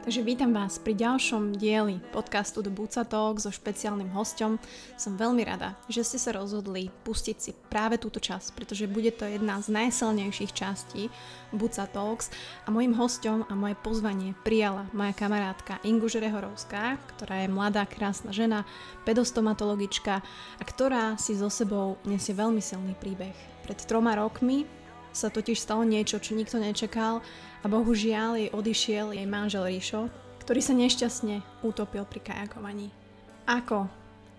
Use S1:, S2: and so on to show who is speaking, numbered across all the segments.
S1: Takže vítam vás pri ďalšom dieli podcastu The Buca Talk so špeciálnym hostom. Som veľmi rada, že ste sa rozhodli pustiť si práve túto časť, pretože bude to jedna z najsilnejších častí Buca Talks a mojim hostom a moje pozvanie prijala moja kamarátka Ingu Žerehorovská, ktorá je mladá, krásna žena, pedostomatologička a ktorá si so sebou nesie veľmi silný príbeh. Pred troma rokmi sa totiž stalo niečo, čo nikto nečakal a bohužiaľ jej odišiel jej manžel Ríšo, ktorý sa nešťastne utopil pri kajakovaní. Ako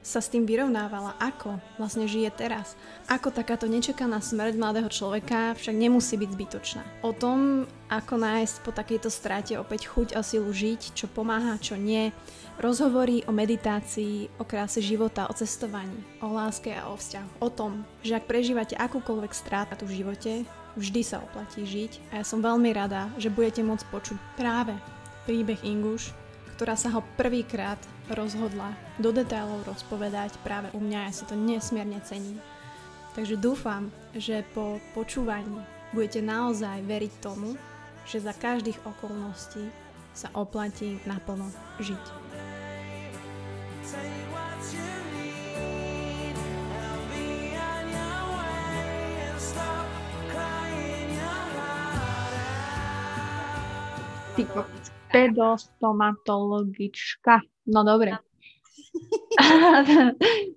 S1: sa s tým vyrovnávala, ako vlastne žije teraz. Ako takáto nečakaná smrť mladého človeka však nemusí byť zbytočná. O tom, ako nájsť po takejto strate opäť chuť a silu žiť, čo pomáha, čo nie, rozhovorí o meditácii, o kráse života, o cestovaní, o láske a o vzťahu. O tom, že ak prežívate akúkoľvek strátu v živote, vždy sa oplatí žiť a ja som veľmi rada, že budete môcť počuť práve príbeh Inguš, ktorá sa ho prvýkrát rozhodla do detailov rozpovedať práve u mňa, ja si to nesmierne cením. Takže dúfam, že po počúvaní budete naozaj veriť tomu, že za každých okolností sa oplatí naplno žiť. Pedostomatologička. No dobre.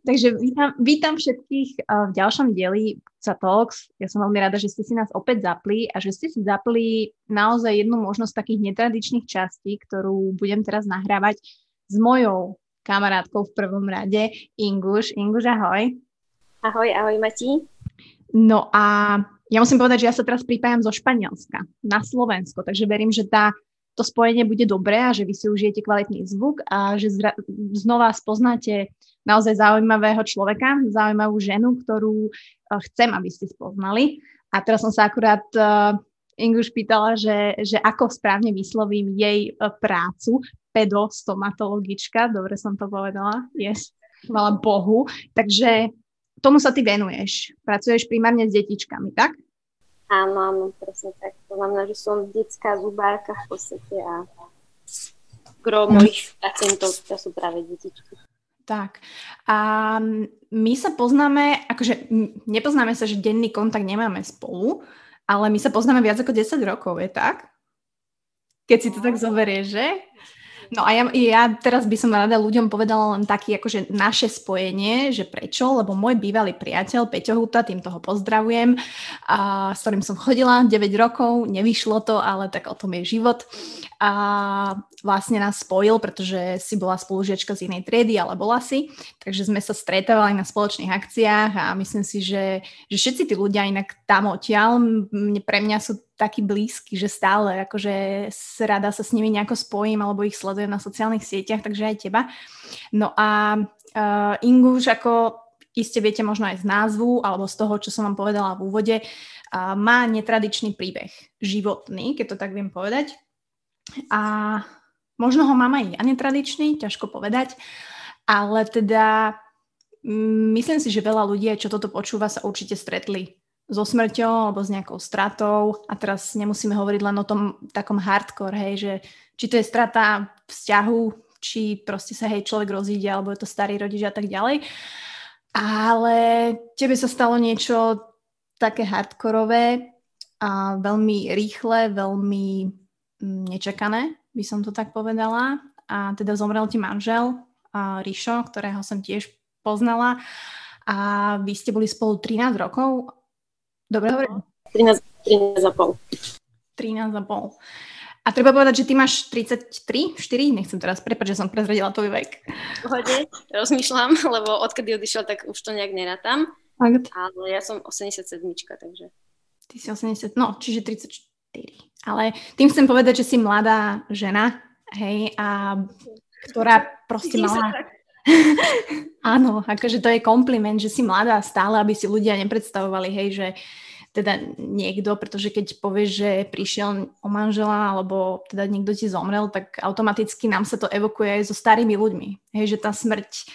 S1: Takže vítam, vítam všetkých v ďalšom dieli sa Talks. Ja som veľmi rada, že ste si nás opäť zapli a že ste si zapli naozaj jednu možnosť takých netradičných častí, ktorú budem teraz nahrávať s mojou kamarátkou v prvom rade, Inguš. Inguš, ahoj.
S2: Ahoj, ahoj Mati.
S1: No a ja musím povedať, že ja sa teraz pripájam zo Španielska na Slovensko, takže verím, že tá to spojenie bude dobré a že vy si užijete kvalitný zvuk a že zra- znova spoznáte naozaj zaujímavého človeka, zaujímavú ženu, ktorú uh, chcem, aby ste spoznali. A teraz som sa akurát uh, Inguš pýtala, že, že ako správne vyslovím jej uh, prácu, pedostomatologička, dobre som to povedala, yes, chvala Bohu. Takže tomu sa ty venuješ. Pracuješ primárne s detičkami, tak?
S2: Áno, áno, presne tak. To znamená, že som detská zubárka v podstate a gro mojich pacientov to sú práve detičky.
S1: Tak. A my sa poznáme, akože nepoznáme sa, že denný kontakt nemáme spolu, ale my sa poznáme viac ako 10 rokov, je tak? Keď si to tak zoberie, že? No a ja, ja teraz by som rada ľuďom povedala len taký akože naše spojenie, že prečo, lebo môj bývalý priateľ Peťo Huta, týmto ho pozdravujem, a, s ktorým som chodila 9 rokov, nevyšlo to, ale tak o tom je život. A vlastne nás spojil, pretože si bola spolužiačka z inej triedy, ale bola si, takže sme sa stretávali na spoločných akciách a myslím si, že, že všetci tí ľudia inak tam odtiaľ, pre mňa sú takí blízky, že stále akože rada sa s nimi nejako spojím alebo ich sledujem na sociálnych sieťach, takže aj teba. No a uh, Inguš, ako iste viete možno aj z názvu alebo z toho, čo som vám povedala v úvode, uh, má netradičný príbeh, životný, keď to tak viem povedať. A možno ho mám aj ja netradičný, ťažko povedať, ale teda mm, myslím si, že veľa ľudí, čo toto počúva, sa určite stretli so smrťou alebo s nejakou stratou a teraz nemusíme hovoriť len o tom takom hardcore, hej, že či to je strata vzťahu, či proste sa hej človek rozíde alebo je to starý rodič a tak ďalej. Ale tebe sa stalo niečo také hardkorové a veľmi rýchle, veľmi nečakané, by som to tak povedala. A teda zomrel ti manžel, a Rišo, ktorého som tiež poznala. A vy ste boli spolu 13 rokov Dobre hovorím?
S2: 13, 13 a pol.
S1: 13 a pol. A treba povedať, že ty máš 33, 4? Nechcem teraz, prepáč, že som prezradila tvoj vek.
S2: Pohode, rozmýšľam, lebo odkedy odišiel, tak už to nejak nerátam. Fakt? Ale ja som 87, takže...
S1: Ty si 80, no, čiže 34. Ale tým chcem povedať, že si mladá žena, hej, a ktorá proste mala... Áno, akože to je kompliment, že si mladá stále, aby si ľudia nepredstavovali, hej, že teda niekto, pretože keď povieš, že prišiel o manžela alebo teda niekto ti zomrel, tak automaticky nám sa to evokuje aj so starými ľuďmi. Hej, že tá smrť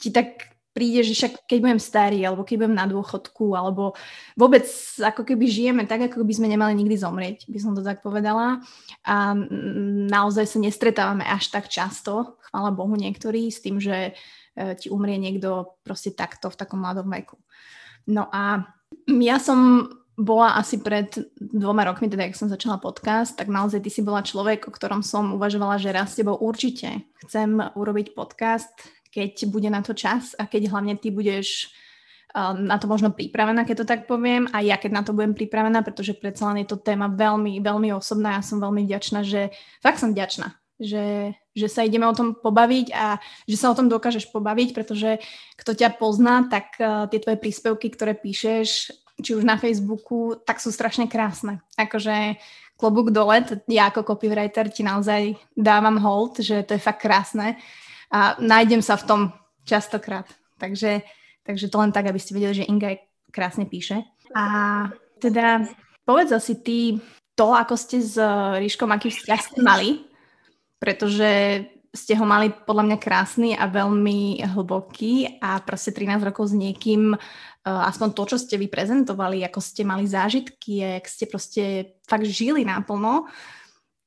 S1: ti tak príde, že však keď budem starý, alebo keď budem na dôchodku, alebo vôbec ako keby žijeme tak, ako by sme nemali nikdy zomrieť, by som to tak povedala. A naozaj sa nestretávame až tak často, chvála Bohu niektorí, s tým, že e, ti umrie niekto proste takto v takom mladom veku. No a ja som bola asi pred dvoma rokmi, teda jak som začala podcast, tak naozaj ty si bola človek, o ktorom som uvažovala, že raz s tebou určite chcem urobiť podcast, keď bude na to čas a keď hlavne ty budeš um, na to možno pripravená, keď to tak poviem, a ja keď na to budem pripravená, pretože predsa len je to téma veľmi, veľmi osobná. Ja som veľmi vďačná, že fakt som vďačná, že, že sa ideme o tom pobaviť a že sa o tom dokážeš pobaviť, pretože kto ťa pozná, tak uh, tie tvoje príspevky, ktoré píšeš, či už na Facebooku, tak sú strašne krásne. Akože klobúk dole, ja ako copywriter ti naozaj dávam hold, že to je fakt krásne a nájdem sa v tom častokrát. Takže, takže to len tak, aby ste vedeli, že Inga krásne píše. A teda povedz asi ty to, ako ste s Ríškom, aký vzťah ste mali, pretože ste ho mali podľa mňa krásny a veľmi hlboký a proste 13 rokov s niekým, e, aspoň to, čo ste vy prezentovali, ako ste mali zážitky, jak ste proste fakt žili naplno,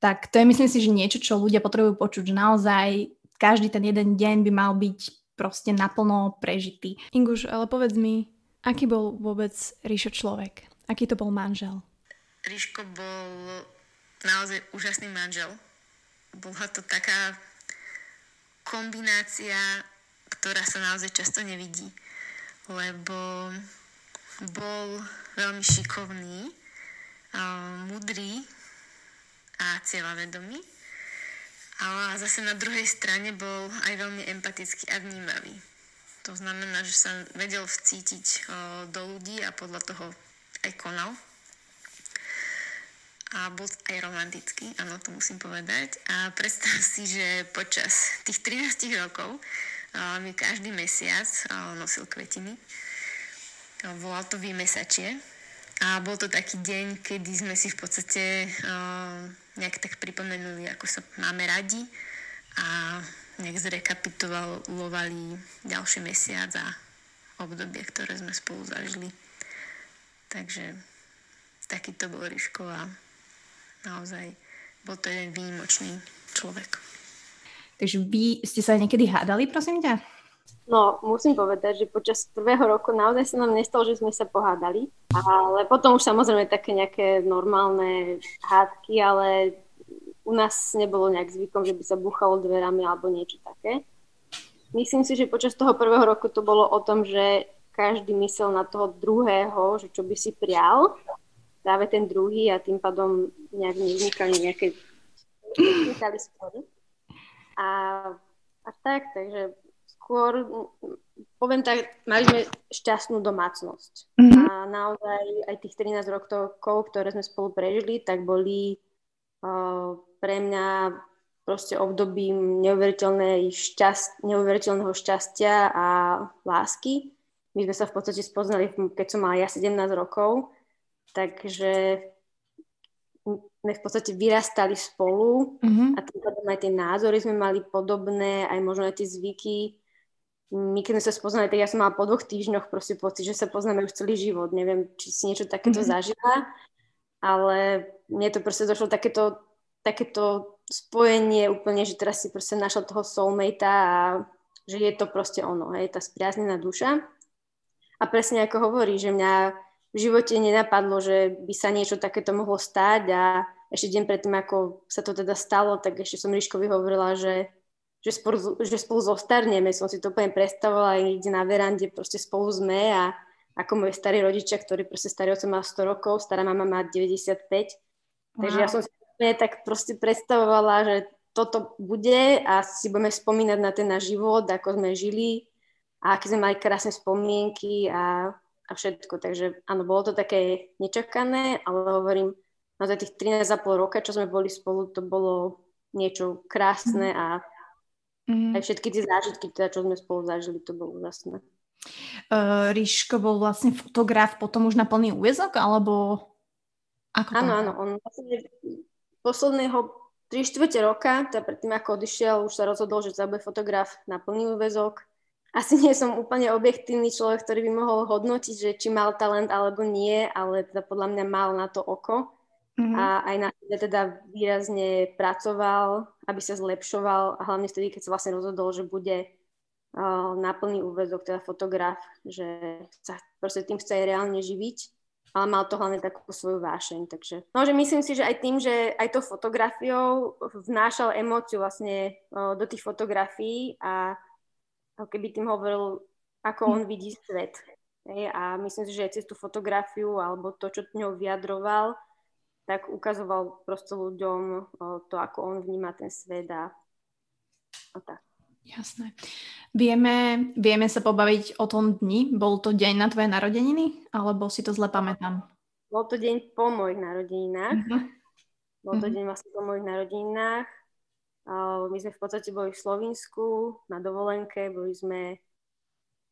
S1: tak to je myslím si, že niečo, čo ľudia potrebujú počuť, že naozaj každý ten jeden deň by mal byť proste naplno prežitý.
S3: Inguš, ale povedz mi, aký bol vôbec Ríšo človek? Aký to bol manžel?
S4: Ríško bol naozaj úžasný manžel. Bola to taká kombinácia, ktorá sa naozaj často nevidí, lebo bol veľmi šikovný, mudrý a cieľavedomý ale zase na druhej strane bol aj veľmi empatický a vnímavý. To znamená, že sa vedel vcítiť do ľudí a podľa toho aj konal. A bol aj romantický, áno, to musím povedať. A predstav si, že počas tých 13 rokov mi každý mesiac nosil kvetiny. Volal to výmesačie. A bol to taký deň, kedy sme si v podstate nejak tak pripomenuli, ako sa máme radi a nejak zrekapitulovali ďalší mesiac a obdobie, ktoré sme spolu zažili. Takže takýto bol Ríško a naozaj bol to jeden výnimočný človek.
S1: Takže vy ste sa niekedy hádali, prosím ťa?
S2: No, musím povedať, že počas prvého roku naozaj sa nám nestalo, že sme sa pohádali, ale potom už samozrejme také nejaké normálne hádky, ale u nás nebolo nejak zvykom, že by sa buchalo dverami alebo niečo také. Myslím si, že počas toho prvého roku to bolo o tom, že každý myslel na toho druhého, že čo by si prial, práve ten druhý a tým pádom nejak nevznikali nejaké spory. A, a tak, takže skôr, poviem tak, mali sme šťastnú domácnosť. Mm-hmm. A naozaj aj tých 13 rokov, ktoré sme spolu prežili, tak boli uh, pre mňa proste obdobím šťast, neuveriteľného šťastia a lásky. My sme sa v podstate spoznali, keď som mala ja 17 rokov, takže sme v podstate vyrastali spolu mm-hmm. a tým aj tie názory sme mali podobné, aj možno aj tie zvyky my keď sme sa spoznali, tak ja som mala po dvoch týždňoch proste pocit, že sa poznáme už celý život. Neviem, či si niečo takéto mm-hmm. zažila, ale mne to proste došlo takéto, takéto spojenie úplne, že teraz si proste našla toho soulmatea a že je to proste ono, hej, tá spriaznená duša. A presne ako hovorí, že mňa v živote nenapadlo, že by sa niečo takéto mohlo stať a ešte deň predtým, ako sa to teda stalo, tak ešte som Ríškovi hovorila, že že spolu, že spolu zostarneme. Som si to úplne predstavovala aj niekde na verande, proste spolu sme a ako moji starí rodičia, ktorí proste starý oco má 100 rokov, stará mama má 95. Takže wow. ja som si tak proste predstavovala, že toto bude a si budeme spomínať na ten náš život, ako sme žili a aké sme mali krásne spomienky a, a všetko. Takže áno, bolo to také nečakané, ale hovorím, na tých 13,5 roka, čo sme boli spolu, to bolo niečo krásne a Mm. Aj všetky tie zážitky, teda, čo sme spolu zažili, to bolo úžasné.
S1: Uh, Ríško bol vlastne fotograf potom už na plný úvezok, alebo ako
S2: Áno, áno, on vlastne posledného 3 čtvrte roka, teda predtým ako odišiel, už sa rozhodol, že sa bude fotograf na plný úvezok asi nie som úplne objektívny človek, ktorý by mohol hodnotiť, že či mal talent alebo nie, ale teda podľa mňa mal na to oko mm-hmm. a aj na teda výrazne pracoval, aby sa zlepšoval a hlavne vtedy, keď sa vlastne rozhodol, že bude uh, na plný úvezok, teda fotograf, že sa proste tým chce aj reálne živiť ale mal to hlavne takú svoju vášeň. Takže, no, že myslím si, že aj tým, že aj to fotografiou vnášal emóciu vlastne o, do tých fotografií a keby tým hovoril, ako on vidí svet. Hej, a myslím si, že aj cez tú fotografiu alebo to, čo ňou vyjadroval, tak ukazoval proste ľuďom to, ako on vníma ten svet a, a tak.
S1: Jasné. Vieme, vieme sa pobaviť o tom dni? Bol to deň na tvoje narodeniny? Alebo si to zle pamätám?
S2: Bol to deň po mojich narodeninách. Uh-huh. Bol to uh-huh. deň vlastne po mojich narodeninách. Uh, my sme v podstate boli v Slovinsku na dovolenke, boli sme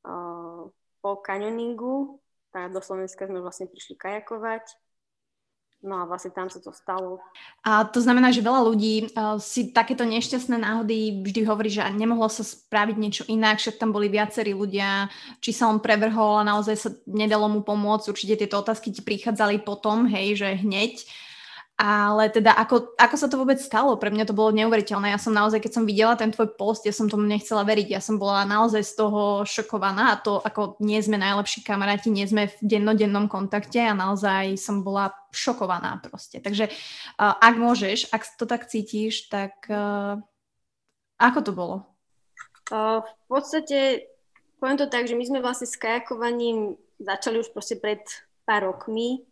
S2: uh, po kanioningu, tak do Slovenska sme vlastne prišli kajakovať. No a vlastne tam sa to stalo.
S1: A to znamená, že veľa ľudí uh, si takéto nešťastné náhody vždy hovorí, že nemohlo sa spraviť niečo inak, však tam boli viacerí ľudia, či sa on prevrhol a naozaj sa nedalo mu pomôcť. Určite tieto otázky ti prichádzali potom, hej, že hneď. Ale teda ako, ako sa to vôbec stalo? Pre mňa to bolo neuveriteľné. Ja som naozaj, keď som videla ten tvoj post, ja som tomu nechcela veriť. Ja som bola naozaj z toho šokovaná a to ako nie sme najlepší kamaráti, nie sme v dennodennom kontakte a naozaj som bola šokovaná proste. Takže uh, ak môžeš, ak to tak cítiš, tak uh, ako to bolo?
S2: Uh, v podstate, poviem to tak, že my sme vlastne s kajakovaním začali už proste pred pár rokmi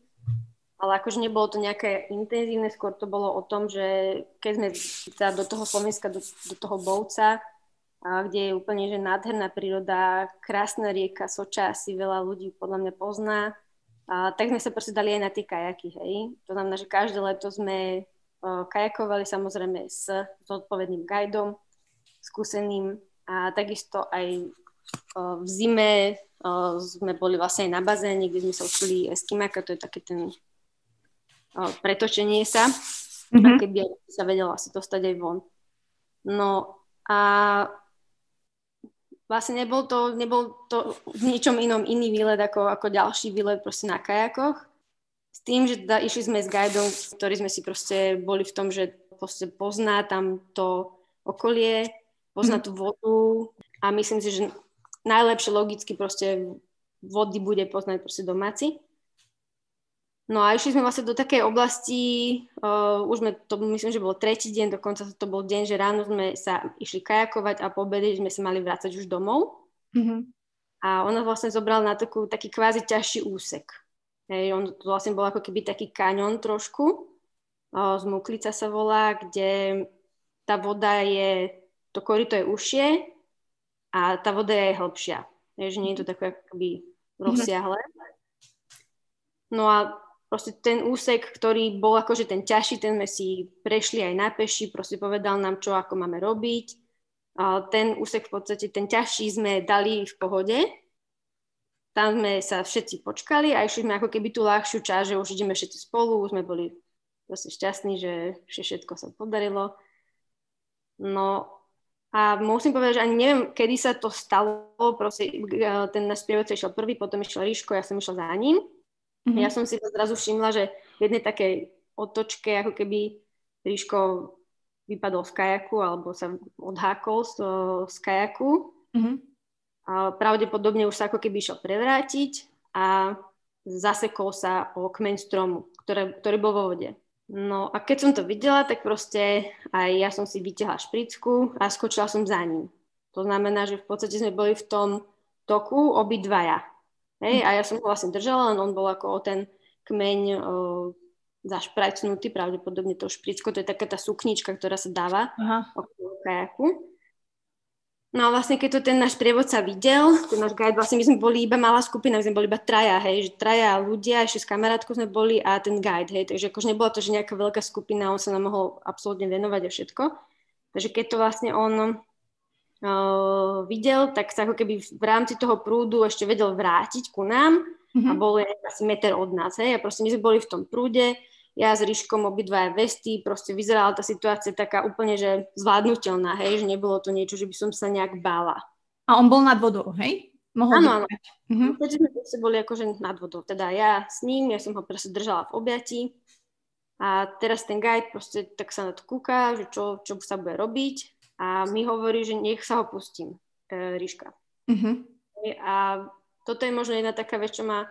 S2: ale akože nebolo to nejaké intenzívne, skôr to bolo o tom, že keď sme sa do toho Slovenska, do, do toho Bouca, a kde je úplne že nádherná príroda, krásna rieka, Soča, asi veľa ľudí podľa mňa pozná, a tak sme sa proste dali aj na tie kajaky, hej. To znamená, že každé leto sme kajakovali samozrejme s, s odpovedným guidom, skúseným a takisto aj v zime sme boli vlastne aj na bazéne, kde sme sa učili eskimaka, to je taký ten pretočenie sa, mm-hmm. keby sa vedela si dostať aj von. No a vlastne nebol to, nebol to v ničom inom iný výlet ako, ako ďalší výlet proste na kajakoch. S tým, že teda išli sme s guidom, ktorý sme si proste boli v tom, že proste pozná tam to okolie, pozná mm. tú vodu a myslím si, že najlepšie logicky proste vody bude poznať proste domáci. No a išli sme vlastne do takej oblasti, uh, už sme, to myslím, že bol tretí deň, dokonca to bol deň, že ráno sme sa išli kajakovať a po obede sme sa mali vrácať už domov. Mm-hmm. A ona vlastne zobrala na takú, taký kvázi ťažší úsek. Hej, on to vlastne bol ako keby taký kaňon trošku, uh, z Muklica sa volá, kde tá voda je, to korito je užšie a tá voda je hĺbšia. Hej, že nie je to také akoby rozsiahle. No a proste ten úsek, ktorý bol akože ten ťažší, ten sme si prešli aj na peši, proste povedal nám, čo ako máme robiť. A ten úsek v podstate, ten ťažší sme dali v pohode. Tam sme sa všetci počkali a išli sme ako keby tú ľahšiu časť, že už ideme všetci spolu, už sme boli proste šťastní, že všetko sa podarilo. No a musím povedať, že ani neviem, kedy sa to stalo, proste ten náš sprievodca išiel prvý, potom išiel Ríško, ja som išla za ním. Mm-hmm. Ja som si to zrazu všimla, že v jednej takej otočke, ako keby Ríško vypadol z kajaku alebo sa odhákol z, z kajaku. Mm-hmm. A pravdepodobne už sa ako keby išiel prevrátiť a zasekol sa o kmeň stromu, ktoré, ktorý bol vo vode. No a keď som to videla, tak proste aj ja som si vytiahla špricku a skočila som za ním. To znamená, že v podstate sme boli v tom toku obidvaja. Hej, a ja som ho vlastne držala, len on bol ako o ten kmeň o, zašprajcnutý, pravdepodobne to špricko, to je taká tá suknička, ktorá sa dáva Aha. okolo kajaku. No a vlastne keď to ten náš prievodca videl, ten náš guide, vlastne my sme boli iba malá skupina, my sme boli iba traja, hej, že traja ľudia, ešte s kamarátkou sme boli a ten guide, hej, takže akože nebola to, že nejaká veľká skupina, on sa nám mohol absolútne venovať a všetko. Takže keď to vlastne on uh, videl, tak sa ako keby v rámci toho prúdu ešte vedel vrátiť ku nám mm-hmm. a bol asi meter od nás. Hej. A proste my sme boli v tom prúde, ja s Ríškom obidvaja vesty, proste vyzerala tá situácia taká úplne, že zvládnutelná, hej, že nebolo to niečo, že by som sa nejak bála.
S1: A on bol nad vodou, hej? Mohol
S2: Áno, áno.
S1: Mhm.
S2: Vtedy sme proste boli akože nad vodou. Teda ja s ním, ja som ho proste držala v objatí. A teraz ten guide proste tak sa na to kúka, že čo, čo sa bude robiť. A mi hovorí, že nech sa ho pustím, e, Ríška.
S1: Mhm.
S2: A toto je možno jedna taká vec, čo ma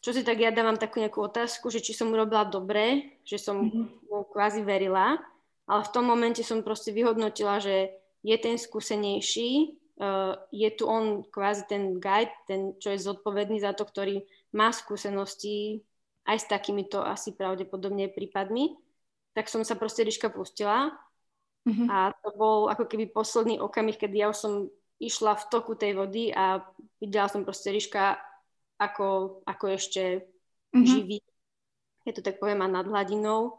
S2: čo si tak ja dávam takú nejakú otázku, že či som urobila dobre, že som
S1: Mhm.
S2: mu kvázi verila, ale v tom momente som proste vyhodnotila, že je ten skúsenejší, uh, je tu on kvázi ten guide, ten, čo je zodpovedný za to, ktorý má skúsenosti aj s takýmito asi pravdepodobne prípadmi, tak som sa proste Ríška pustila
S1: Mhm.
S2: a to bol ako keby posledný okamih, kedy ja už som išla v toku tej vody a videla som proste Ríška ako, ako ešte
S1: Mhm.
S2: živý, keď to tak poviem, a nad hladinou.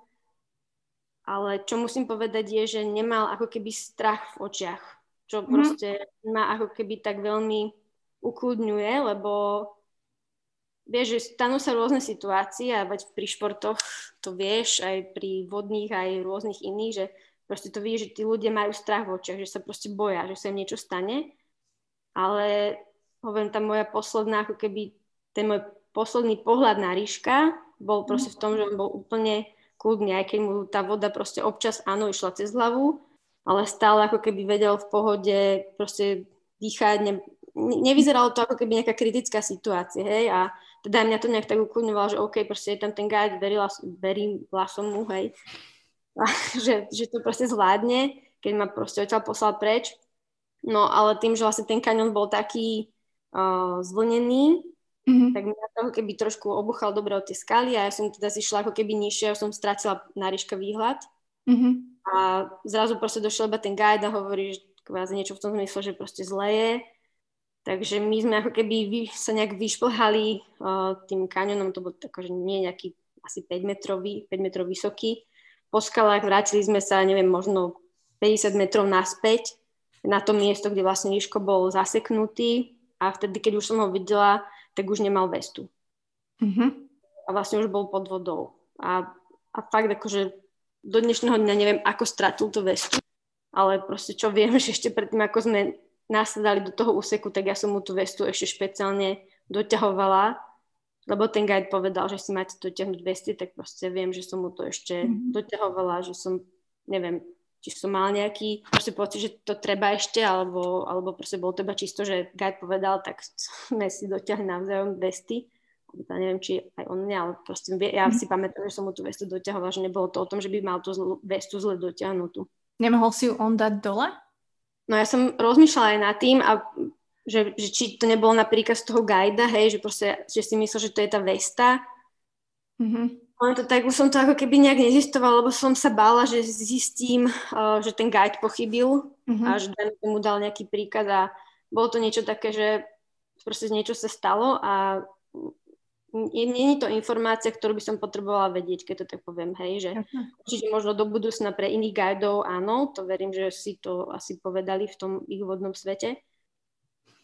S2: Ale čo musím povedať je, že nemal ako keby strach v očiach, čo
S1: Mhm.
S2: proste ma ako keby tak veľmi ukludňuje, lebo vieš, že stanú sa rôzne situácie a veď pri športoch to vieš, aj pri vodných, aj rôznych iných, že proste to vidíš, že tí ľudia majú strach v očiach, že sa proste boja, že sa im niečo stane. Ale hovorím, tá moja posledná, ako keby ten môj posledný pohľad na Ríška bol proste v tom, že on bol úplne kľudný, aj keď mu tá voda proste občas áno išla cez hlavu, ale stále ako keby vedel v pohode proste dýchať, ne, ne- nevyzeralo to ako keby nejaká kritická situácia, hej, a teda mňa to nejak tak ukludňovalo, že OK, proste je tam ten guide, verila, verila som mu, hej, že, že to proste zvládne, keď ma proste odtiaľ poslal preč. No ale tým, že vlastne ten kaňon bol taký uh, zvlnený,
S1: Mhm.
S2: tak mňa to keby trošku obuchal dobre od tej skaly a ja som teda zišla ako keby nižšie, ja som stratila na ríška výhľad
S1: Mhm.
S2: a zrazu proste došiel iba ten guide a hovorí, že kvázi niečo v tom zmysle, že proste zle je. Takže my sme ako keby vy, sa nejak vyšplhali uh, tým kanionom, to bol akože nie nejaký asi 5 metrový, 5 metrov vysoký. Po skalách vrátili sme sa, neviem, možno 50 metrov naspäť na to miesto, kde vlastne Ríško bol zaseknutý a vtedy, keď už som ho videla, tak už nemal vestu.
S1: Mhm.
S2: A vlastne už bol pod vodou. A, a fakt akože do dnešného dňa neviem, ako stratil tú vestu, ale proste čo viem, že ešte predtým, ako sme nasadali do toho úseku, tak ja som mu tú vestu ešte špeciálne doťahovala, lebo ten guide povedal, že si máte dotiahnuť vesty, tak proste viem, že som mu to ešte
S1: Mhm.
S2: doťahovala, že som, neviem, či som mal nejaký proste pocit, že to treba ešte, alebo, alebo proste bolo to iba čisto, že guide povedal, tak sme si dotiahli navzájom vesty. Ja neviem, či aj on mňa, ale proste ja si pamätám, že som mu tú vestu doťahovala, že nebolo to o tom, že by mal tú zl- vestu zle dotiahnutú.
S1: Nemohol si ju on dať dole?
S2: No ja som rozmýšľala aj nad tým, a že, že či to nebolo na príkaz toho guida, hej, že proste, že si myslel, že to je tá vesta.
S1: Mhm.
S2: Ale to tak už som to ako keby nejak nezistovala, lebo som sa bála, že zistím, uh, že ten guide pochybil
S1: Mhm.
S2: a že tomu dal nejaký príkaz a bolo to niečo také, že proste niečo sa stalo a je to informácia, ktorú by som potrebovala vedieť, keď to tak poviem, hej, že určite možno do budúcna pre iných guidov áno, to verím, že si to asi povedali v tom ich vodnom svete.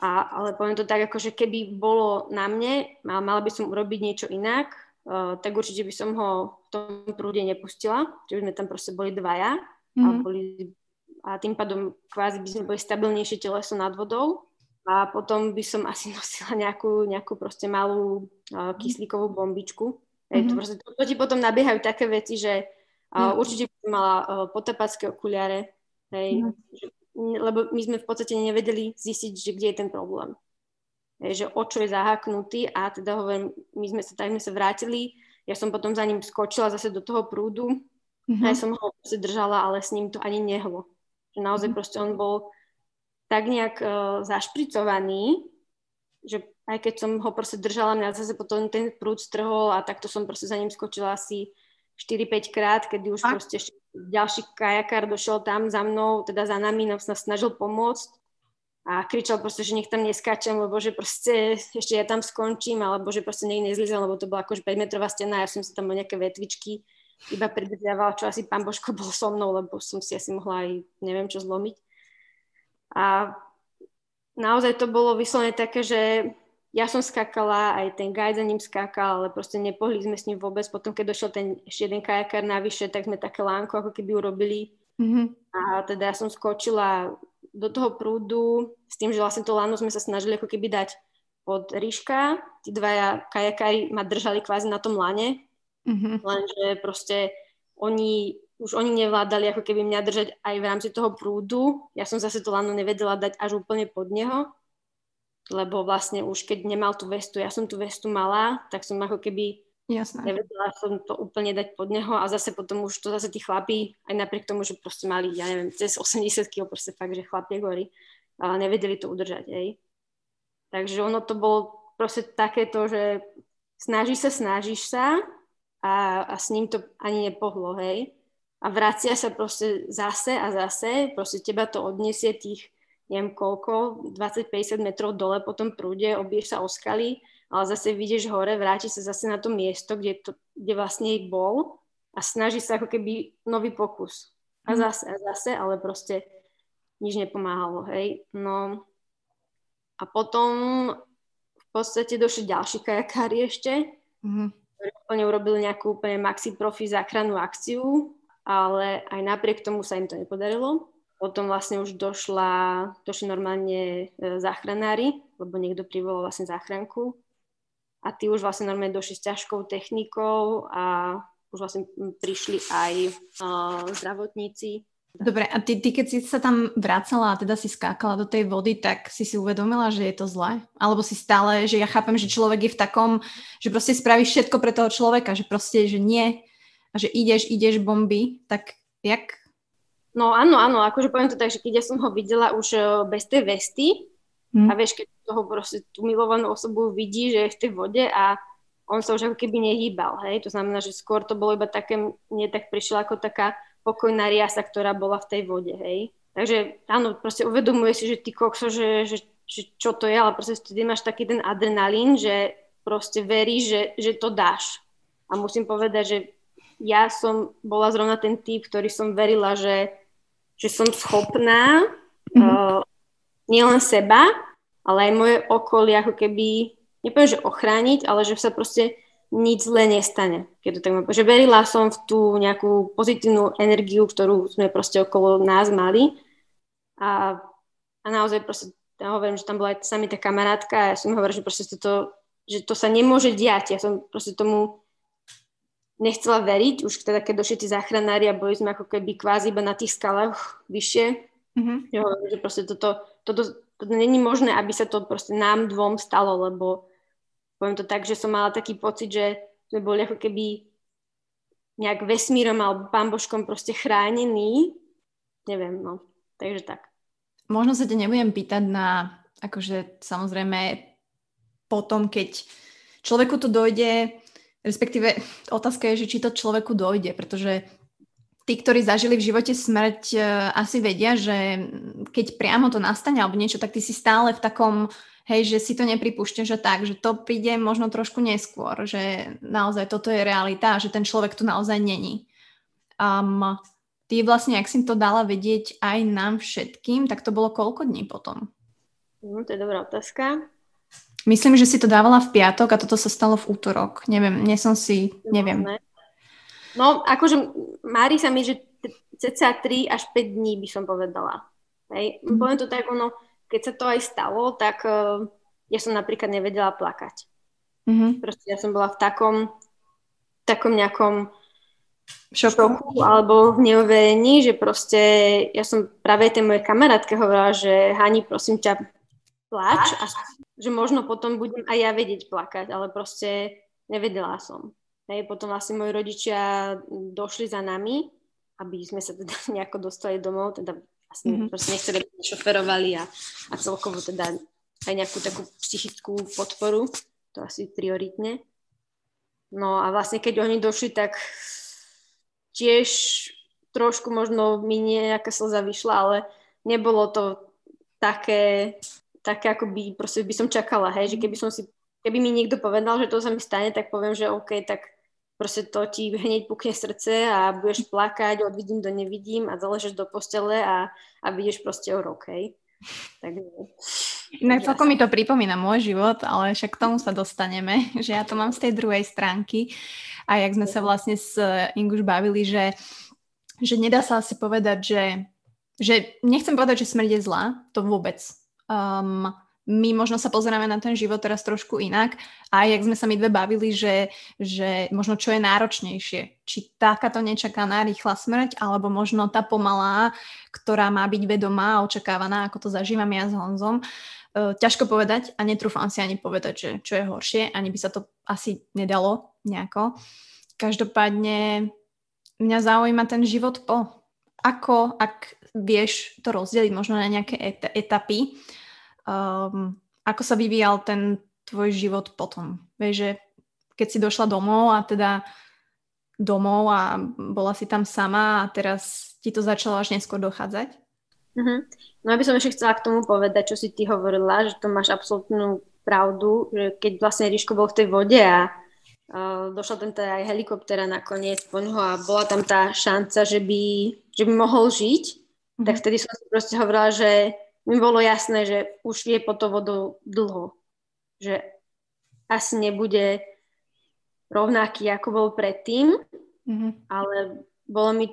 S2: A, ale poviem to tak, ako že keby bolo na mne, a mala by som urobiť niečo inak, uh, tak určite by som ho v tom prúde nepustila, že by sme tam proste boli dvaja a,
S1: Mhm.
S2: boli, a tým pádom kvázi by sme boli stabilnejšie teleso nad vodou a potom by som asi nosila nejakú, nejakú proste malú uh, kyslíkovú bombičku. Hej, to,
S1: Mhm.
S2: proste, to, to ti potom nabiehajú také veci, že uh,
S1: Mhm.
S2: určite by som mala uh, potapacké okuliare, hej,
S1: Mhm.
S2: že, lebo my sme v podstate nevedeli zistiť, že kde je ten problém. Hej, že o čo je zaháknutý a teda hovorím, my sme sa, tak sme sa vrátili, ja som potom za ním skočila zase do toho prúdu
S1: Mhm.
S2: a ja som ho držala, ale s ním to ani nehlo. Že naozaj
S1: Mhm.
S2: proste on bol tak nejak uh, zašpricovaný, že aj keď som ho proste držala, mňa zase potom ten prúd strhol a takto som proste za ním skočila asi 4-5 krát, kedy už
S1: Fakt?
S2: proste ešte ďalší kajakár došiel tam za mnou, teda za nami, nám sa snažil pomôcť a kričal proste, že nech tam neskáčem, lebo že proste ešte ja tam skončím, alebo že proste nech nezlizem, lebo to bola akože 5 metrová stena, ja som si tam o nejaké vetvičky iba pridržiavala, čo asi pán Božko bol so mnou, lebo som si asi mohla aj neviem čo zlomiť. A naozaj to bolo vyslovene také, že ja som skákala, aj ten guide za ním skákal, ale proste nepohli sme s ním vôbec. Potom, keď došiel ten ešte jeden kajakár navyše, tak sme také lánko ako keby urobili.
S1: Mhm.
S2: A teda ja som skočila do toho prúdu s tým, že vlastne to lano sme sa snažili ako keby dať pod ríška. Tí dvaja kajakári ma držali kvázi na tom lane, mm-hmm. lenže proste oni, už oni nevládali ako keby mňa držať aj v rámci toho prúdu. Ja som zase to lano nevedela dať až úplne pod neho, lebo vlastne už keď nemal tú vestu, ja som tú vestu mala, tak som ako keby
S1: Jasné.
S2: Nevedela som to úplne dať pod neho a zase potom už to zase tí chlapí, aj napriek tomu, že proste mali, ja neviem, cez 80 kg, proste fakt, že chlapie gory, ale nevedeli to udržať, hej. Takže ono to bolo proste takéto, že snaží sa, snažíš sa a, a s ním to ani nepohlo, hej. A vracia sa proste zase a zase, proste teba to odniesie tých, neviem koľko, 20-50 metrov dole po tom prúde, obieš sa o skaly ale zase vidieš hore, vráti sa zase na to miesto, kde, to, kde vlastne bol a snaží sa ako keby nový pokus. A mhm. zase, a zase, ale proste nič nepomáhalo, hej. No a potom v podstate došli ďalší kajakári ešte, mm-hmm. ktorí úplne urobili nejakú úplne maxi profi záchrannú akciu, ale aj napriek tomu sa im to nepodarilo. Potom vlastne už došla, došli normálne e, záchranári, lebo niekto privolal vlastne záchranku a tí už vlastne normálne došli s ťažkou technikou a už vlastne prišli aj uh, zdravotníci.
S1: Dobre, a ty, ty keď si sa tam vracala a teda si skákala do tej vody, tak si si uvedomila, že je to zlé? Alebo si stále, že ja chápem, že človek je v takom, že proste spravíš všetko pre toho človeka, že proste, že nie a že ideš, ideš bomby, tak jak?
S2: No áno, áno, akože poviem to tak, že keď ja som ho videla už bez tej vesty, Mm. A vieš, keď toho proste tú milovanú osobu vidí, že je v tej vode a on sa už ako keby nehýbal, hej. To znamená, že skôr to bolo iba také, nie tak prišla ako taká pokojná riasa, ktorá bola v tej vode, hej. Takže áno, proste uvedomuje si, že ty kokso, že, že, že čo to je, ale proste vtedy máš taký ten adrenalín, že proste veríš, že, že to dáš. A musím povedať, že ja som bola zrovna ten typ, ktorý som verila, že, že som schopná mm-hmm. uh, nielen seba, ale aj moje okolie ako keby, nepoviem, že ochrániť, ale že sa proste nič zle nestane. Keď to tak mám. Že verila som v tú nejakú pozitívnu energiu, ktorú sme proste okolo nás mali. A, a naozaj proste, ja hovorím, že tam bola aj sami tá kamarátka a ja som hovorila, že proste to, že to sa nemôže diať. Ja som proste tomu nechcela veriť, už teda keď došli tí záchranári a boli sme ako keby kvázi iba na tých skalách vyššie. Mm-hmm. Hovorím, že proste toto toto, toto není možné, aby sa to proste nám dvom stalo, lebo poviem to tak, že som mala taký pocit, že sme boli ako keby nejak vesmírom alebo pán Božkom proste chránení. Neviem, no. Takže tak.
S1: Možno sa te nebudem pýtať na, akože samozrejme potom, keď človeku to dojde, respektíve otázka je, že či to človeku dojde, pretože tí, ktorí zažili v živote smrť, e, asi vedia, že keď priamo to nastane alebo niečo, tak ty si stále v takom, hej, že si to nepripúšťaš, že tak, že to príde možno trošku neskôr, že naozaj toto je realita a že ten človek tu naozaj není. Um, ty vlastne, ak si to dala vedieť aj nám všetkým, tak to bolo koľko dní potom?
S2: No, to je dobrá otázka.
S1: Myslím, že si to dávala v piatok a toto sa stalo v útorok. Neviem, nie som si, neviem. Ne.
S2: No, akože mári sa mi, že cca 3 až 5 dní by som povedala. Hej. Mm. Poviem to tak, ono, keď sa to aj stalo, tak uh, ja som napríklad nevedela plakať. Mm-hmm. Proste ja som bola v takom, takom nejakom šoku alebo v neuverení, že proste ja som práve tej mojej kamarátke hovorila, že Hani, prosím ťa, plač a že možno potom budem aj ja vedieť plakať, ale proste nevedela som. Hej, potom vlastne moji rodičia došli za nami, aby sme sa teda nejako dostali domov, teda vlastne mm-hmm. proste nechceli, aby šoferovali a, a celkovo teda aj nejakú takú psychickú podporu, to asi prioritne. No a vlastne keď oni došli, tak tiež trošku možno mi nejaká slza vyšla, ale nebolo to také, také ako by, proste by som čakala, hej, že keby som si keby mi niekto povedal, že to sa mi stane, tak poviem, že OK, tak proste to ti hneď pukne srdce a budeš plakať, odvidím do nevidím a zaležeš do postele a, a vidíš proste o rok, hej. Takže...
S1: Inak celkom mi to pripomína môj život, ale však k tomu sa dostaneme, že ja to mám z tej druhej stránky a jak sme sa vlastne s Inguš bavili, že, že nedá sa asi povedať, že že nechcem povedať, že smrť je zlá, to vôbec. Um, my možno sa pozeráme na ten život teraz trošku inak a jak sme sa my dve bavili, že, že možno čo je náročnejšie, či takáto nečakaná rýchla smrť, alebo možno tá pomalá, ktorá má byť vedomá a očakávaná, ako to zažívam ja s Honzom. Uh, ťažko povedať a netrúfam si ani povedať, že čo je horšie, ani by sa to asi nedalo nejako. Každopádne mňa zaujíma ten život po. Ako, ak vieš to rozdeliť možno na nejaké et- etapy, um, ako sa vyvíjal ten tvoj život potom? Vieš, že keď si došla domov a teda domov a bola si tam sama a teraz ti to začalo až neskôr dochádzať?
S2: Mm-hmm. No aby som ešte chcela k tomu povedať, čo si ty hovorila, že to máš absolútnu pravdu, že keď vlastne Ríško bol v tej vode a uh, došla tam teda aj helikoptera nakoniec po ňoho a bola tam tá šanca, že by, že by mohol žiť, mm-hmm. tak vtedy som si proste hovorila, že mi bolo jasné, že už je po to vodou dlho. Že asi nebude rovnaký, ako bol predtým, mm-hmm. ale bolo mi,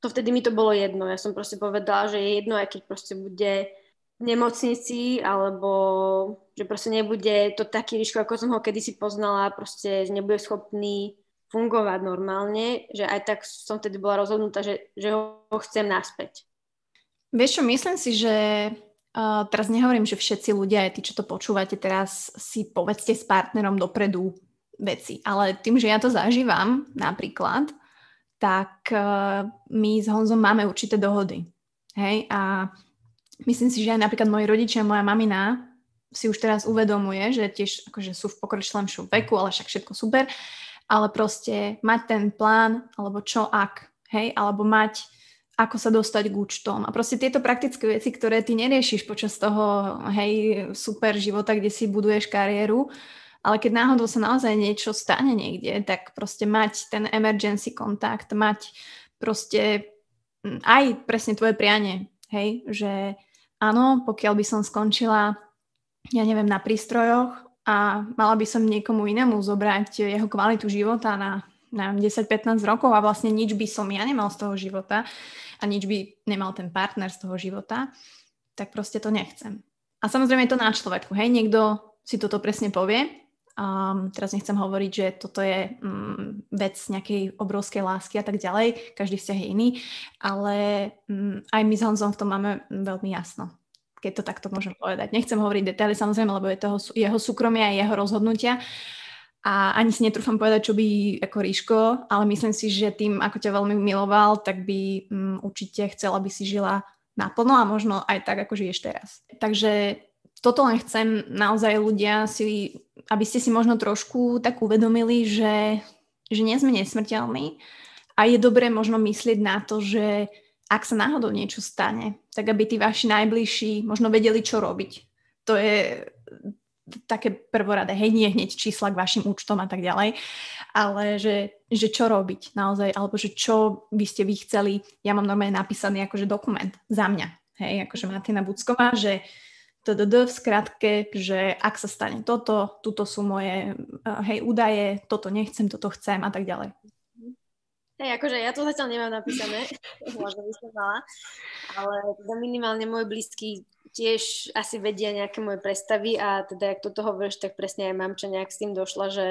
S2: to vtedy mi to bolo jedno. Ja som proste povedala, že je jedno, aj keď proste bude v nemocnici, alebo že proste nebude to taký ríško, ako som ho kedysi poznala, proste nebude schopný fungovať normálne, že aj tak som vtedy bola rozhodnutá, že, že ho chcem naspäť.
S1: Vieš čo, myslím si, že uh, teraz nehovorím, že všetci ľudia, aj tí, čo to počúvate teraz, si povedzte s partnerom dopredu veci. Ale tým, že ja to zažívam napríklad, tak uh, my s Honzom máme určité dohody. Hej? A myslím si, že aj napríklad moji rodičia, moja mamina si už teraz uvedomuje, že tiež akože sú v pokročilejšom veku, ale však všetko super, ale proste mať ten plán, alebo čo ak, hej, alebo mať ako sa dostať k účtom. A proste tieto praktické veci, ktoré ty neriešiš počas toho, hej, super života, kde si buduješ kariéru, ale keď náhodou sa naozaj niečo stane niekde, tak proste mať ten emergency kontakt, mať proste aj presne tvoje prianie, hej, že áno, pokiaľ by som skončila, ja neviem, na prístrojoch a mala by som niekomu inému zobrať jeho kvalitu života na, na 10-15 rokov a vlastne nič by som ja nemal z toho života, a nič by nemal ten partner z toho života, tak proste to nechcem. A samozrejme je to na človeku, hej, niekto si toto presne povie, Um, teraz nechcem hovoriť, že toto je um, vec nejakej obrovskej lásky a tak ďalej, každý vzťah je iný, ale um, aj my s Honzom v tom máme veľmi jasno, keď to takto môžem povedať. Nechcem hovoriť detaily samozrejme, lebo je toho jeho súkromia a jeho rozhodnutia, a ani si netrúfam povedať, čo by ako Ríško, ale myslím si, že tým, ako ťa veľmi miloval, tak by um, určite chcel, aby si žila naplno a možno aj tak, ako žiješ teraz. Takže toto len chcem naozaj ľudia si, aby ste si možno trošku tak uvedomili, že, že nie sme nesmrteľní a je dobré možno myslieť na to, že ak sa náhodou niečo stane, tak aby tí vaši najbližší možno vedeli, čo robiť. To je také prvoradé, hej, nie hneď čísla k vašim účtom a tak ďalej, ale že, že čo robiť naozaj, alebo že čo by ste vy chceli, ja mám normálne napísaný akože dokument za mňa, hej, akože Martina Bucková, že TDD v skratke, že ak sa stane toto, tuto sú moje, eh, hej, údaje, toto nechcem, toto chcem a tak ďalej.
S2: Hej, akože ja to zatiaľ nemám napísané, možno by som mala, ale teda minimálne môj blízky tiež asi vedia nejaké moje predstavy a teda, ak toto hovoríš, tak presne aj mamča nejak s tým došla, že,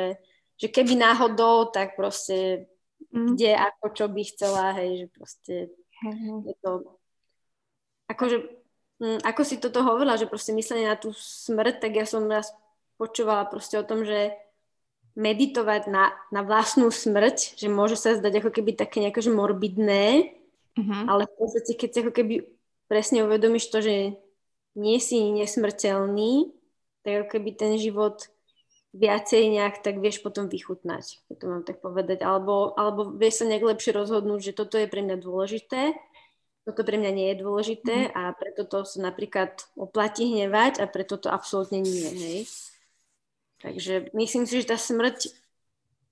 S2: že keby náhodou, tak proste mm. kde, ako, čo by chcela, hej, že proste mm. je to akože, mm, ako si toto hovorila, že proste myslenie na tú smrť, tak ja som raz počúvala proste o tom, že meditovať na, na vlastnú smrť, že môže sa zdať ako keby také nejaké že morbidné, mm-hmm. ale v podstate, keď si ako keby presne uvedomíš to, že nie si nesmrteľný, tak keby ten život viacej nejak tak vieš potom vychutnať, keď to mám tak povedať. Alebo, alebo vieš sa nejak lepšie rozhodnúť, že toto je pre mňa dôležité, toto pre mňa nie je dôležité mm. a preto to sa napríklad oplatí hnevať a preto to absolútne nie, hej. Takže myslím si, že tá smrť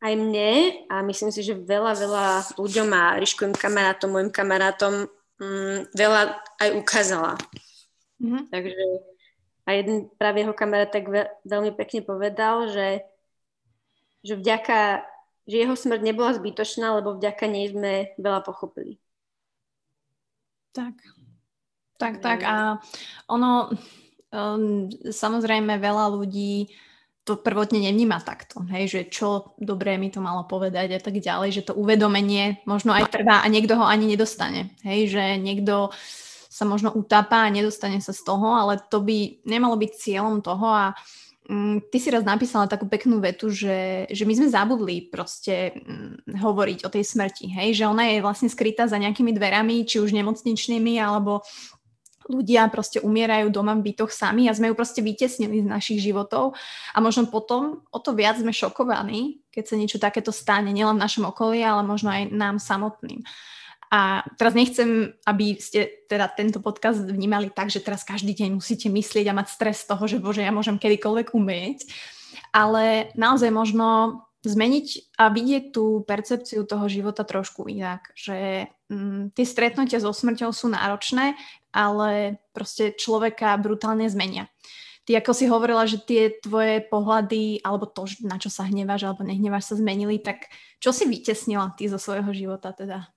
S2: aj mne a myslím si, že veľa, veľa ľuďom a Ríškovým kamarátom, môjim kamarátom mm, veľa aj ukázala. Mm-hmm. Takže a jeden práve jeho kamarát tak veľmi pekne povedal, že, že vďaka, že jeho smrť nebola zbytočná, lebo vďaka nej sme veľa pochopili.
S1: Tak. Tak, tak a ono, um, samozrejme veľa ľudí to prvotne nevníma takto, hej, že čo dobré mi to malo povedať a tak ďalej, že to uvedomenie možno aj trvá a niekto ho ani nedostane, hej, že niekto sa možno utápa a nedostane sa z toho, ale to by nemalo byť cieľom toho a um, ty si raz napísala takú peknú vetu, že, že my sme zabudli proste um, hovoriť o tej smrti, hej, že ona je vlastne skrytá za nejakými dverami, či už nemocničnými, alebo ľudia proste umierajú doma v bytoch sami a sme ju proste vytesnili z našich životov a možno potom o to viac sme šokovaní, keď sa niečo takéto stane, nielen v našom okolí, ale možno aj nám samotným. A teraz nechcem, aby ste teda tento podcast vnímali tak, že teraz každý deň musíte myslieť a mať stres z toho, že bože, ja môžem kedykoľvek umieť, ale naozaj možno zmeniť a vidieť tú percepciu toho života trošku inak, že mm, tie stretnutia so smrťou sú náročné, ale proste človeka brutálne zmenia. Ty ako si hovorila, že tie tvoje pohľady, alebo to, na čo sa hneváš alebo nehneváš, sa zmenili, tak čo si vytesnila ty zo svojho života teda?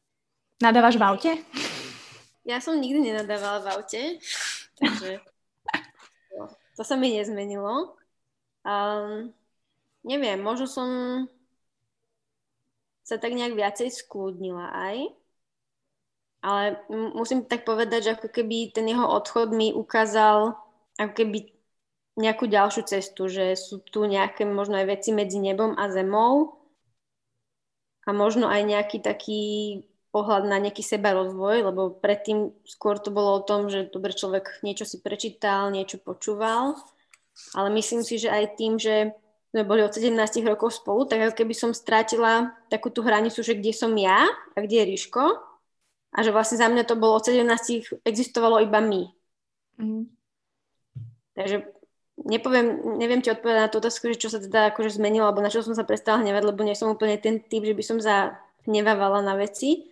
S1: Nadávaš v aute?
S2: Ja som nikdy nenadávala v aute, takže to sa mi nezmenilo. Um, neviem, možno som sa tak nejak viacej skľudnila aj. Ale musím tak povedať, že ako keby ten jeho odchod mi ukázal ako keby nejakú ďalšiu cestu, že sú tu nejaké možno aj veci medzi nebom a zemou a možno aj nejaký taký pohľad na nejaký seba rozvoj, lebo predtým skôr to bolo o tom, že dobre človek niečo si prečítal, niečo počúval, ale myslím si, že aj tým, že sme boli od 17 rokov spolu, tak ako keby som strátila takú tú hranicu, že kde som ja a kde je Ríško a že vlastne za mňa to bolo od 17 existovalo iba my. Mm. Takže nepoviem, neviem ti odpovedať na tú otázku, že čo sa teda akože zmenilo, alebo na čo som sa prestala hnevať, lebo nie som úplne ten typ, že by som zahnevávala na veci.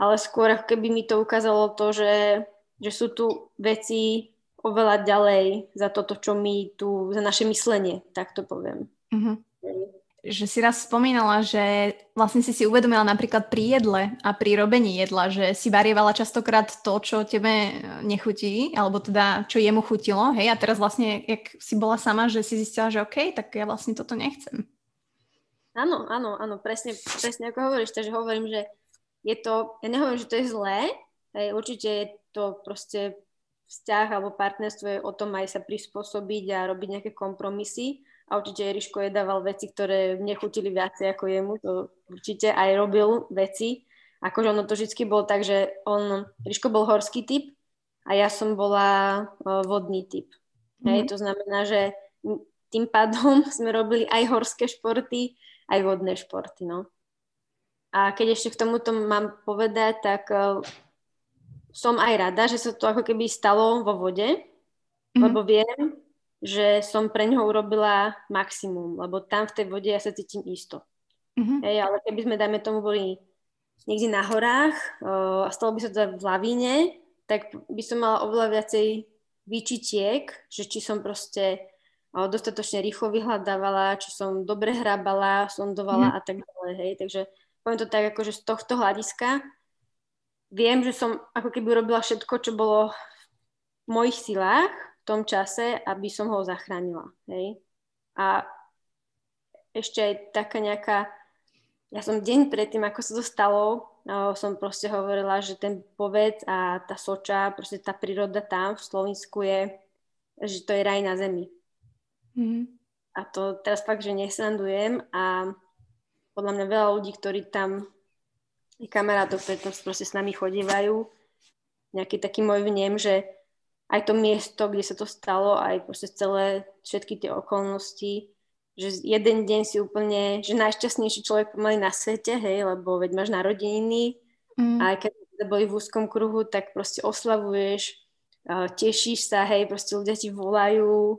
S2: Ale skôr ako keby mi to ukázalo to, že, že sú tu veci oveľa ďalej za toto, čo my tu, za naše myslenie, tak to poviem. Mm-hmm
S1: že si raz spomínala, že vlastne si si uvedomila napríklad pri jedle a pri robení jedla, že si varievala častokrát to, čo tebe nechutí, alebo teda čo jemu chutilo, hej, a teraz vlastne, jak si bola sama, že si zistila, že OK, tak ja vlastne toto nechcem.
S2: Áno, áno, áno, presne, presne ako hovoríš, takže hovorím, že je to, ja nehovorím, že to je zlé, hej, určite je to proste vzťah alebo partnerstvo je o tom aj sa prispôsobiť a robiť nejaké kompromisy, a určite Eriško jedával veci, ktoré nechutili viacej ako jemu, to určite aj robil veci. Akože ono to vždy bolo tak, že on, Eriško bol horský typ a ja som bola vodný typ. Mm-hmm. Hej, to znamená, že tým pádom sme robili aj horské športy, aj vodné športy. No. A keď ešte k tomuto mám povedať, tak uh, som aj rada, že sa to ako keby stalo vo vode, mm-hmm. lebo viem, že som pre ňoho urobila maximum, lebo tam v tej vode ja sa cítim isto. Mm-hmm. Hej, ale keby sme, dajme tomu, boli niekde na horách uh, a stalo by sa to v lavíne, tak by som mala oveľa viacej výčitiek, že či som proste uh, dostatočne rýchlo vyhľadávala, či som dobre hrábala, sondovala mm. a tak ďalej. Hej. Takže poviem to tak, že z tohto hľadiska viem, že som ako keby robila všetko, čo bolo v mojich silách, tom čase, aby som ho zachránila. Hej? A ešte aj taká nejaká, ja som deň predtým, ako sa to stalo, som proste hovorila, že ten poved a tá soča, proste tá príroda tam v Slovensku je, že to je raj na zemi. Mm-hmm. A to teraz fakt, že nesandujem a podľa mňa veľa ľudí, ktorí tam kamarátov, ktorí tam proste s nami chodívajú, nejaký taký môj vnem, že aj to miesto, kde sa to stalo, aj proste celé, všetky tie okolnosti, že jeden deň si úplne, že najšťastnejší človek pomaly na svete, hej, lebo veď máš narodeniny mm. a aj keď boli v úzkom kruhu, tak proste oslavuješ, tešíš sa, hej, proste ľudia ti volajú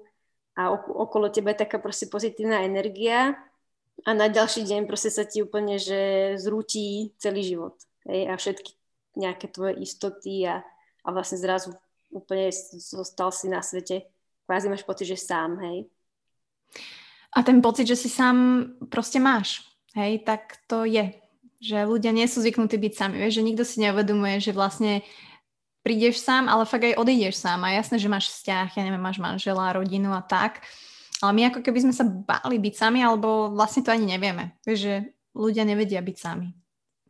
S2: a okolo teba je taká proste pozitívna energia a na ďalší deň proste sa ti úplne, že zrúti celý život, hej, a všetky nejaké tvoje istoty a, a vlastne zrazu úplne zostal si na svete. Kvázi máš pocit, že sám, hej.
S1: A ten pocit, že si sám proste máš, hej, tak to je. Že ľudia nie sú zvyknutí byť sami, vieš, že nikto si neuvedomuje, že vlastne prídeš sám, ale fakt aj odídeš sám. A jasné, že máš vzťah, ja neviem, máš manžela, rodinu a tak. Ale my ako keby sme sa báli byť sami, alebo vlastne to ani nevieme. Vieš, že ľudia nevedia byť sami.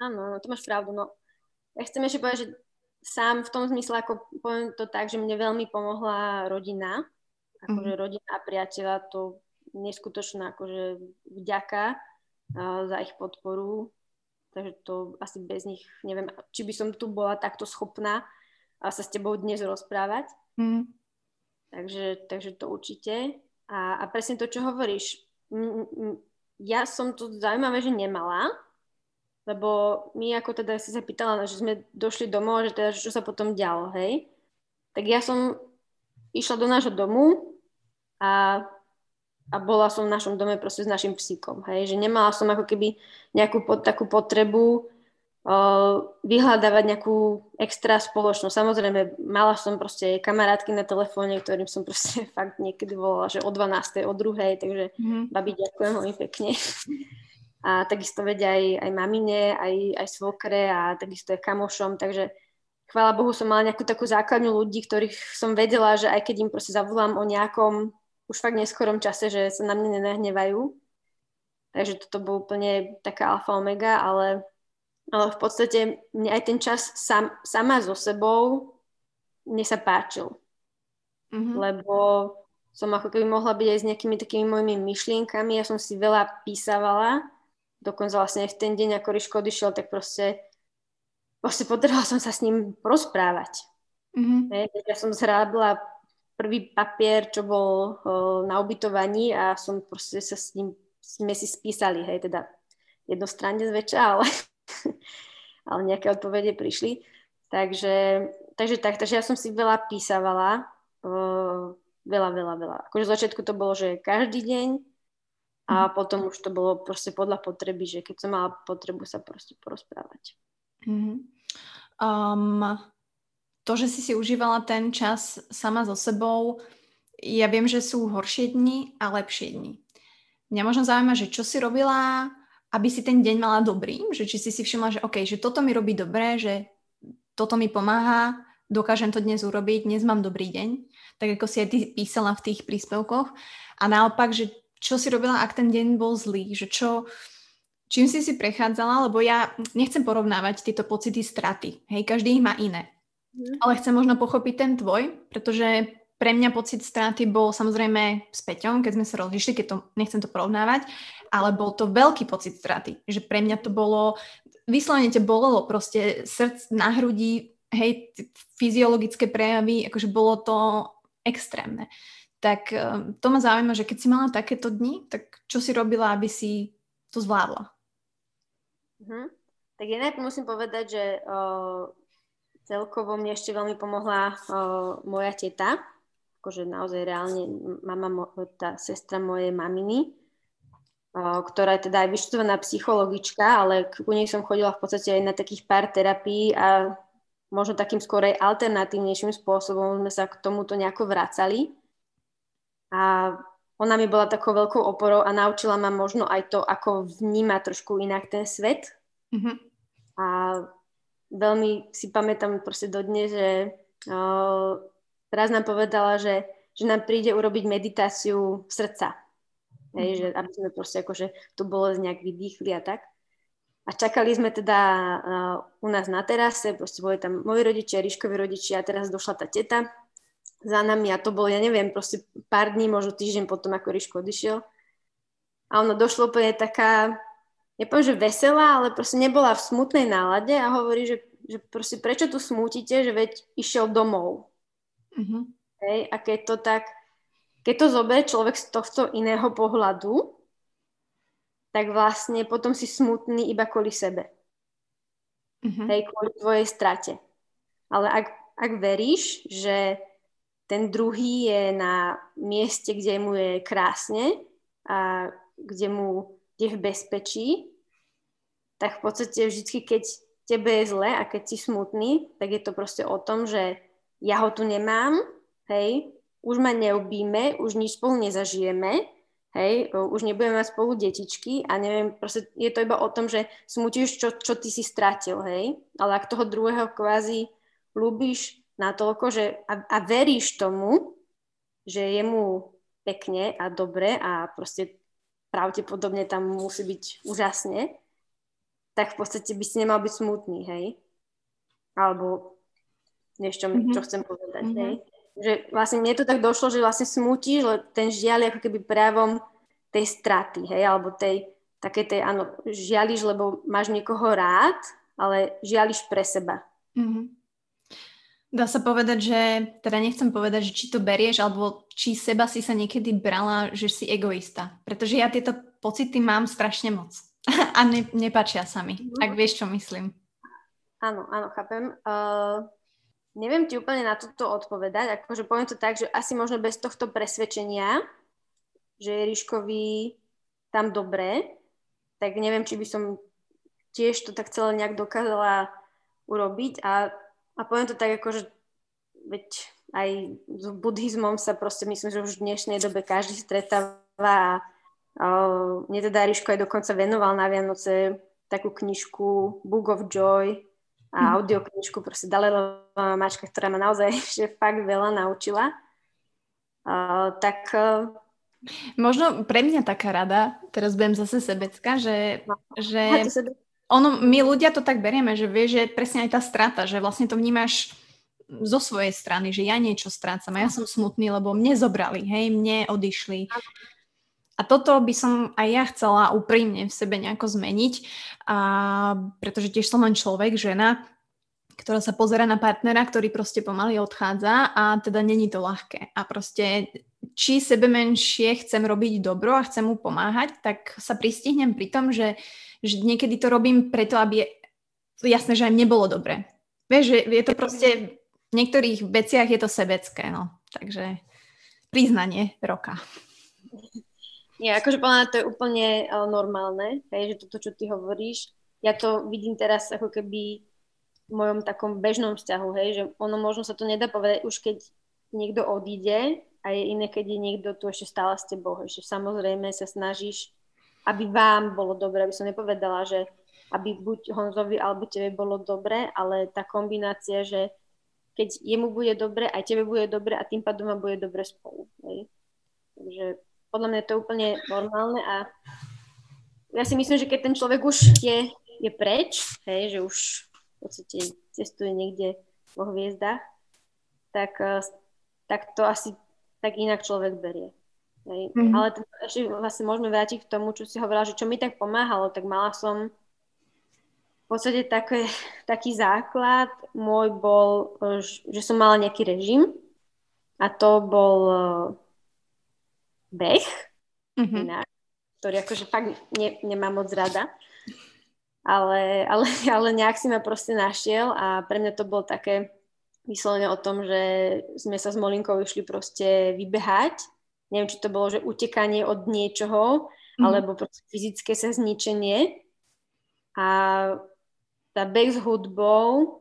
S2: Áno, no to máš pravdu. No. Ja chcem ešte povedať, že sám v tom zmysle, ako poviem to tak, že mne veľmi pomohla rodina. Akože mm. rodina a priateľa, to neskutočná akože vďaka uh, za ich podporu. Takže to asi bez nich, neviem, či by som tu bola takto schopná a sa s tebou dnes rozprávať. Mm. Takže, takže to určite. A, a presne to, čo hovoríš. M- m- ja som to zaujímavé, že nemala, lebo my ako teda si sa pýtala, že sme došli domov, že teda čo sa potom dialo, hej. Tak ja som išla do nášho domu a, a bola som v našom dome proste s našim psíkom, hej. Že nemala som ako keby nejakú pod, takú potrebu vyhľadávať nejakú extra spoločnosť. Samozrejme, mala som proste kamarátky na telefóne, ktorým som proste fakt niekedy volala, že o 12. o 2. Takže mm-hmm. babi, ďakujem veľmi pekne. A takisto vedia aj, aj mamine, aj, aj svokre a takisto aj kamošom. Takže chvála Bohu som mala nejakú takú základňu ľudí, ktorých som vedela, že aj keď im proste zavolám o nejakom už fakt neskorom čase, že sa na mňa nenahnevajú. Takže toto bol úplne taká alfa omega, ale ale v podstate mne aj ten čas sam, sama so sebou mne sa páčil. Mm-hmm. Lebo som ako keby mohla byť aj s nejakými takými mojimi myšlienkami. Ja som si veľa písavala. Dokonca vlastne v ten deň, ako Riško odišiel, tak proste, proste potrebovala som sa s ním rozprávať. Mm-hmm. Ja som zhrábla prvý papier, čo bol o, na ubytovaní a som proste sa s ním, sme si spísali, hej, teda jednostranne zväčša, ale ale nejaké odpovede prišli. Takže, takže tak, takže ja som si veľa písavala, veľa, veľa, veľa. Akože v začiatku to bolo, že každý deň a mm. potom už to bolo proste podľa potreby, že keď som mala potrebu sa proste porozprávať.
S1: Mm-hmm. Um, to, že si si užívala ten čas sama so sebou, ja viem, že sú horšie dni a lepšie dni. Mňa možno zaujíma, že čo si robila aby si ten deň mala dobrý, že či si si všimla, že OK, že toto mi robí dobre, že toto mi pomáha, dokážem to dnes urobiť, dnes mám dobrý deň, tak ako si aj ty písala v tých príspevkoch. A naopak, že čo si robila, ak ten deň bol zlý, že čo, čím si si prechádzala, lebo ja nechcem porovnávať tieto pocity straty. Hej, každý ich má iné. Mm. Ale chcem možno pochopiť ten tvoj, pretože pre mňa pocit straty bol samozrejme s Peťom, keď sme sa rozlišili, keď to, nechcem to porovnávať, ale bol to veľký pocit straty. Že pre mňa to bolo, vyslovene ťa bolelo proste srdc na hrudi, hej, fyziologické prejavy, akože bolo to extrémne. Tak eh, to ma zaujíma, že keď si mala takéto dni, tak čo si robila, aby si to zvládla?
S2: Mhm. Tak ja najprv musím povedať, že uh, celkovo mne ešte veľmi pomohla uh, moja teta, akože naozaj reálne mama, tá sestra mojej maminy, ktorá je teda aj vyštudovaná psychologička, ale ku nej som chodila v podstate aj na takých pár terapií a možno takým skôr aj alternatívnejším spôsobom sme sa k tomuto nejako vracali. A ona mi bola takou veľkou oporou a naučila ma možno aj to, ako vníma trošku inak ten svet. Mm-hmm. A veľmi si pamätám proste dodnes, že uh, raz nám povedala, že, že nám príde urobiť meditáciu srdca. Hej, mm. že aby sme proste akože tú bolesť nejak vydýchli a tak. A čakali sme teda uh, u nás na terase, proste boli tam moji rodičia, Ríškovi rodičia a teraz došla tá teta za nami a to bolo, ja neviem, proste pár dní, možno týždeň potom, ako Ríško odišiel. A ono došlo úplne taká, nepoviem, že veselá, ale proste nebola v smutnej nálade a hovorí, že, že proste prečo tu smútite, že veď išiel domov. Mm-hmm. Hej, a keď to tak, keď to zoberie človek z tohto iného pohľadu, tak vlastne potom si smutný iba kvôli sebe. Mm-hmm. Hej, kvôli tvojej strate. Ale ak, ak veríš, že ten druhý je na mieste, kde mu je krásne a kde mu je v bezpečí, tak v podstate vždy, keď tebe je zle a keď si smutný, tak je to proste o tom, že ja ho tu nemám, hej, už ma neobíme, už nič spolu nezažijeme, hej, už nebudeme mať spolu detičky a neviem, proste je to iba o tom, že smutíš, čo, čo ty si stratil, hej, ale ak toho druhého kvázi ľúbiš natoľko, že a, a veríš tomu, že je mu pekne a dobre a proste pravdepodobne tam musí byť úžasne, tak v podstate by si nemal byť smutný, hej? Alebo niečo, mm-hmm. čo chcem povedať, mm-hmm. hej? Že vlastne mne to tak došlo, že vlastne smutí, že ten žiaľ je ako keby prejavom tej straty, hej? Alebo tej, také tej, áno, žiališ, lebo máš niekoho rád, ale žiališ pre seba. Mm-hmm.
S1: Dá sa povedať, že, teda nechcem povedať, že či to berieš, alebo či seba si sa niekedy brala, že si egoista. Pretože ja tieto pocity mám strašne moc. A ne, nepačia sa mi, mm. ak vieš, čo myslím.
S2: Áno, áno, chápem. Uh, neviem ti úplne na toto odpovedať. Akože poviem to tak, že asi možno bez tohto presvedčenia, že je Ríškovi tam dobré, tak neviem, či by som tiež to tak celé nejak dokázala urobiť. A a poviem to tak, ako, že veď aj s buddhizmom sa proste myslím, že už v dnešnej dobe každý stretáva a uh, mne teda Ríško aj dokonca venoval na Vianoce takú knižku Book of Joy a mm. audioknižku proste Dalajlova mačka, ktorá ma naozaj že fakt veľa naučila. Uh, tak uh,
S1: Možno pre mňa taká rada, teraz budem zase sebecka, že, no, že ono, my ľudia to tak berieme, že vieš, že presne aj tá strata, že vlastne to vnímaš zo svojej strany, že ja niečo strácam a ja som smutný, lebo mne zobrali, hej, mne odišli. A toto by som aj ja chcela úprimne v sebe nejako zmeniť, a, pretože tiež som len človek, žena, ktorá sa pozera na partnera, ktorý proste pomaly odchádza a teda není to ľahké. A proste či sebe menšie chcem robiť dobro a chcem mu pomáhať, tak sa pristihnem pri tom, že že niekedy to robím preto, aby je, jasné, že aj mne bolo dobre. Vieš, že je to proste, v niektorých veciach je to sebecké, no. Takže priznanie roka.
S2: Nie, akože podľa to je úplne uh, normálne, hej, že toto, čo ty hovoríš, ja to vidím teraz ako keby v mojom takom bežnom vzťahu, hej, že ono možno sa to nedá povedať už keď niekto odíde a je iné, keď je niekto tu ešte stále s tebou, hej, že samozrejme sa snažíš aby vám bolo dobre, aby som nepovedala, že aby buď Honzovi alebo tebe bolo dobre, ale tá kombinácia, že keď jemu bude dobre, aj tebe bude dobre a tým pádom bude dobre spolu. Hej. Takže podľa mňa je to úplne normálne a ja si myslím, že keď ten človek už je, je preč, hej, že už v podstate cestuje niekde vo hviezdach, tak, eh, tak to asi tak inak človek berie. Hej. Mm-hmm. Ale to, ešte vlastne môžeme vrátiť k tomu, čo si hovorila, že čo mi tak pomáhalo, tak mala som v podstate také, taký základ môj bol, že som mala nejaký režim a to bol e, beh, mm-hmm. inak, ktorý akože fakt ne, nemám moc rada, ale, ale, ale nejak si ma proste našiel a pre mňa to bolo také vyslovene o tom, že sme sa s Molinkou išli proste vybehať neviem, či to bolo, že utekanie od niečoho, mm. alebo fyzické sa zničenie. A tá beh s hudbou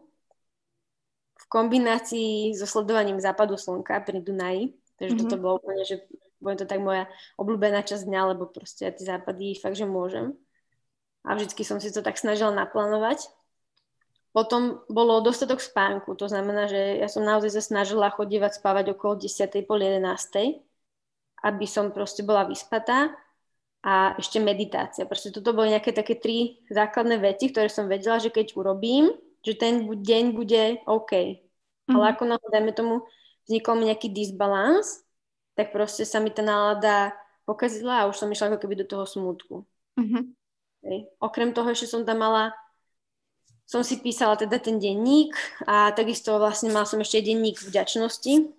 S2: v kombinácii so sledovaním západu slnka pri Dunaji, takže mm-hmm. toto bolo úplne, že bude to tak moja obľúbená časť dňa, lebo proste ja tie západy fakt, že môžem. A vždycky som si to tak snažila naplánovať. Potom bolo dostatok spánku, to znamená, že ja som naozaj sa snažila chodívať spávať okolo 10. pol 11 aby som proste bola vyspatá a ešte meditácia. Proste toto boli nejaké také tri základné veci, ktoré som vedela, že keď urobím, že ten deň bude OK. Mm-hmm. Ale ako náhle, dajme tomu, vznikol mi nejaký disbalans, tak proste sa mi tá nálada pokazila a už som išla ako keby do toho smutku. Mm-hmm. Hej. Okrem toho ešte som tam mala som si písala teda ten denník a takisto vlastne mal som ešte denník vďačnosti,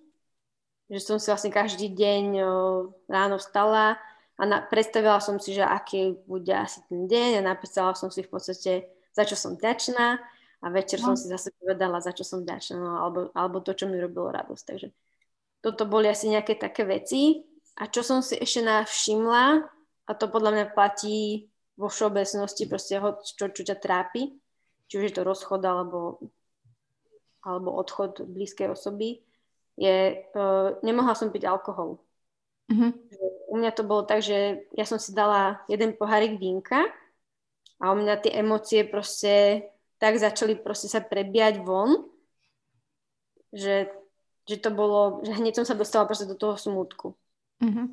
S2: že som si vlastne každý deň ráno vstala a na, predstavila som si, že aký bude asi ten deň a napísala som si v podstate, za čo som vďačná a večer no. som si zase povedala, za čo som vďačná, no, alebo, alebo to, čo mi robilo radosť. Takže toto boli asi nejaké také veci. A čo som si ešte navšimla, a to podľa mňa platí vo všeobecnosti, proste ho, čo, čo ťa trápi, či už je to rozchod alebo, alebo odchod blízkej osoby, je, uh, nemohla som piť alkohol. Uh-huh. U mňa to bolo tak, že ja som si dala jeden pohárik vínka a u mňa tie emócie proste tak začali proste sa prebiať von, že, že to bolo, že hneď som sa dostala proste do toho smutku. Mm-hmm.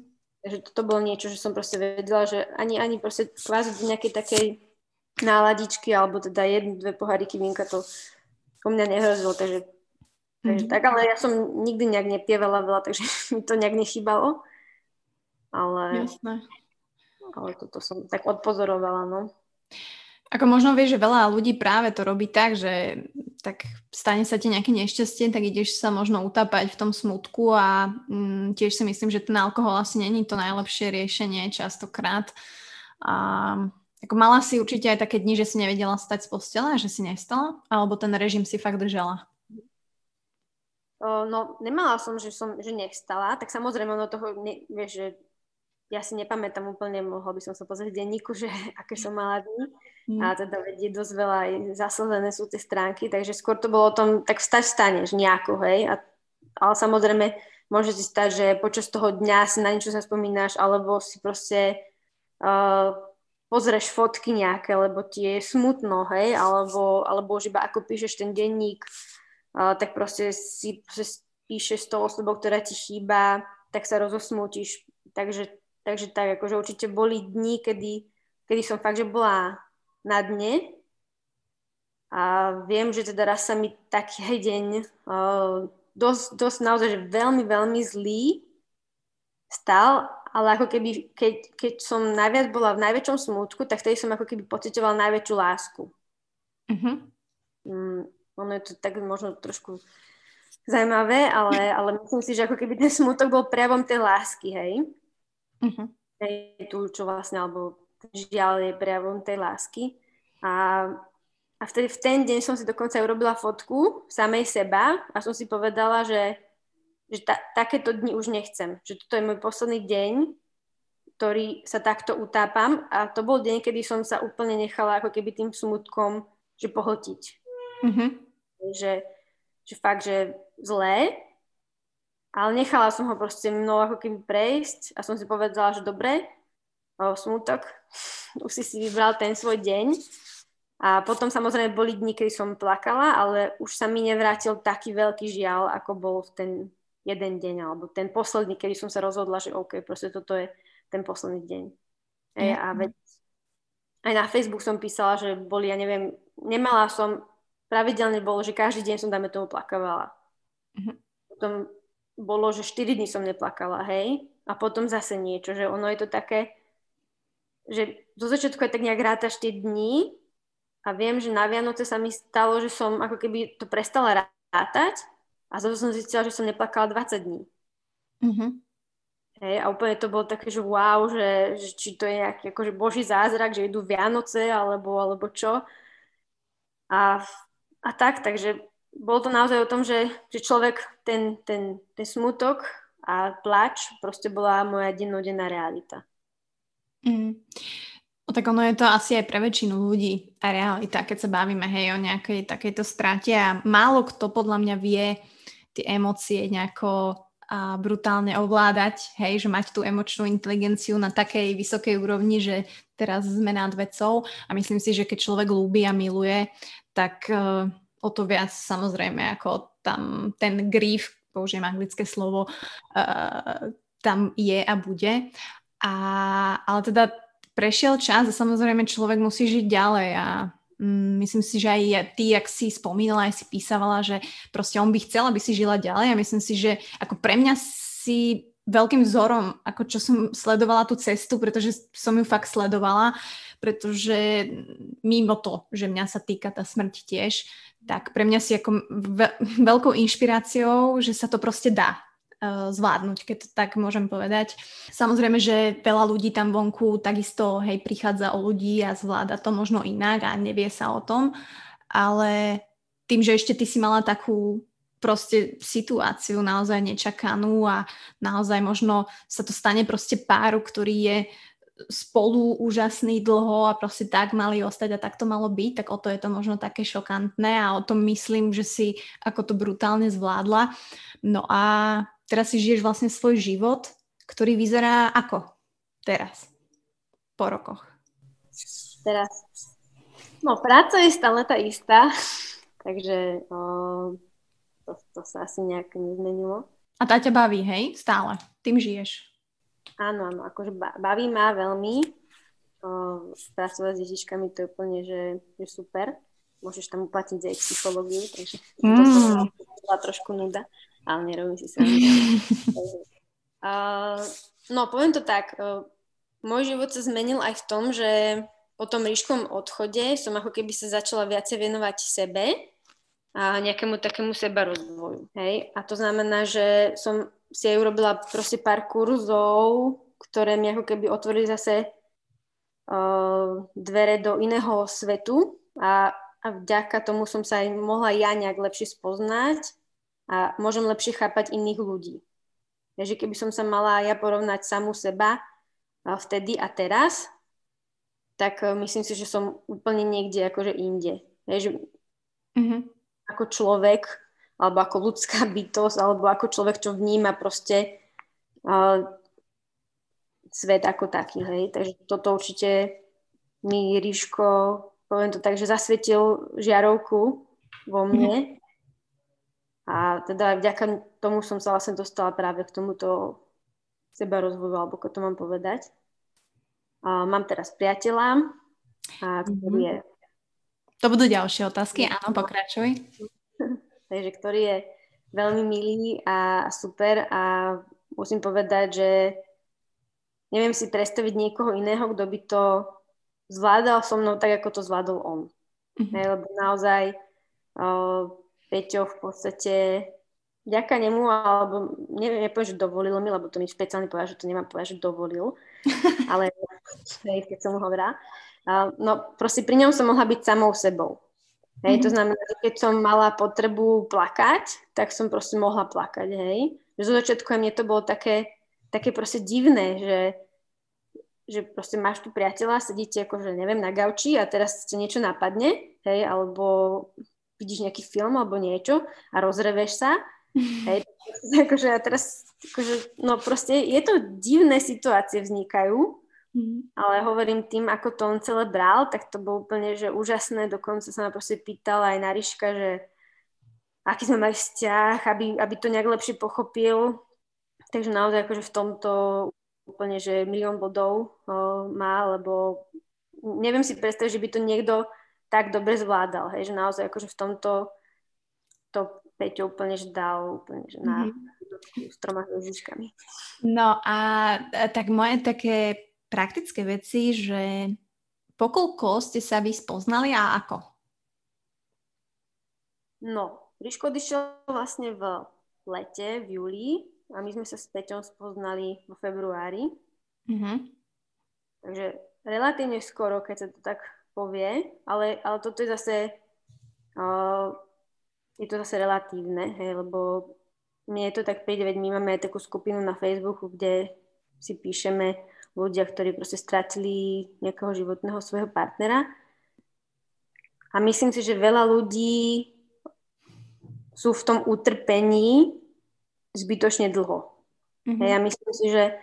S2: Takže toto bolo niečo, že som proste vedela, že ani, ani proste kvázi nejakej takej náladičky, alebo teda jednu, dve poháriky vínka, to u mňa nehrozilo, takže, mm-hmm. takže tak, ale ja som nikdy nejak nepievala veľa, takže mi to nejak nechybalo. Ale, Jasné. ale toto som tak odpozorovala, no.
S1: Ako možno vieš, že veľa ľudí práve to robí tak, že tak stane sa ti nejaké nešťastie, tak ideš sa možno utápať v tom smutku a mm, tiež si myslím, že ten alkohol asi není to najlepšie riešenie častokrát. A ako mala si určite aj také dni, že si nevedela stať z postele, že si nestala? Alebo ten režim si fakt držala?
S2: No, nemala som, že som že nestala, tak samozrejme ono toho, ne, vieš, že ja si nepamätám úplne, mohla by som sa pozrieť v denníku, že aké som mala dni. Mm. A teda vedieť dosť veľa aj zaslzené sú tie stránky, takže skôr to bolo o tom, tak vstať vstaneš nejako, hej. A, ale samozrejme môže si stať, že počas toho dňa si na niečo sa spomínaš, alebo si proste uh, pozrieš fotky nejaké, lebo ti je smutno, hej, alebo, alebo už iba ako píšeš ten denník, tak proste si píšeš s tou osobou, ktorá ti chýba, tak sa rozosmutíš. Takže, takže tak, akože určite boli dni, kedy, kedy som fakt, že bola na dne. A viem, že teda raz sa mi taký deň uh, dosť, dosť naozaj že veľmi, veľmi zlý stal, ale ako keby, keď, keď som najviac bola v najväčšom smútku, tak vtedy som ako keby pocitovala najväčšiu lásku. Uh-huh. Mm, ono je to tak možno trošku zaujímavé, ale, ale myslím si, že ako keby ten smútok bol prejavom tej lásky, hej? Uh-huh. Hej, tu, čo vlastne, alebo žiaľ je prejavom tej lásky. A, a vtedy v ten deň som si dokonca urobila fotku samej seba a som si povedala, že, že ta, takéto dni už nechcem. Že toto je môj posledný deň, ktorý sa takto utápam a to bol deň, kedy som sa úplne nechala ako keby tým smutkom že pohltiť. Mm-hmm. Že, že fakt, že zlé, ale nechala som ho proste mnou ako keby prejsť a som si povedala, že dobre, o, smutok, už si si vybral ten svoj deň. A potom samozrejme boli dni, kedy som plakala, ale už sa mi nevrátil taký veľký žiaľ, ako bol v ten jeden deň, alebo ten posledný, kedy som sa rozhodla, že OK, proste toto je ten posledný deň. Mm. a veď aj na Facebook som písala, že boli, ja neviem, nemala som, pravidelne bolo, že každý deň som, dáme tomu, plakavala. Mm. Potom bolo, že 4 dní som neplakala, hej, a potom zase niečo, že ono je to také, že zo začiatku aj tak nejak rátaš tie dni a viem, že na Vianoce sa mi stalo, že som ako keby to prestala rátať a zase som zistila, že som neplakala 20 dní. Mm-hmm. Hej, a úplne to bolo také, že wow, že, že či to je nejaký akože boží zázrak, že idú Vianoce alebo, alebo čo. A, a tak, takže bolo to naozaj o tom, že, že človek, ten, ten, ten smutok a plač proste bola moja dennodenná realita.
S1: Mm. No, tak ono je to asi aj pre väčšinu ľudí a realita, keď sa bavíme hej, o nejakej takejto strate a málo kto podľa mňa vie tie emócie nejako a brutálne ovládať, hej, že mať tú emočnú inteligenciu na takej vysokej úrovni, že teraz sme nad vecou a myslím si, že keď človek ľúbi a miluje, tak uh, o to viac samozrejme ako tam ten grief, použijem anglické slovo, uh, tam je a bude. A, ale teda prešiel čas a samozrejme človek musí žiť ďalej a myslím si, že aj ty, ak si spomínala, aj si písavala, že proste on by chcel, aby si žila ďalej. A myslím si, že ako pre mňa si veľkým vzorom, ako čo som sledovala tú cestu, pretože som ju fakt sledovala, pretože mimo to, že mňa sa týka tá smrť tiež, tak pre mňa si ako veľkou inšpiráciou, že sa to proste dá zvládnuť, keď to tak môžem povedať. Samozrejme, že veľa ľudí tam vonku takisto hej, prichádza o ľudí a zvláda to možno inak a nevie sa o tom, ale tým, že ešte ty si mala takú proste situáciu naozaj nečakanú a naozaj možno sa to stane proste páru, ktorý je spolu úžasný dlho a proste tak mali ostať a tak to malo byť, tak o to je to možno také šokantné a o tom myslím, že si ako to brutálne zvládla. No a teraz si žiješ vlastne svoj život, ktorý vyzerá ako teraz, po rokoch.
S2: Teraz. No, práca je stále tá istá, takže o, to, to sa asi nejak nezmenilo.
S1: A tá ťa baví, hej? Stále. Tým žiješ.
S2: Áno, áno, akože baví ma veľmi. O, pracovať s detičkami to je úplne, že, že super. Môžeš tam uplatniť aj psychológiu, takže mm. to bola trošku nuda, ale nerobím si sa. uh, no, poviem to tak. Uh, môj život sa zmenil aj v tom, že po tom ríškom odchode som ako keby sa začala viacej venovať sebe a nejakému takému seba rozvoju. Hej? A to znamená, že som si aj urobila proste pár kurzov, ktoré mi ako keby otvorili zase uh, dvere do iného svetu a, a vďaka tomu som sa aj mohla ja nejak lepšie spoznať a môžem lepšie chápať iných ľudí. Takže keby som sa mala ja porovnať samú seba vtedy a teraz, tak uh, myslím si, že som úplne niekde akože inde. Takže, mm-hmm ako človek, alebo ako ľudská bytosť, alebo ako človek, čo vníma proste uh, svet ako taký, hej. Takže toto určite mi Ríško, poviem to tak, že zasvietil žiarovku vo mne. A teda vďaka tomu som sa vlastne dostala práve k tomuto seba rozvoju, alebo ako to mám povedať. A mám teraz priateľa, a ktorý mm-hmm. je
S1: to budú ďalšie otázky, áno, pokračuj.
S2: Takže ktorý je veľmi milý a super a musím povedať, že neviem si predstaviť niekoho iného, kto by to zvládal so mnou tak, ako to zvládol on. Mm-hmm. Hej, lebo naozaj uh, Peťo v podstate vďaka nemu, alebo neviem, nepoviem, že dovolil mi, lebo to mi špeciálne povedal, že to nemám povedať, že dovolil, ale hej, keď som mu hovorila, no proste pri ňom som mohla byť samou sebou. Hej, mm-hmm. to mhm. znamená, že keď som mala potrebu plakať, tak som proste mohla plakať, hej. Že zo začiatku mne to bolo také, také proste divné, že, že proste máš tu priateľa, sedíte akože, neviem, na gauči a teraz ste niečo napadne, hej, alebo vidíš nejaký film alebo niečo a rozreveš sa, hej, akože a teraz, akože, no proste je to divné situácie vznikajú, Mm. Ale hovorím tým, ako to on celé bral, tak to bolo úplne, že úžasné. Dokonca sa ma proste pýtala aj Nariška, že aký sme mali vzťah, aby, aby to nejak lepšie pochopil. Takže naozaj akože v tomto úplne, že milión bodov o, má, lebo neviem si predstaviť, že by to niekto tak dobre zvládal, hej, že naozaj akože v tomto to Peťo úplne že dal úplne, že na mm-hmm. s troma hviezdičkami.
S1: No a tak moje také praktické veci, že pokoľko ste sa vy spoznali a ako?
S2: No, Ríško odišiel vlastne v lete, v júli a my sme sa s Peťom spoznali vo februári. Mm-hmm. Takže relatívne skoro, keď sa to tak povie, ale, ale toto je zase uh, je to zase relatívne, hej, lebo mne je to tak príde, veď my máme aj takú skupinu na Facebooku, kde si píšeme ľudia, ktorí proste stratili nejakého životného svojho partnera. A myslím si, že veľa ľudí sú v tom utrpení zbytočne dlho. Mm-hmm. Ja myslím si, že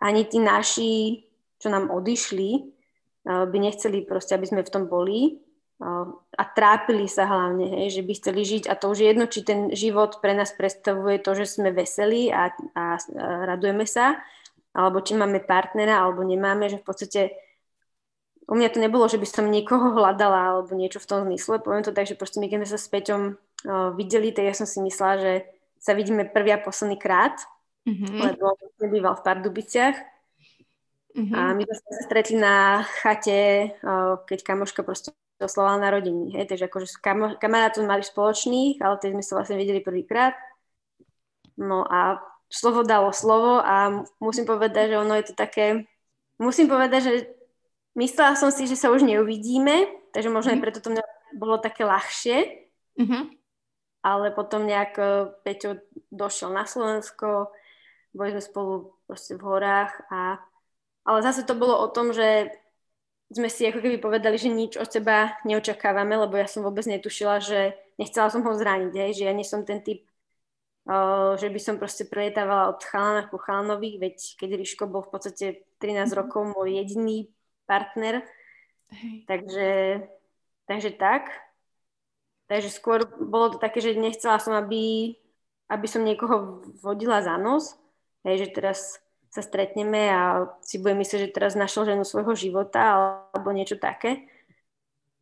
S2: ani tí naši, čo nám odišli, by nechceli proste, aby sme v tom boli a trápili sa hlavne, hej, že by chceli žiť a to už je jedno, či ten život pre nás predstavuje to, že sme veselí a, a, radujeme sa, alebo či máme partnera, alebo nemáme, že v podstate u mňa to nebolo, že by som niekoho hľadala alebo niečo v tom zmysle. Poviem to tak, že proste my keď sme sa s Peťom videli, tak ja som si myslela, že sa vidíme prvý a posledný krát, mm-hmm. lebo nebýval v Pardubiciach. Mm-hmm. A my sme sa stretli na chate, keď kamoška proste oslavovala narodení. Hej? Takže akože kam- kamarátov mali spoločných, ale teď sme sa vlastne videli prvýkrát. No a slovo dalo slovo a musím povedať, že ono je to také, musím povedať, že myslela som si, že sa už neuvidíme, takže možno mm. aj preto to mňa bolo také ľahšie, mm-hmm. ale potom nejak e, Peťo došiel na Slovensko, boli sme spolu proste v horách a ale zase to bolo o tom, že sme si ako keby povedali, že nič od seba neočakávame, lebo ja som vôbec netušila, že nechcela som ho zraniť, hej, že ja nie som ten typ že by som proste prelietávala od chalana ku chalanovi, veď keď Ríško bol v podstate 13 mhm. rokov môj jediný partner. Hej. Takže, takže tak. Takže skôr bolo to také, že nechcela som, aby, aby som niekoho vodila za nos. Hej, že teraz sa stretneme a si bude myslieť, že teraz našiel ženu svojho života alebo niečo také.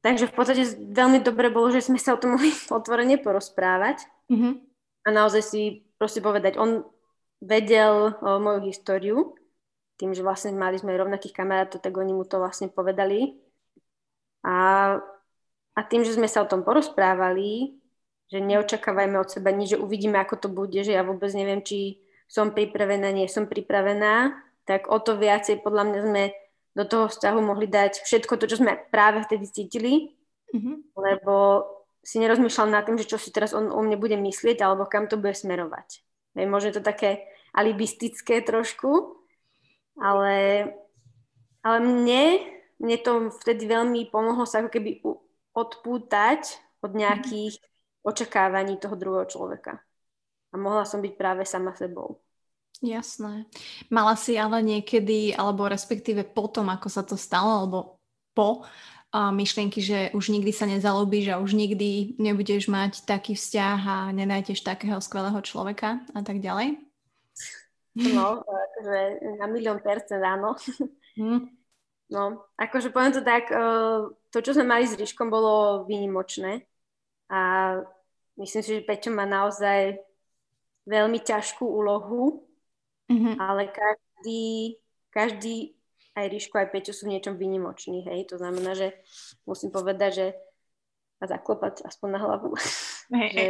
S2: Takže v podstate veľmi dobre bolo, že sme sa o tom mohli otvorene porozprávať mm-hmm. a naozaj si proste povedať, on vedel o, moju históriu, tým, že vlastne mali sme rovnakých kamarátov, tak oni mu to vlastne povedali. A, a tým, že sme sa o tom porozprávali, že neočakávajme od seba nič, že uvidíme, ako to bude, že ja vôbec neviem, či som pripravená, nie som pripravená, tak o to viacej podľa mňa sme do toho vzťahu mohli dať všetko to, čo sme práve vtedy cítili, mm-hmm. lebo si nerozmýšľal nad tým, že čo si teraz on o mne bude myslieť alebo kam to bude smerovať. Hej, možno je to také alibistické trošku, ale, ale mne, mne to vtedy veľmi pomohlo sa ako keby odpútať od nejakých očakávaní toho druhého človeka. A mohla som byť práve sama sebou.
S1: Jasné. Mala si ale niekedy, alebo respektíve potom, ako sa to stalo, alebo po a myšlienky, že už nikdy sa nezalúbíš a už nikdy nebudeš mať taký vzťah a nenájdeš takého skvelého človeka a tak ďalej?
S2: No, akože na milión percent áno. Mm. No, akože poviem to tak, e, to, čo sme mali s Ríškom, bolo výnimočné a myslím si, že Peťo má naozaj veľmi ťažkú úlohu Mm-hmm. Ale každý, každý, aj Ríško, aj Peťo sú v niečom vynimoční, hej. To znamená, že musím povedať, že a zaklopať aspoň na hlavu, hey. že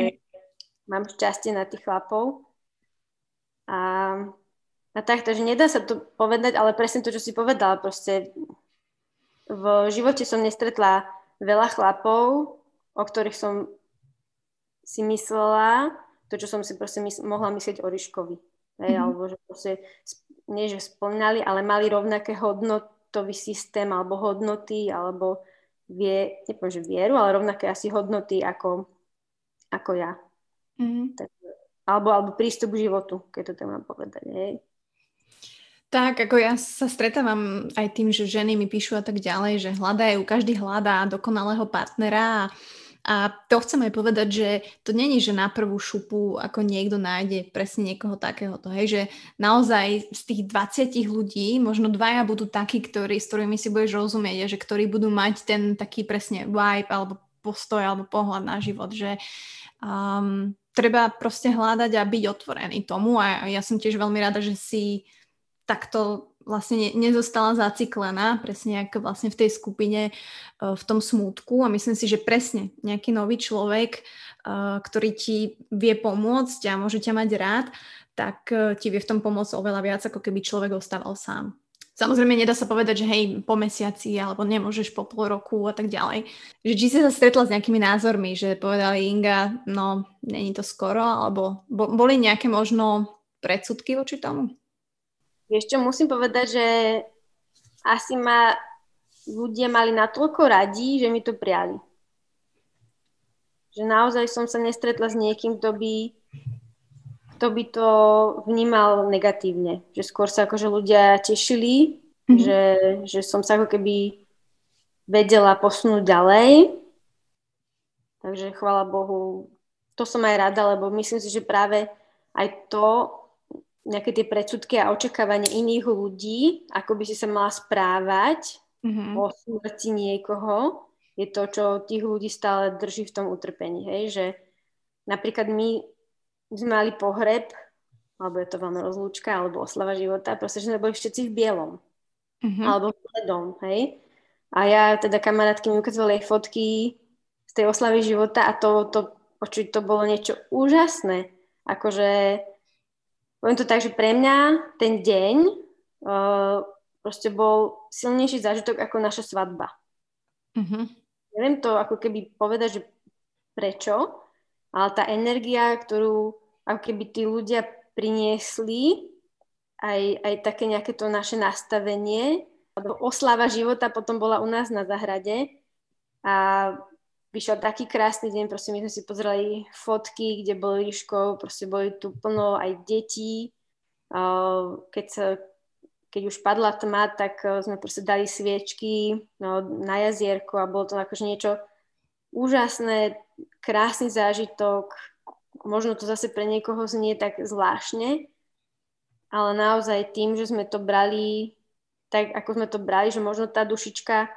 S2: mám šťastie na tých chlapov. A, a tak, takže nedá sa to povedať, ale presne to, čo si povedala, proste v živote som nestretla veľa chlapov, o ktorých som si myslela to, čo som si proste mysl- mohla myslieť o Ríškovi. Hej, mm-hmm. alebo že proste, nie že spomínali, ale mali rovnaké hodnotový systém alebo hodnoty, alebo vie, nepoviem, že vieru, ale rovnaké asi hodnoty ako, ako ja. Mm-hmm. Tak, alebo, alebo prístup k životu, keď to tak mám povedať. Hej.
S1: Tak, ako ja sa stretávam aj tým, že ženy mi píšu a tak ďalej, že hľadajú, každý hľadá dokonalého partnera a a to chcem aj povedať, že to není, že na prvú šupu ako niekto nájde presne niekoho takéhoto. Hej, že naozaj z tých 20 ľudí možno dvaja budú takí, ktorí, s ktorými si budeš rozumieť, že ktorí budú mať ten taký presne vibe alebo postoj alebo pohľad na život, že um, treba proste hľadať a byť otvorený tomu a ja som tiež veľmi rada, že si takto vlastne ne, nezostala zaciklená, presne ako vlastne v tej skupine, uh, v tom smútku a myslím si, že presne nejaký nový človek, uh, ktorý ti vie pomôcť a môže ťa mať rád, tak uh, ti vie v tom pomôcť oveľa viac, ako keby človek ostával sám. Samozrejme, nedá sa povedať, že hej, po mesiaci alebo nemôžeš po pol roku a tak ďalej. Že či si sa stretla s nejakými názormi, že povedali Inga, no, není to skoro, alebo boli nejaké možno predsudky voči tomu?
S2: Vieš čo, musím povedať, že asi ma ľudia mali natoľko radí, že mi to priali. Že naozaj som sa nestretla s niekým, kto by, kto by to vnímal negatívne. Že skôr sa akože ľudia tešili, mm-hmm. že, že som sa ako keby vedela posunúť ďalej. Takže chvála Bohu, to som aj rada, lebo myslím si, že práve aj to nejaké tie predsudky a očakávanie iných ľudí, ako by si sa mala správať mm-hmm. po smrti niekoho, je to, čo tých ľudí stále drží v tom utrpení. Hej? Že napríklad my sme mali pohreb, alebo je to veľmi rozlúčka, alebo oslava života, proste, že sme boli všetci v bielom. Mm-hmm. Alebo v bledom, hej. A ja teda kamarátky mi ukázali fotky z tej oslavy života a to, to, to, to bolo niečo úžasné. Akože poviem to tak, že pre mňa ten deň uh, proste bol silnejší zážitok ako naša svadba. Mm-hmm. Neviem to ako keby povedať, že prečo, ale tá energia, ktorú ako keby tí ľudia priniesli, aj, aj také nejaké to naše nastavenie, alebo oslava života potom bola u nás na zahrade a vyšiel taký krásny deň, proste my sme si pozreli fotky, kde bol Ríško, proste boli tu plno aj detí. Keď, sa, keď už padla tma, tak e, sme proste dali sviečky no, na jazierko a bolo to akože niečo úžasné, krásny zážitok, možno to zase pre niekoho znie tak zvláštne, ale naozaj tým, že sme to brali tak, ako sme to brali, že možno tá dušička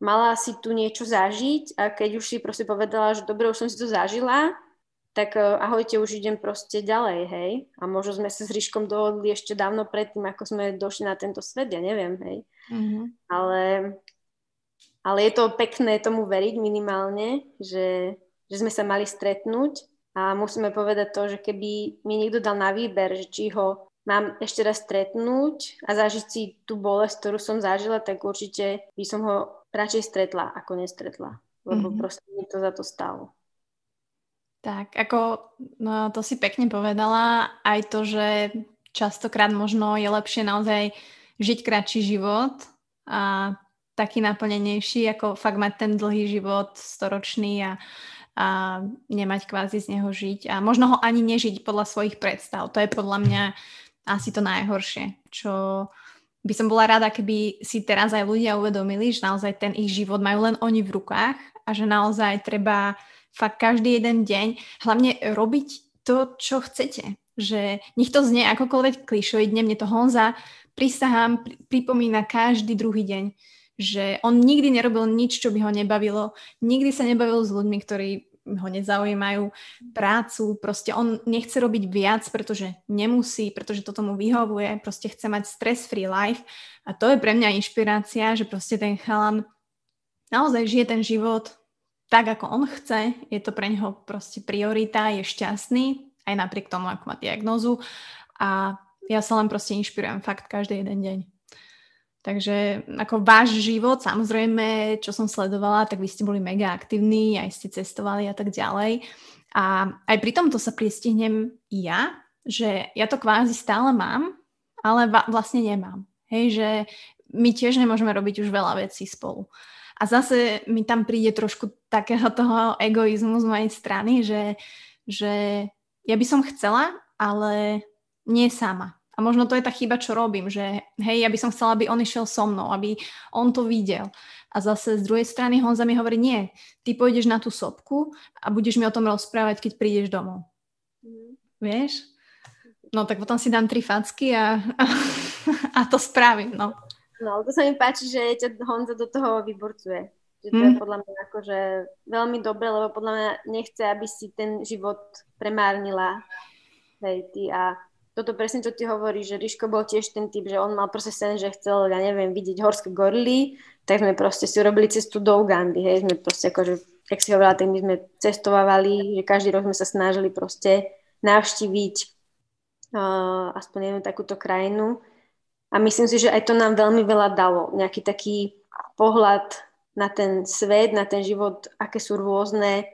S2: mala si tu niečo zažiť a keď už si proste povedala, že dobre, už som si to zažila, tak uh, ahojte, už idem proste ďalej, hej. A možno sme sa s Ríškom dohodli ešte dávno predtým, ako sme došli na tento svet, ja neviem, hej. Mm-hmm. Ale, ale je to pekné tomu veriť minimálne, že, že sme sa mali stretnúť a musíme povedať to, že keby mi niekto dal na výber, že či ho mám ešte raz stretnúť a zažiť si tú bolesť, ktorú som zažila, tak určite by som ho radšej stretla, ako nestretla. Lebo mm-hmm. proste mi to za to stalo.
S1: Tak, ako no, to si pekne povedala, aj to, že častokrát možno je lepšie naozaj žiť kratší život a taký naplnenejší, ako fakt mať ten dlhý život storočný a, a nemať kvázi z neho žiť a možno ho ani nežiť podľa svojich predstav. To je podľa mňa asi to najhoršie, čo by som bola rada, keby si teraz aj ľudia uvedomili, že naozaj ten ich život majú len oni v rukách a že naozaj treba fakt každý jeden deň, hlavne robiť to, čo chcete. Že nech to znie akokoľvek klišoidne, mne to Honza, prisahám, pripomína každý druhý deň, že on nikdy nerobil nič, čo by ho nebavilo, nikdy sa nebavil s ľuďmi, ktorí ho nezaujímajú, prácu, proste on nechce robiť viac, pretože nemusí, pretože to tomu vyhovuje, proste chce mať stress-free life. A to je pre mňa inšpirácia, že proste ten chalan naozaj žije ten život tak, ako on chce, je to pre neho proste priorita, je šťastný, aj napriek tomu, ako má diagnózu a ja sa len proste inšpirujem fakt každý jeden deň. Takže ako váš život, samozrejme, čo som sledovala, tak vy ste boli mega aktívni, aj ste cestovali a tak ďalej. A aj pri tomto sa priestihnem i ja, že ja to kvázi stále mám, ale vlastne nemám. Hej, že my tiež nemôžeme robiť už veľa vecí spolu. A zase mi tam príde trošku takého toho egoizmu z mojej strany, že, že ja by som chcela, ale nie sama. A možno to je tá chyba, čo robím, že hej, ja by som chcela, aby on išiel so mnou, aby on to videl. A zase z druhej strany Honza mi hovorí, nie, ty pôjdeš na tú sopku a budeš mi o tom rozprávať, keď prídeš domov. Mm. Vieš? No tak potom si dám tri facky a, a, a to spravím, no.
S2: No, to sa mi páči, že ťa Honza do toho vyborcuje. Že to mm. je podľa mňa akože veľmi dobre, lebo podľa mňa nechce, aby si ten život premárnila. Hej, ty a toto presne, čo ty hovoríš, že Ríško bol tiež ten typ, že on mal proste sen, že chcel, ja neviem, vidieť horské gorily, tak sme proste si urobili cestu do Ugandy, hej, sme proste akože, jak si hovorila, tak my sme cestovávali, že každý rok sme sa snažili proste navštíviť uh, aspoň jednu takúto krajinu a myslím si, že aj to nám veľmi veľa dalo. Nejaký taký pohľad na ten svet, na ten život, aké sú rôzne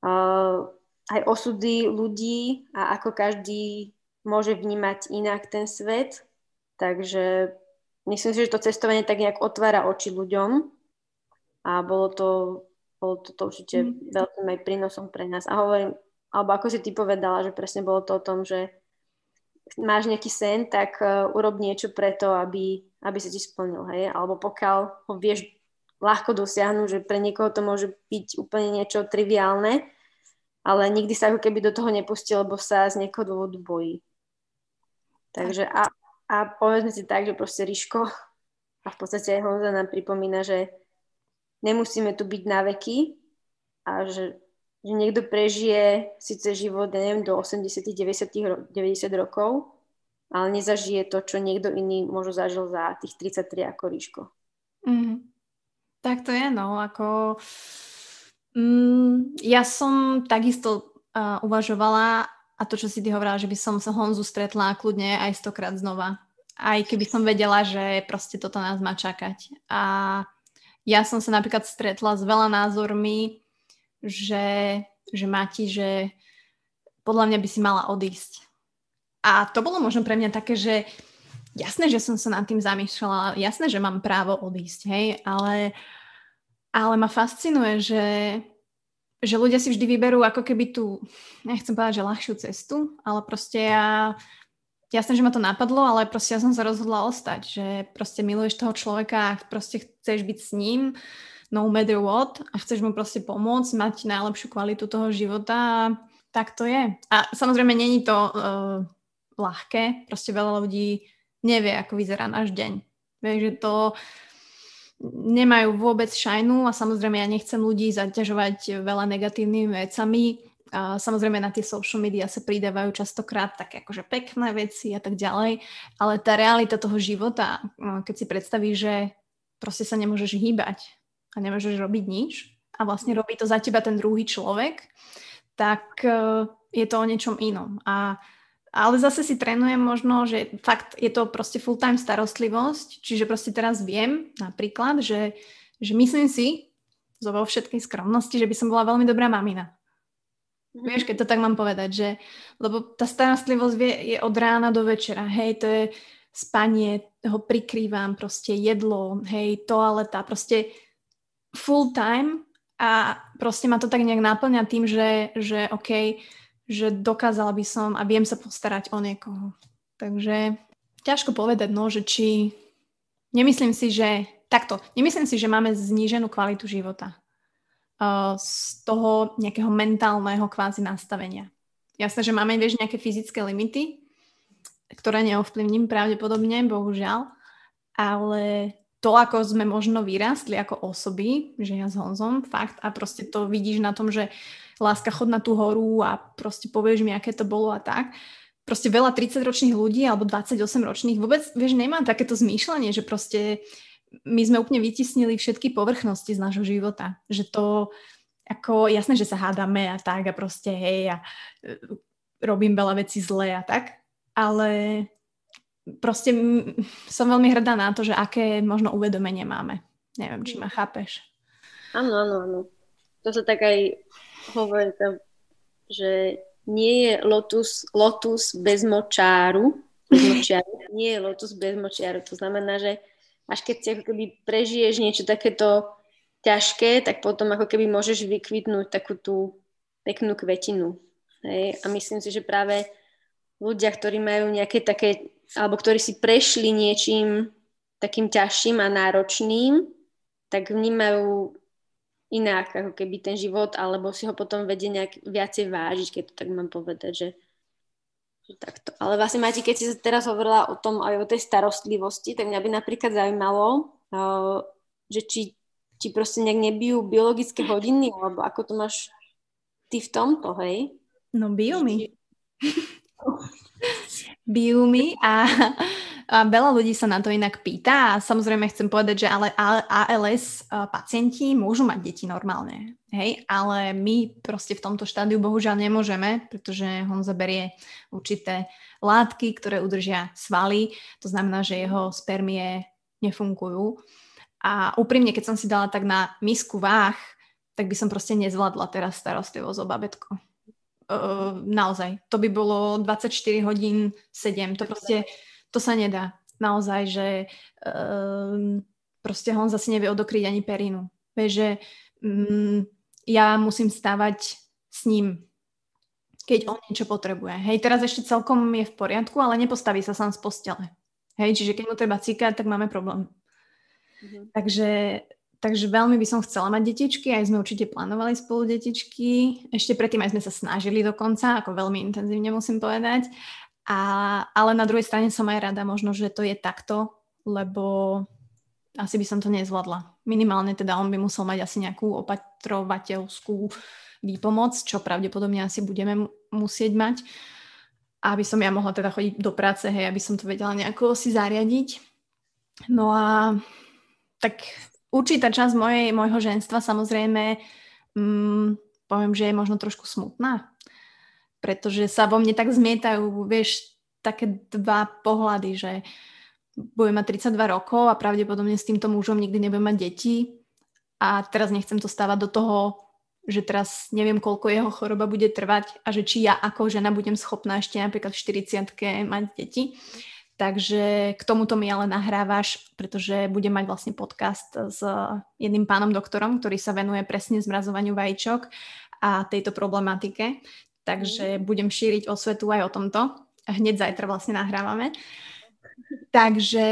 S2: uh, aj osudy ľudí a ako každý môže vnímať inak ten svet. Takže myslím si, že to cestovanie tak nejak otvára oči ľuďom a bolo to, bolo to, to určite mm. veľkým aj prínosom pre nás. A hovorím, alebo ako si ty povedala, že presne bolo to o tom, že máš nejaký sen, tak uh, urob niečo preto, aby, aby sa ti splnil, hej? Alebo pokiaľ ho vieš ľahko dosiahnuť, že pre niekoho to môže byť úplne niečo triviálne, ale nikdy sa ako keby do toho nepustil, lebo sa z niekoho dôvodu bojí. Takže a, a povedzme si tak, že proste Ríško a v podstate aj Honza nám pripomína, že nemusíme tu byť na veky a že že niekto prežije síce život, neviem, do 80 90, 90 rokov, ale nezažije to, čo niekto iný možno zažil za tých 33 ako Ríško.
S1: Mm. Tak to je, no, ako... Mm, ja som takisto uh, uvažovala a to, čo si ty hovorila, že by som sa Honzu stretla kľudne aj stokrát znova. Aj keby som vedela, že proste toto nás má čakať. A ja som sa napríklad stretla s veľa názormi, že, že Mati, že podľa mňa by si mala odísť. A to bolo možno pre mňa také, že jasné, že som sa nad tým zamýšľala, jasné, že mám právo odísť, hej, ale, ale ma fascinuje, že, že ľudia si vždy vyberú ako keby tú, nechcem povedať, že ľahšiu cestu, ale proste ja, jasné, že ma to napadlo, ale proste ja som sa rozhodla ostať, že proste miluješ toho človeka a proste chceš byť s ním, no matter what a chceš mu proste pomôcť, mať najlepšiu kvalitu toho života tak to je. A samozrejme není to uh, ľahké, proste veľa ľudí nevie, ako vyzerá náš deň. Vieš, že to nemajú vôbec šajnu a samozrejme ja nechcem ľudí zaťažovať veľa negatívnymi vecami. A samozrejme na tie social media sa pridávajú častokrát také akože pekné veci a tak ďalej, ale tá realita toho života, keď si predstavíš, že proste sa nemôžeš hýbať a nemôžeš robiť nič a vlastne robí to za teba ten druhý človek, tak e, je to o niečom inom. A, ale zase si trénujem možno, že fakt je to proste full-time starostlivosť, čiže proste teraz viem napríklad, že, že myslím si, zo vo všetkej skromnosti, že by som bola veľmi dobrá mamina. Mm-hmm. Vieš, keď to tak mám povedať, že lebo tá starostlivosť vie, je od rána do večera, hej, to je spanie, ho prikrývam, proste jedlo, hej, toaleta, proste full time a proste ma to tak nejak náplňa tým, že, že OK, že dokázala by som a viem sa postarať o niekoho. Takže ťažko povedať, no, že či... Nemyslím si, že... Takto, nemyslím si, že máme zníženú kvalitu života uh, z toho nejakého mentálneho kvázi nastavenia. Jasné, že máme, vieš, nejaké fyzické limity, ktoré neovplyvním pravdepodobne, bohužiaľ, ale to, ako sme možno vyrastli ako osoby, že ja s Honzom, fakt, a proste to vidíš na tom, že láska chod na tú horu a proste povieš mi, aké to bolo a tak. Proste veľa 30-ročných ľudí alebo 28-ročných vôbec, vieš, nemá takéto zmýšľanie, že proste my sme úplne vytisnili všetky povrchnosti z nášho života. Že to, ako jasné, že sa hádame a tak a proste hej a e, robím veľa vecí zle a tak, ale proste som veľmi hrdá na to, že aké možno uvedomenie máme. Neviem, či ma chápeš.
S2: Áno, áno, áno. To sa tak aj hovorí, že nie je lotus, lotus bez močáru, bez močiaru. Nie je lotus bez močiaru. To znamená, že až keď si ako keby prežiješ niečo takéto ťažké, tak potom ako keby môžeš vykvitnúť takú tú peknú kvetinu. Hej? A myslím si, že práve ľudia, ktorí majú nejaké také alebo ktorí si prešli niečím takým ťažším a náročným, tak vnímajú inak ako keby ten život, alebo si ho potom vedie nejak viacej vážiť, keď to tak mám povedať, že, že takto. Ale vlastne, Mati, keď si teraz hovorila o tom aj o tej starostlivosti, tak mňa by napríklad zaujímalo, uh, že či, či proste nejak nebijú biologické hodiny, alebo ako to máš ty v tomto, hej?
S1: No bijú mi. bijú a, a veľa ľudí sa na to inak pýta a samozrejme chcem povedať, že ale ALS pacienti môžu mať deti normálne, hej, ale my proste v tomto štádiu bohužiaľ nemôžeme, pretože on zaberie určité látky, ktoré udržia svaly, to znamená, že jeho spermie nefungujú. A úprimne, keď som si dala tak na misku váh, tak by som proste nezvládla teraz starostlivosť o babetko. Uh, naozaj. To by bolo 24 hodín 7. To proste, to sa nedá. Naozaj, že uh, proste on zase nevie odokryť ani perinu. Vieš, že um, ja musím stávať s ním, keď on niečo potrebuje. Hej, teraz ešte celkom je v poriadku, ale nepostaví sa sám z postele. Hej, čiže keď mu treba cíkať, tak máme problém. Mm-hmm. Takže Takže veľmi by som chcela mať detičky, aj sme určite plánovali spolu detičky. Ešte predtým aj sme sa snažili dokonca, ako veľmi intenzívne musím povedať. A, ale na druhej strane som aj rada možno, že to je takto, lebo asi by som to nezvládla. Minimálne teda on by musel mať asi nejakú opatrovateľskú výpomoc, čo pravdepodobne asi budeme musieť mať. Aby som ja mohla teda chodiť do práce, hej, aby som to vedela nejako si zariadiť. No a tak určitá časť mojej, môjho ženstva samozrejme mm, poviem, že je možno trošku smutná, pretože sa vo mne tak zmietajú, vieš, také dva pohľady, že budem mať 32 rokov a pravdepodobne s týmto mužom nikdy nebudem mať deti a teraz nechcem to stávať do toho, že teraz neviem, koľko jeho choroba bude trvať a že či ja ako žena budem schopná ešte napríklad v 40 mať deti. Takže k tomuto mi ale nahrávaš, pretože budem mať vlastne podcast s jedným pánom doktorom, ktorý sa venuje presne zmrazovaniu vajíčok a tejto problematike. Takže mm. budem šíriť osvetu aj o tomto. Hneď zajtra vlastne nahrávame. Takže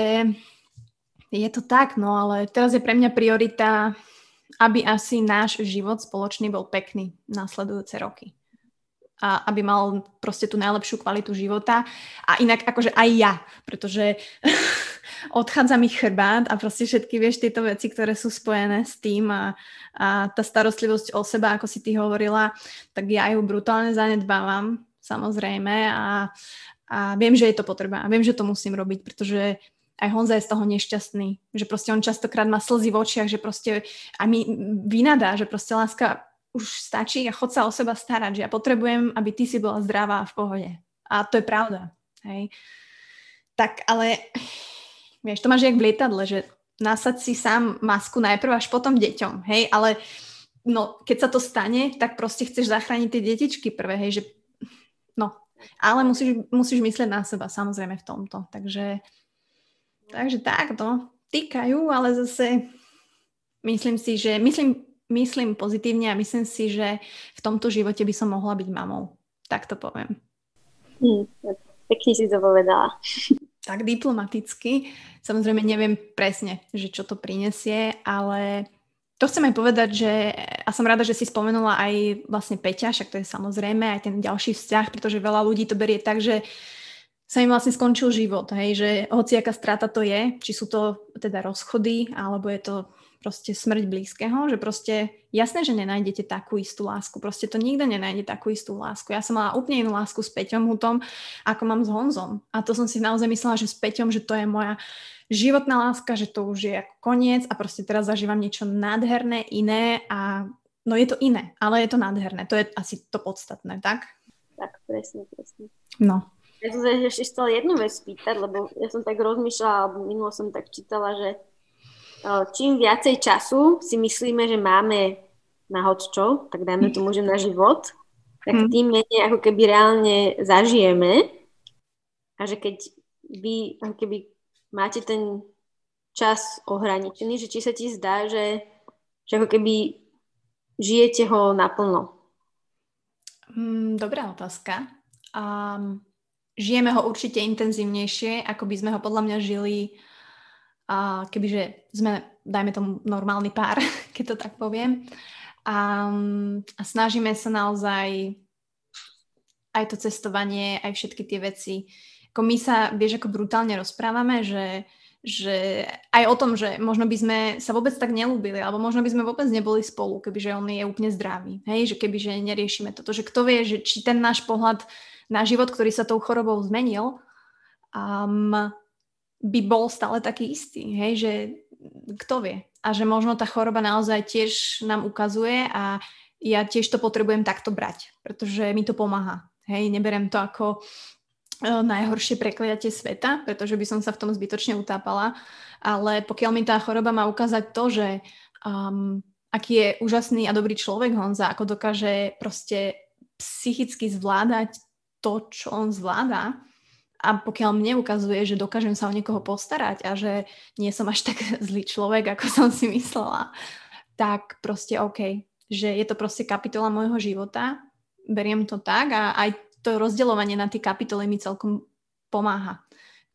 S1: je to tak, no ale teraz je pre mňa priorita aby asi náš život spoločný bol pekný nasledujúce roky. A aby mal proste tú najlepšiu kvalitu života. A inak akože aj ja, pretože odchádza mi chrbát a proste všetky, vieš, tieto veci, ktoré sú spojené s tým a, a tá starostlivosť o seba, ako si ty hovorila, tak ja ju brutálne zanedbávam, samozrejme a, a viem, že je to potreba a viem, že to musím robiť, pretože aj Honza je z toho nešťastný, že proste on častokrát má slzy v očiach, že proste a mi vynadá, že proste láska už stačí a chod sa o seba starať, že ja potrebujem, aby ty si bola zdravá a v pohode. A to je pravda. Hej. Tak ale, vieš, to máš jak v lietadle, že nasad si sám masku najprv až potom deťom, hej, ale no, keď sa to stane, tak proste chceš zachrániť tie detičky prvé, hej, že no, ale musíš, musíš myslieť na seba, samozrejme v tomto, takže Takže takto. Týkajú, ale zase myslím si, že myslím, myslím pozitívne a myslím si, že v tomto živote by som mohla byť mamou. Tak to poviem.
S2: Hmm, pekne si to povedala.
S1: Tak diplomaticky. Samozrejme neviem presne, že čo to prinesie, ale to chcem aj povedať, že a som rada, že si spomenula aj vlastne Peťa, však to je samozrejme aj ten ďalší vzťah, pretože veľa ľudí to berie tak, že sa im vlastne skončil život, hej, že hociaká strata to je, či sú to teda rozchody, alebo je to proste smrť blízkeho, že proste jasné, že nenájdete takú istú lásku, proste to nikto nenájde takú istú lásku. Ja som mala úplne inú lásku s Peťom Hutom, ako mám s Honzom. A to som si naozaj myslela, že s Peťom, že to je moja životná láska, že to už je ako koniec a proste teraz zažívam niečo nádherné, iné a no je to iné, ale je to nádherné. To je asi to podstatné, tak?
S2: Tak, presne, presne.
S1: No.
S2: Ja som sa ešte chcela jednu vec spýtať, lebo ja som tak rozmýšľala, alebo minulo som tak čítala, že čím viacej času si myslíme, že máme na hoččo, tak dajme tomu, že na život, tak mhm. tým menej ako keby reálne zažijeme a že keď vy ako keby máte ten čas ohraničený, že či sa ti zdá, že, že ako keby žijete ho naplno.
S1: Mm, dobrá otázka. Um, žijeme ho určite intenzívnejšie, ako by sme ho podľa mňa žili, a kebyže sme, dajme tomu, normálny pár, keď to tak poviem. A, a snažíme sa naozaj aj to cestovanie, aj všetky tie veci. Ako my sa, vieš, ako brutálne rozprávame, že, že aj o tom, že možno by sme sa vôbec tak nelúbili, alebo možno by sme vôbec neboli spolu, kebyže on je úplne zdravý. Hej, že kebyže neriešime toto, že kto vie, že či ten náš pohľad na život, ktorý sa tou chorobou zmenil, um, by bol stále taký istý, hej, že kto vie. A že možno tá choroba naozaj tiež nám ukazuje a ja tiež to potrebujem takto brať, pretože mi to pomáha. Hej, neberem to ako uh, najhoršie prekliatie sveta, pretože by som sa v tom zbytočne utápala, ale pokiaľ mi tá choroba má ukázať to, že um, aký je úžasný a dobrý človek Honza, ako dokáže proste psychicky zvládať to, čo on zvláda. A pokiaľ mne ukazuje, že dokážem sa o niekoho postarať a že nie som až tak zlý človek, ako som si myslela, tak proste OK, že je to proste kapitola môjho života, beriem to tak a aj to rozdeľovanie na tie kapitoly mi celkom pomáha.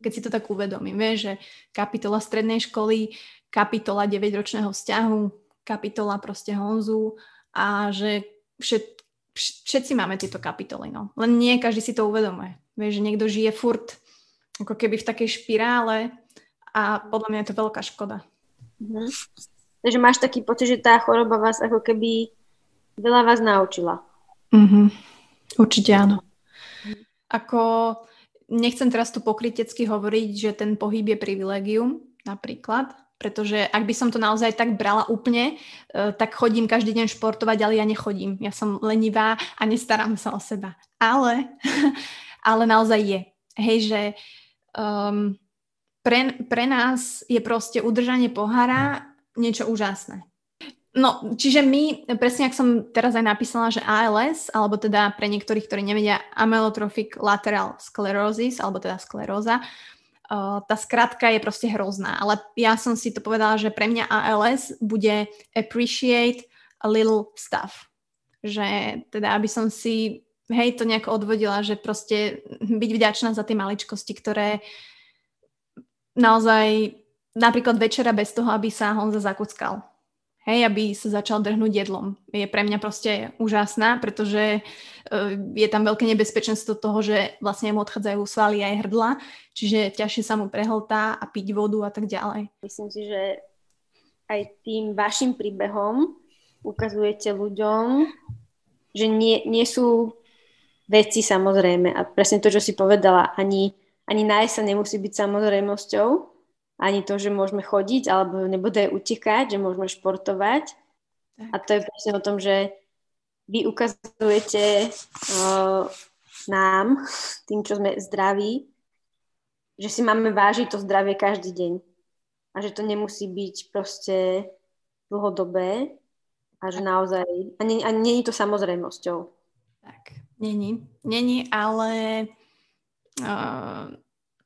S1: Keď si to tak uvedomím, vieš, že kapitola strednej školy, kapitola 9-ročného vzťahu, kapitola proste Honzu a že všet, všetci máme tieto kapitoly, no. Len nie každý si to uvedomuje. Vieš, že niekto žije furt ako keby v takej špirále a podľa mňa je to veľká škoda.
S2: Mhm. Takže máš taký pocit, že tá choroba vás ako keby veľa vás naučila.
S1: Mhm. Určite áno. Ako nechcem teraz tu pokritecky hovoriť, že ten pohyb je privilegium, napríklad, pretože ak by som to naozaj tak brala úplne, uh, tak chodím každý deň športovať, ale ja nechodím. Ja som lenivá a nestarám sa o seba. Ale, ale naozaj je. Hej, že um, pre, pre nás je proste udržanie pohára niečo úžasné. No, čiže my, presne ak som teraz aj napísala, že ALS, alebo teda pre niektorých, ktorí nevedia, amyotrophic lateral sclerosis, alebo teda skleróza, Uh, tá skratka je proste hrozná, ale ja som si to povedala, že pre mňa ALS bude appreciate a little stuff. Že teda, aby som si, hej, to nejako odvodila, že proste byť vďačná za tie maličkosti, ktoré naozaj napríklad večera bez toho, aby sa Honza zakuckal. Hej, aby sa začal drhnúť jedlom. Je pre mňa proste úžasná, pretože uh, je tam veľké nebezpečenstvo toho, že vlastne mu odchádzajú svaly aj hrdla, čiže ťažšie sa mu prehltá a piť vodu a tak ďalej.
S2: Myslím si, že aj tým vašim príbehom ukazujete ľuďom, že nie, nie sú veci samozrejme. A presne to, čo si povedala, ani, ani nájsť sa nemusí byť samozrejmosťou, ani to, že môžeme chodiť alebo nebude utekať, že môžeme športovať. Tak. A to je presne o tom, že vy ukazujete uh, nám, tým, čo sme zdraví, že si máme vážiť to zdravie každý deň. A že to nemusí byť proste dlhodobé a že naozaj, a nie, a nie je to samozrejmosťou.
S1: Tak, není. Není, ale uh,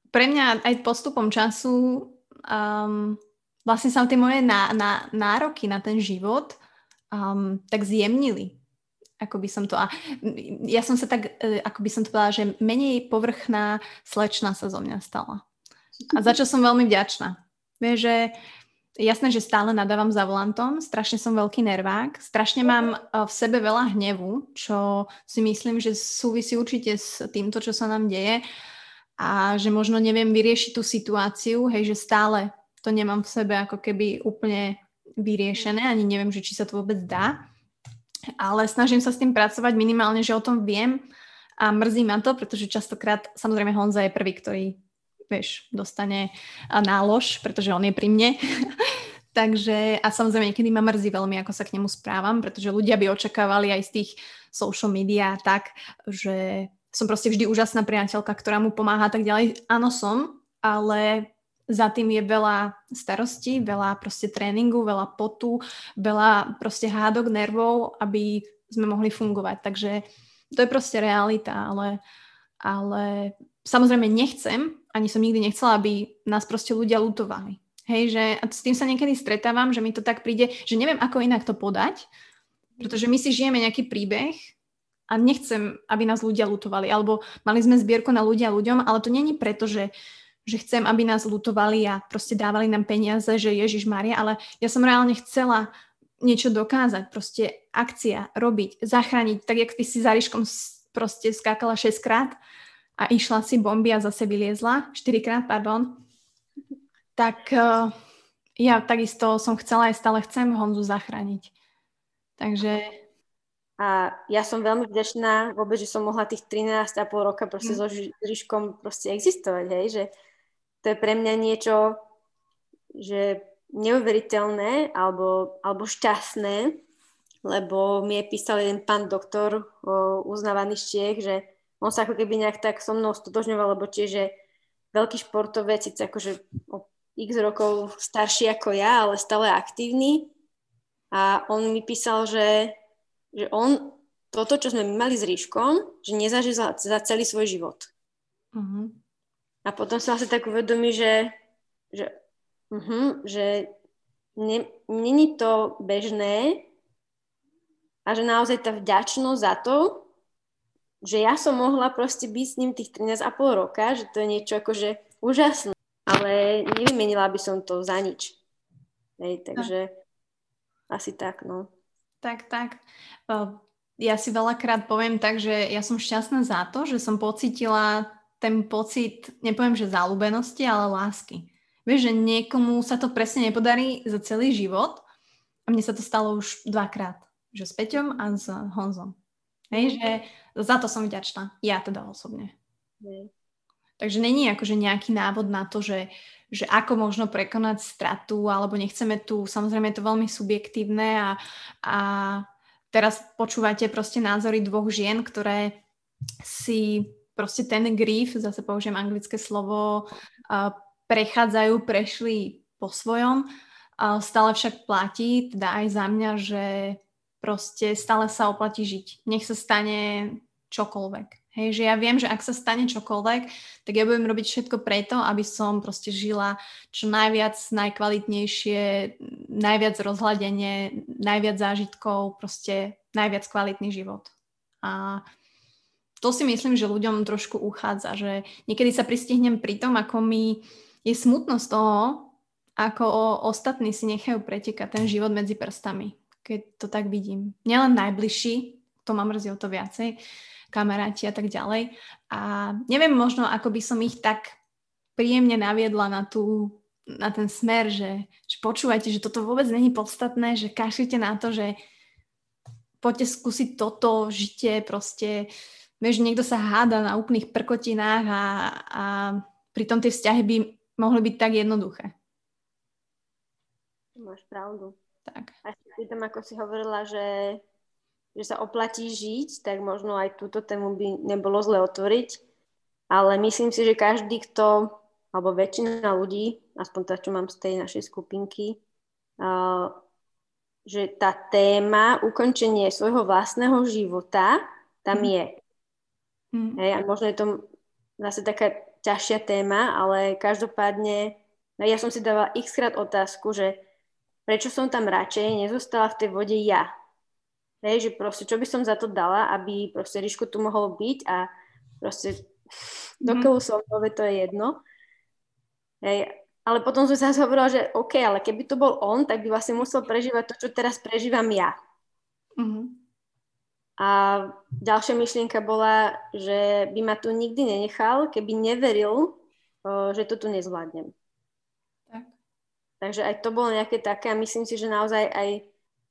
S1: pre mňa aj postupom času um, vlastne sa tie moje ná, ná, nároky na ten život um, tak zjemnili. Ako by som to... A ja som sa tak, e, ako by som to povedala, že menej povrchná slečna sa zo mňa stala. A za čo som veľmi vďačná. Vieš, že jasné, že stále nadávam za volantom, strašne som veľký nervák, strašne mám e, v sebe veľa hnevu, čo si myslím, že súvisí určite s týmto, čo sa nám deje a že možno neviem vyriešiť tú situáciu, hej, že stále to nemám v sebe ako keby úplne vyriešené, ani neviem, že či sa to vôbec dá, ale snažím sa s tým pracovať minimálne, že o tom viem a mrzí ma to, pretože častokrát, samozrejme Honza je prvý, ktorý, vieš, dostane nálož, pretože on je pri mne. Takže, a samozrejme, niekedy ma mrzí veľmi, ako sa k nemu správam, pretože ľudia by očakávali aj z tých social media tak, že som proste vždy úžasná priateľka, ktorá mu pomáha tak ďalej. Áno som, ale za tým je veľa starostí, veľa proste tréningu, veľa potu, veľa proste hádok, nervov, aby sme mohli fungovať. Takže to je proste realita, ale, ale samozrejme nechcem, ani som nikdy nechcela, aby nás proste ľudia lutovali. Hej, že a s tým sa niekedy stretávam, že mi to tak príde, že neviem, ako inak to podať, pretože my si žijeme nejaký príbeh a nechcem, aby nás ľudia lutovali. Alebo mali sme zbierku na ľudia ľuďom, ale to není preto, že, že chcem, aby nás lutovali a proste dávali nám peniaze, že Ježiš Maria, ale ja som reálne chcela niečo dokázať, proste akcia, robiť, zachrániť, tak jak ty si za Ríškom proste skákala 6 krát a išla si bomby a zase vyliezla, 4 krát, pardon, tak uh, ja takisto som chcela aj stále chcem Honzu zachrániť. Takže
S2: a ja som veľmi vďačná vôbec, že som mohla tých 13,5 roka proste mm. so Žižkom proste existovať, hej, že to je pre mňa niečo, že neuveriteľné alebo, alebo šťastné, lebo mi je písal jeden pán doktor o, uznávaný z Čiech, že on sa ako keby nejak tak so mnou stotožňoval, lebo tiež je veľký športovec, síce akože o x rokov starší ako ja, ale stále aktívny. A on mi písal, že že on toto, čo sme mali s Ríškom, že nezažil za, za celý svoj život. Uh-huh. A potom sa asi tak uvedomí, že, že, uh-huh, že ne, není to bežné a že naozaj tá vďačnosť za to, že ja som mohla proste byť s ním tých 13,5 roka, že to je niečo akože úžasné, ale nevymenila by som to za nič. Hej, takže asi tak, no.
S1: Tak, tak. Ja si veľakrát poviem tak, že ja som šťastná za to, že som pocitila ten pocit, nepoviem, že záľubenosti, ale lásky. Vieš, že niekomu sa to presne nepodarí za celý život a mne sa to stalo už dvakrát. Že s Peťom a s Honzom. Hej, mm. že za to som vďačná. Ja teda osobne. Mm. Takže není akože nejaký návod na to, že, že ako možno prekonať stratu, alebo nechceme tu, samozrejme je to veľmi subjektívne a, a teraz počúvate proste názory dvoch žien, ktoré si proste ten grief, zase použijem anglické slovo, prechádzajú, prešli po svojom. Stále však platí, teda aj za mňa, že proste stále sa oplatí žiť. Nech sa stane čokoľvek. Hej, že ja viem, že ak sa stane čokoľvek, tak ja budem robiť všetko preto, aby som proste žila čo najviac, najkvalitnejšie, najviac rozhľadenie, najviac zážitkov, proste najviac kvalitný život. A to si myslím, že ľuďom trošku uchádza, že niekedy sa pristihnem pri tom, ako mi je smutno z toho, ako ostatní si nechajú pretekať ten život medzi prstami, keď to tak vidím. Nielen najbližší, to ma mrzí o to viacej, kamaráti a tak ďalej. A neviem možno, ako by som ich tak príjemne naviedla na, tú, na ten smer, že, že počúvajte, že toto vôbec není podstatné, že kašlite na to, že poďte skúsiť toto, žite proste, vieš, niekto sa háda na úplných prkotinách a, a pritom tie vzťahy by mohli byť tak jednoduché.
S2: Máš pravdu.
S1: Tak.
S2: A tam, ako si hovorila, že že sa oplatí žiť, tak možno aj túto tému by nebolo zle otvoriť. Ale myslím si, že každý, kto, alebo väčšina ľudí, aspoň tá, čo mám z tej našej skupinky, uh, že tá téma ukončenie svojho vlastného života tam mm. je. Mm. Hej, a možno je to zase taká ťažšia téma, ale každopádne no ja som si dávala x krát otázku, že prečo som tam radšej nezostala v tej vode ja. Hej, že proste, čo by som za to dala, aby proste Ríško tu mohol byť a proste dokiaľ mm. som, to je jedno. Hej, ale potom som sa hovorila, že OK, ale keby to bol on, tak by vlastne musel prežívať to, čo teraz prežívam ja. Mm-hmm. A ďalšia myšlienka bola, že by ma tu nikdy nenechal, keby neveril, že to tu nezvládnem. Tak. Takže aj to bolo nejaké také a myslím si, že naozaj aj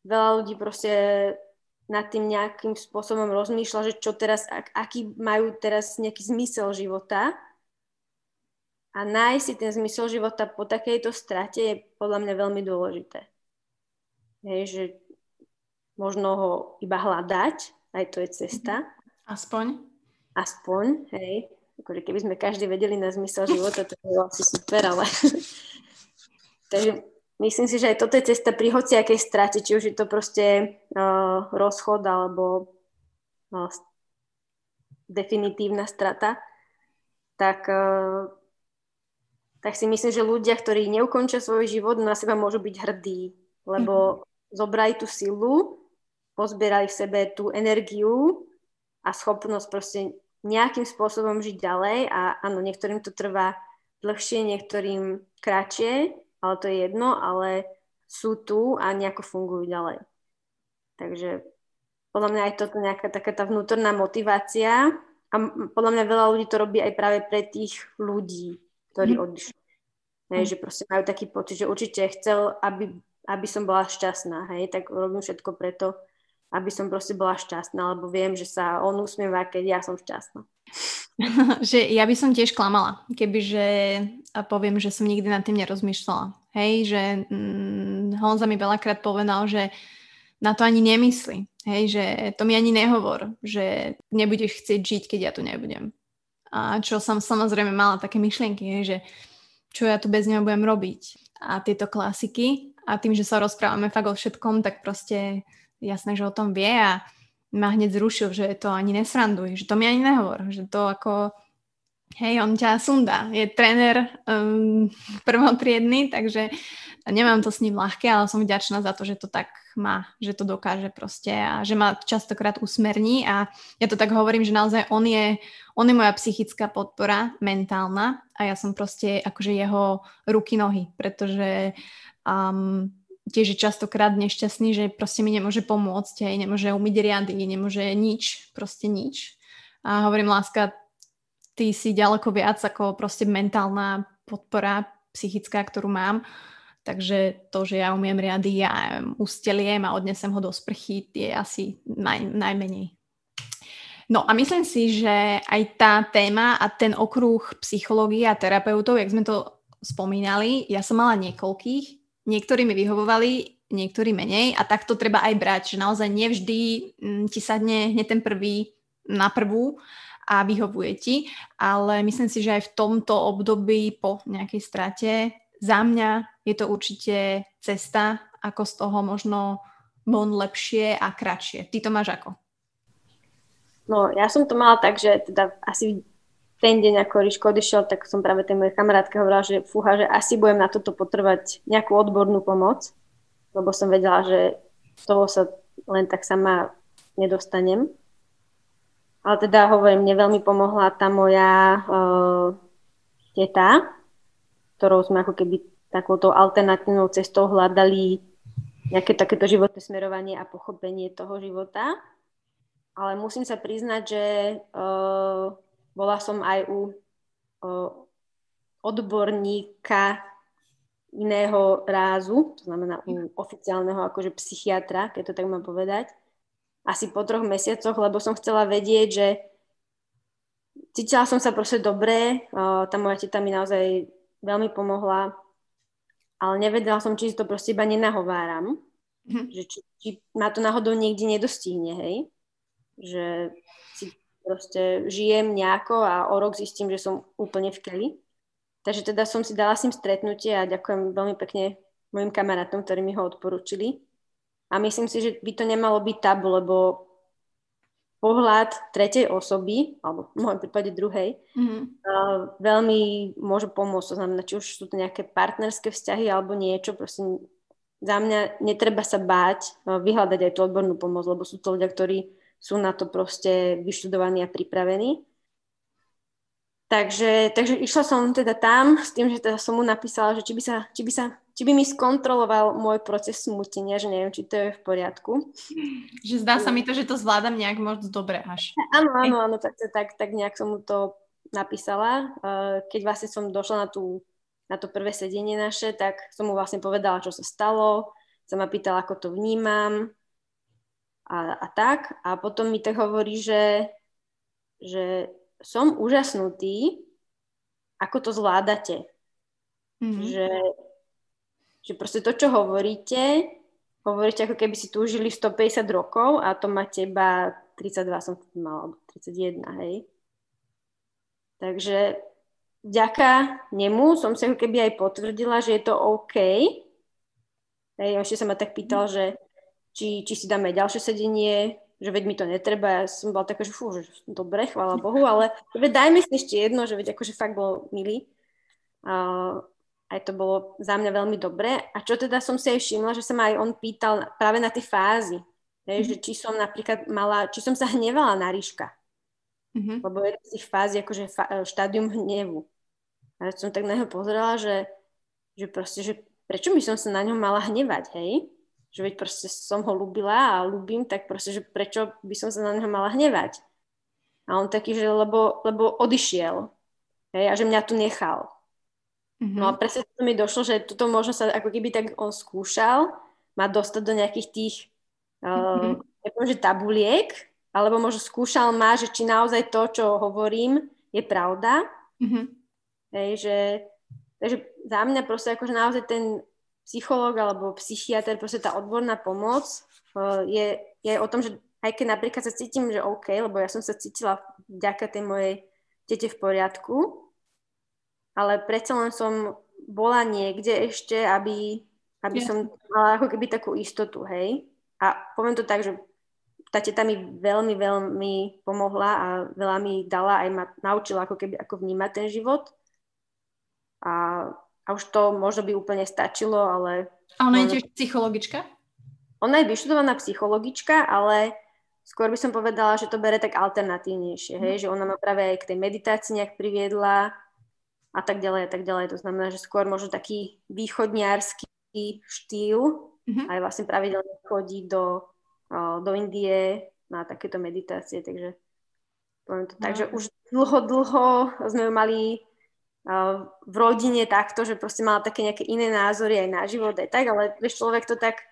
S2: veľa ľudí proste nad tým nejakým spôsobom rozmýšľa, že čo teraz, ak, aký majú teraz nejaký zmysel života a nájsť si ten zmysel života po takejto strate je podľa mňa veľmi dôležité. Hej, že možno ho iba hľadať, aj to je cesta. Mhm.
S1: Aspoň.
S2: Aspoň, hej. Akože keby sme každý vedeli na zmysel života, to by bolo asi super, ale... Takže myslím si, že aj toto je cesta pri hociakej strate, či už je to proste uh, rozchod alebo uh, definitívna strata, tak, uh, tak si myslím, že ľudia, ktorí neukončia svoj život, na seba môžu byť hrdí, lebo mm-hmm. zobrali tú silu, pozbierali v sebe tú energiu a schopnosť proste nejakým spôsobom žiť ďalej. A áno, niektorým to trvá dlhšie, niektorým kratšie, ale to je jedno, ale sú tu a nejako fungujú ďalej. Takže podľa mňa aj toto nejaká taká tá vnútorná motivácia a podľa mňa veľa ľudí to robí aj práve pre tých ľudí, ktorí mm. odišli. Hej, mm. že proste majú taký pocit, že určite chcel, aby, aby som bola šťastná, hej, tak robím všetko preto, aby som proste bola šťastná, lebo viem, že sa on usmieva, keď ja som šťastná.
S1: že ja by som tiež klamala, kebyže poviem, že som nikdy nad tým nerozmýšľala. Hej, že hm, Honza mi veľakrát povedal, že na to ani nemyslí. Hej, že to mi ani nehovor, že nebudeš chcieť žiť, keď ja tu nebudem. A čo som samozrejme mala také myšlienky, hej, že čo ja tu bez neho budem robiť. A tieto klasiky a tým, že sa rozprávame fakt o všetkom, tak proste jasné, že o tom vie a ma hneď zrušil, že to ani nesranduj, že to mi ani nehovor, že to ako, hej, on ťa sunda, je tréner um, prvotriedny, takže nemám to s ním ľahké, ale som vďačná za to, že to tak má, že to dokáže proste a že ma častokrát usmerní a ja to tak hovorím, že naozaj on je, on je moja psychická podpora, mentálna a ja som proste akože jeho ruky, nohy, pretože um, tiež je častokrát nešťastný, že proste mi nemôže pomôcť, aj nemôže umyť riady, nemôže nič, proste nič. A hovorím, láska, ty si ďaleko viac ako proste mentálna podpora psychická, ktorú mám. Takže to, že ja umiem riady, ja usteliem a odnesem ho do sprchy, je asi naj, najmenej. No a myslím si, že aj tá téma a ten okruh psychológie a terapeutov, jak sme to spomínali, ja som mala niekoľkých niektorí mi vyhovovali, niektorí menej a tak to treba aj brať, že naozaj nevždy mm, ti sadne hneď ten prvý na prvú a vyhovuje ti, ale myslím si, že aj v tomto období po nejakej strate za mňa je to určite cesta, ako z toho možno von lepšie a kratšie. Ty to máš ako?
S2: No, ja som to mala tak, že teda asi ten deň, ako Ríško odišiel, tak som práve tej mojej kamarátke hovorila, že fúha, že asi budem na toto potrebovať nejakú odbornú pomoc, lebo som vedela, že z toho sa len tak sama nedostanem. Ale teda hovorím, mne veľmi pomohla tá moja uh, teta, ktorou sme ako keby takouto alternatívnou cestou hľadali nejaké takéto životné smerovanie a pochopenie toho života. Ale musím sa priznať, že uh, bola som aj u uh, odborníka iného rázu, to znamená u oficiálneho akože psychiatra, keď to tak mám povedať, asi po troch mesiacoch, lebo som chcela vedieť, že cítila som sa proste dobre, tá moja teta mi naozaj veľmi pomohla ale nevedela som, či to proste iba nenahováram, mm-hmm. že či, či ma to náhodou niekde nedostihne, hej, že proste žijem nejako a o rok zistím, že som úplne v keli. Takže teda som si dala s ním stretnutie a ďakujem veľmi pekne mojim kamarátom, ktorí mi ho odporúčili. A myslím si, že by to nemalo byť tabu, lebo pohľad tretej osoby, alebo v môjom prípade druhej, mm-hmm. uh, veľmi môže pomôcť. To znamená, či už sú to nejaké partnerské vzťahy alebo niečo, proste za mňa netreba sa báť uh, vyhľadať aj tú odbornú pomoc, lebo sú to ľudia, ktorí sú na to proste vyštudovaní a pripravení. Takže, takže išla som teda tam s tým, že teda som mu napísala, že či by, sa, či, by sa, či by mi skontroloval môj proces smutenia, že neviem, či to je v poriadku.
S1: Že zdá sa mi to, že to zvládam nejak moc dobre až.
S2: Áno, áno, áno, tak, tak, tak nejak som mu to napísala. Eh, keď vlastne som došla na, tú, na to prvé sedenie naše, tak som mu vlastne povedala, čo sa stalo, sa ma pýtala, ako to vnímam a, a tak. A potom mi tak hovorí, že, že som úžasnutý, ako to zvládate. Mm-hmm. Že, že proste to, čo hovoríte, hovoríte, ako keby si tu žili 150 rokov a to máte iba 32 som mala, alebo 31, hej. Takže vďaka nemu som sa ako keby aj potvrdila, že je to OK. Hej, ešte sa ma tak pýtal, že či, či si dáme ďalšie sedenie, že veď mi to netreba, ja som bola taká, že fú, že dobre, chvála Bohu, ale veď dajme si ešte jedno, že veď akože fakt bol milý. Uh, aj to bolo za mňa veľmi dobré. A čo teda som si aj všimla, že sa ma aj on pýtal práve na tie fázy. mm-hmm. že či som napríklad mala, či som sa hnevala na Ríška. Mm-hmm. Lebo je z tých fázy akože fa- štádium hnevu. A ja som tak na neho pozerala, že, že proste, že prečo by som sa na ňom mala hnevať, hej? Že veď proste som ho ľúbila a ľúbim, tak proste, že prečo by som sa na neho mala hnevať. A on taký, že lebo, lebo odišiel. Hej, a že mňa tu nechal. Mm-hmm. No a presne to mi došlo, že toto možno sa ako keby tak on skúšal ma dostať do nejakých tých uh, mm-hmm. že tabuliek, alebo možno skúšal ma, že či naozaj to, čo hovorím, je pravda. Mm-hmm. Hej, že, takže za mňa proste akože naozaj ten psychológ alebo psychiatr, proste tá odborná pomoc uh, je, je o tom, že aj keď napríklad sa cítim, že OK, lebo ja som sa cítila vďaka tej mojej tete v poriadku, ale predsa len som bola niekde ešte, aby, aby yeah. som mala ako keby takú istotu, hej. A poviem to tak, že tá teta mi veľmi, veľmi pomohla a veľa mi dala, aj ma naučila ako keby ako vnímať ten život. A a už to možno by úplne stačilo, ale...
S1: A ona je tiež psychologička?
S2: Ona je vyštudovaná psychologička, ale skôr by som povedala, že to bere tak alternatívnejšie, mm. hej? že ona ma práve aj k tej meditácii nejak priviedla a tak ďalej a tak ďalej. To znamená, že skôr možno taký východniarský štýl, mm-hmm. aj vlastne pravidelne chodí do, do Indie na takéto meditácie, takže poviem to no. tak, že už dlho, dlho sme ju mali v rodine takto, že proste mala také nejaké iné názory aj na život, aj tak, ale vieš, človek to tak,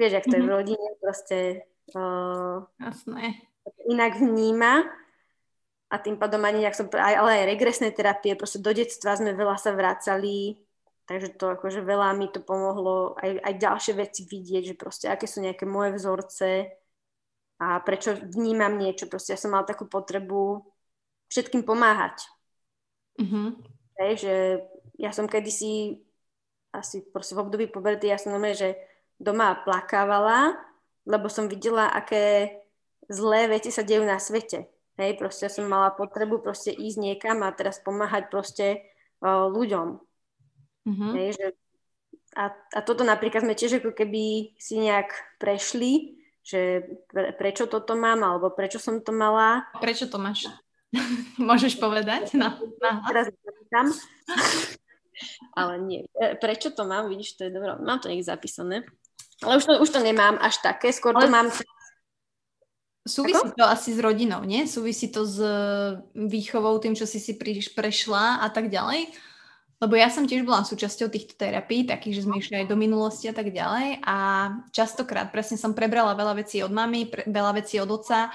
S2: vieš, ak to mm-hmm. je v mhm. rodine, proste uh,
S1: Jasné.
S2: inak vníma a tým pádom ani nejak som, aj, ale aj regresné terapie, proste do detstva sme veľa sa vracali, takže to akože veľa mi to pomohlo aj, aj ďalšie veci vidieť, že proste aké sú nejaké moje vzorce a prečo vnímam niečo, proste ja som mala takú potrebu všetkým pomáhať Mm-hmm. Hej, že ja som kedysi asi proste v období puberty, ja som normálne, že doma plakávala, lebo som videla, aké zlé veci sa dejú na svete. Hej, proste som mala potrebu proste ísť niekam a teraz pomáhať proste uh, ľuďom. Mm-hmm. Hej, že a, a toto napríklad sme tiež ako keby si nejak prešli, že pre, prečo toto mám, alebo prečo som to mala.
S1: Prečo to máš? Môžeš povedať? No,
S2: Teraz tam. Ale nie. E, prečo to mám? Vidíš, to je dobré. Mám to niekde zapísané. Ale už to, už to nemám až také. Skôr to mám...
S1: Súvisí Ako? to asi s rodinou, nie? Súvisí to s výchovou, tým, čo si si prešla a tak ďalej? Lebo ja som tiež bola súčasťou týchto terapií, takých, že sme išli aj do minulosti a tak ďalej a častokrát presne som prebrala veľa vecí od mamy, pre, veľa vecí od otca.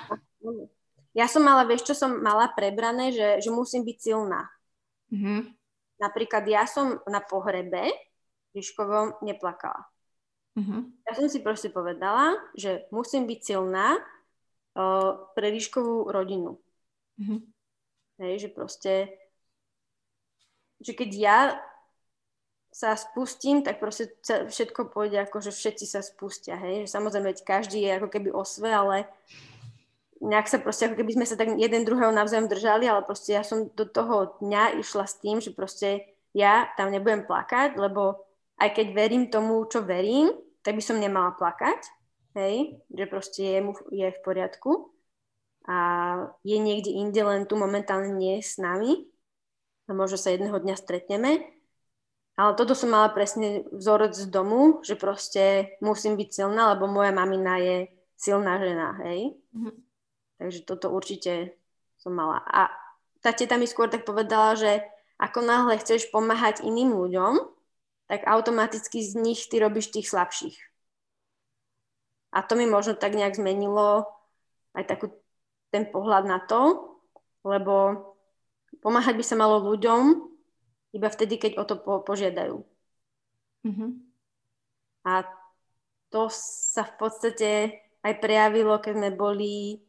S2: Ja som mala, vieš, čo som mala prebrané, že, že musím byť silná. Mm-hmm. Napríklad ja som na pohrebe Ríškovom neplakala. Mm-hmm. Ja som si proste povedala, že musím byť silná uh, pre Ríškovú rodinu. Mm-hmm. Hej, že proste že keď ja sa spustím, tak proste všetko pôjde ako, že všetci sa spustia, hej. Že samozrejme, každý je ako keby o sve, ale nejak sa proste, ako keby sme sa tak jeden druhého navzájom držali, ale proste ja som do toho dňa išla s tým, že proste ja tam nebudem plakať, lebo aj keď verím tomu, čo verím, tak by som nemala plakať, hej, že proste je, mu, je v poriadku a je niekde inde, len tu momentálne nie s nami a možno sa jedného dňa stretneme. Ale toto som mala presne vzorec z domu, že proste musím byť silná, lebo moja mamina je silná žena, hej. Mm-hmm. Takže toto určite som mala. A tá teta mi skôr tak povedala, že ako náhle chceš pomáhať iným ľuďom, tak automaticky z nich ty robíš tých slabších. A to mi možno tak nejak zmenilo aj takú, ten pohľad na to, lebo Pomáhať by sa malo ľuďom iba vtedy, keď o to po- požiadajú. Mm-hmm. A to sa v podstate aj prejavilo, keď sme boli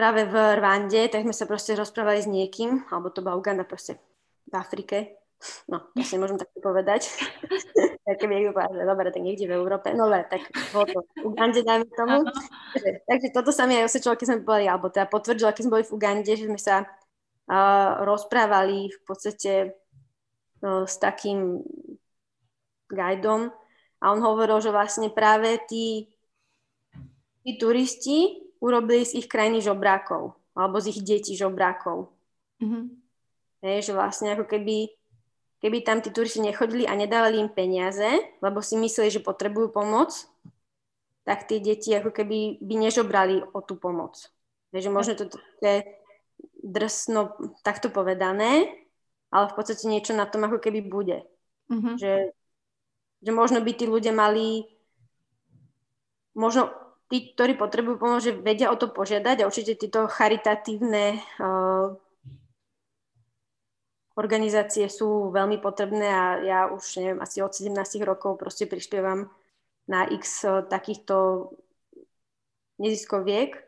S2: práve v Rwande, tak sme sa proste rozprávali s niekým, alebo to bola Uganda proste v Afrike. No, si môžem takto povedať. tak keby niekto povedal, že dobre, tak niekde v Európe. No ale tak bolo to v Ugande, dajme tomu. Takže, takže toto sa mi aj osvedčilo, keď sme boli, alebo teda potvrdilo, keď sme boli v Ugande, že sme sa uh, rozprávali v podstate uh, s takým guidom a on hovoril, že vlastne práve tí, tí turisti urobili z ich krajiny žobrákov alebo z ich detí žobrákov. Mm-hmm. Hej, že vlastne ako keby keby tam tí turisti nechodili a nedávali im peniaze, lebo si mysleli, že potrebujú pomoc, tak tie deti ako keby by nežobrali o tú pomoc. Takže možno to je drsno takto povedané, ale v podstate niečo na tom ako keby bude. Mm-hmm. Že, že možno by tí ľudia mali, možno tí, ktorí potrebujú pomoc, že vedia o to požiadať a určite tieto charitatívne uh, organizácie sú veľmi potrebné a ja už neviem, asi od 17 rokov proste prispievam na x takýchto neziskoviek,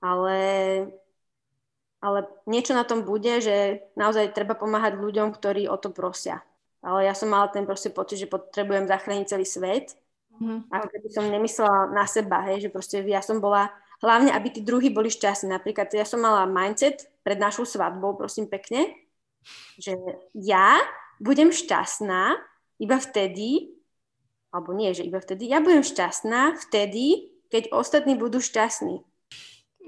S2: ale, ale niečo na tom bude, že naozaj treba pomáhať ľuďom, ktorí o to prosia. Ale ja som mala ten proste pocit, že potrebujem zachrániť celý svet. Mm-hmm. A keby som nemyslela na seba, hej, že proste ja som bola, hlavne aby tí druhí boli šťastní. Napríklad ja som mala mindset pred našou svadbou, prosím pekne, že ja budem šťastná iba vtedy, alebo nie, že iba vtedy, ja budem šťastná vtedy, keď ostatní budú šťastní.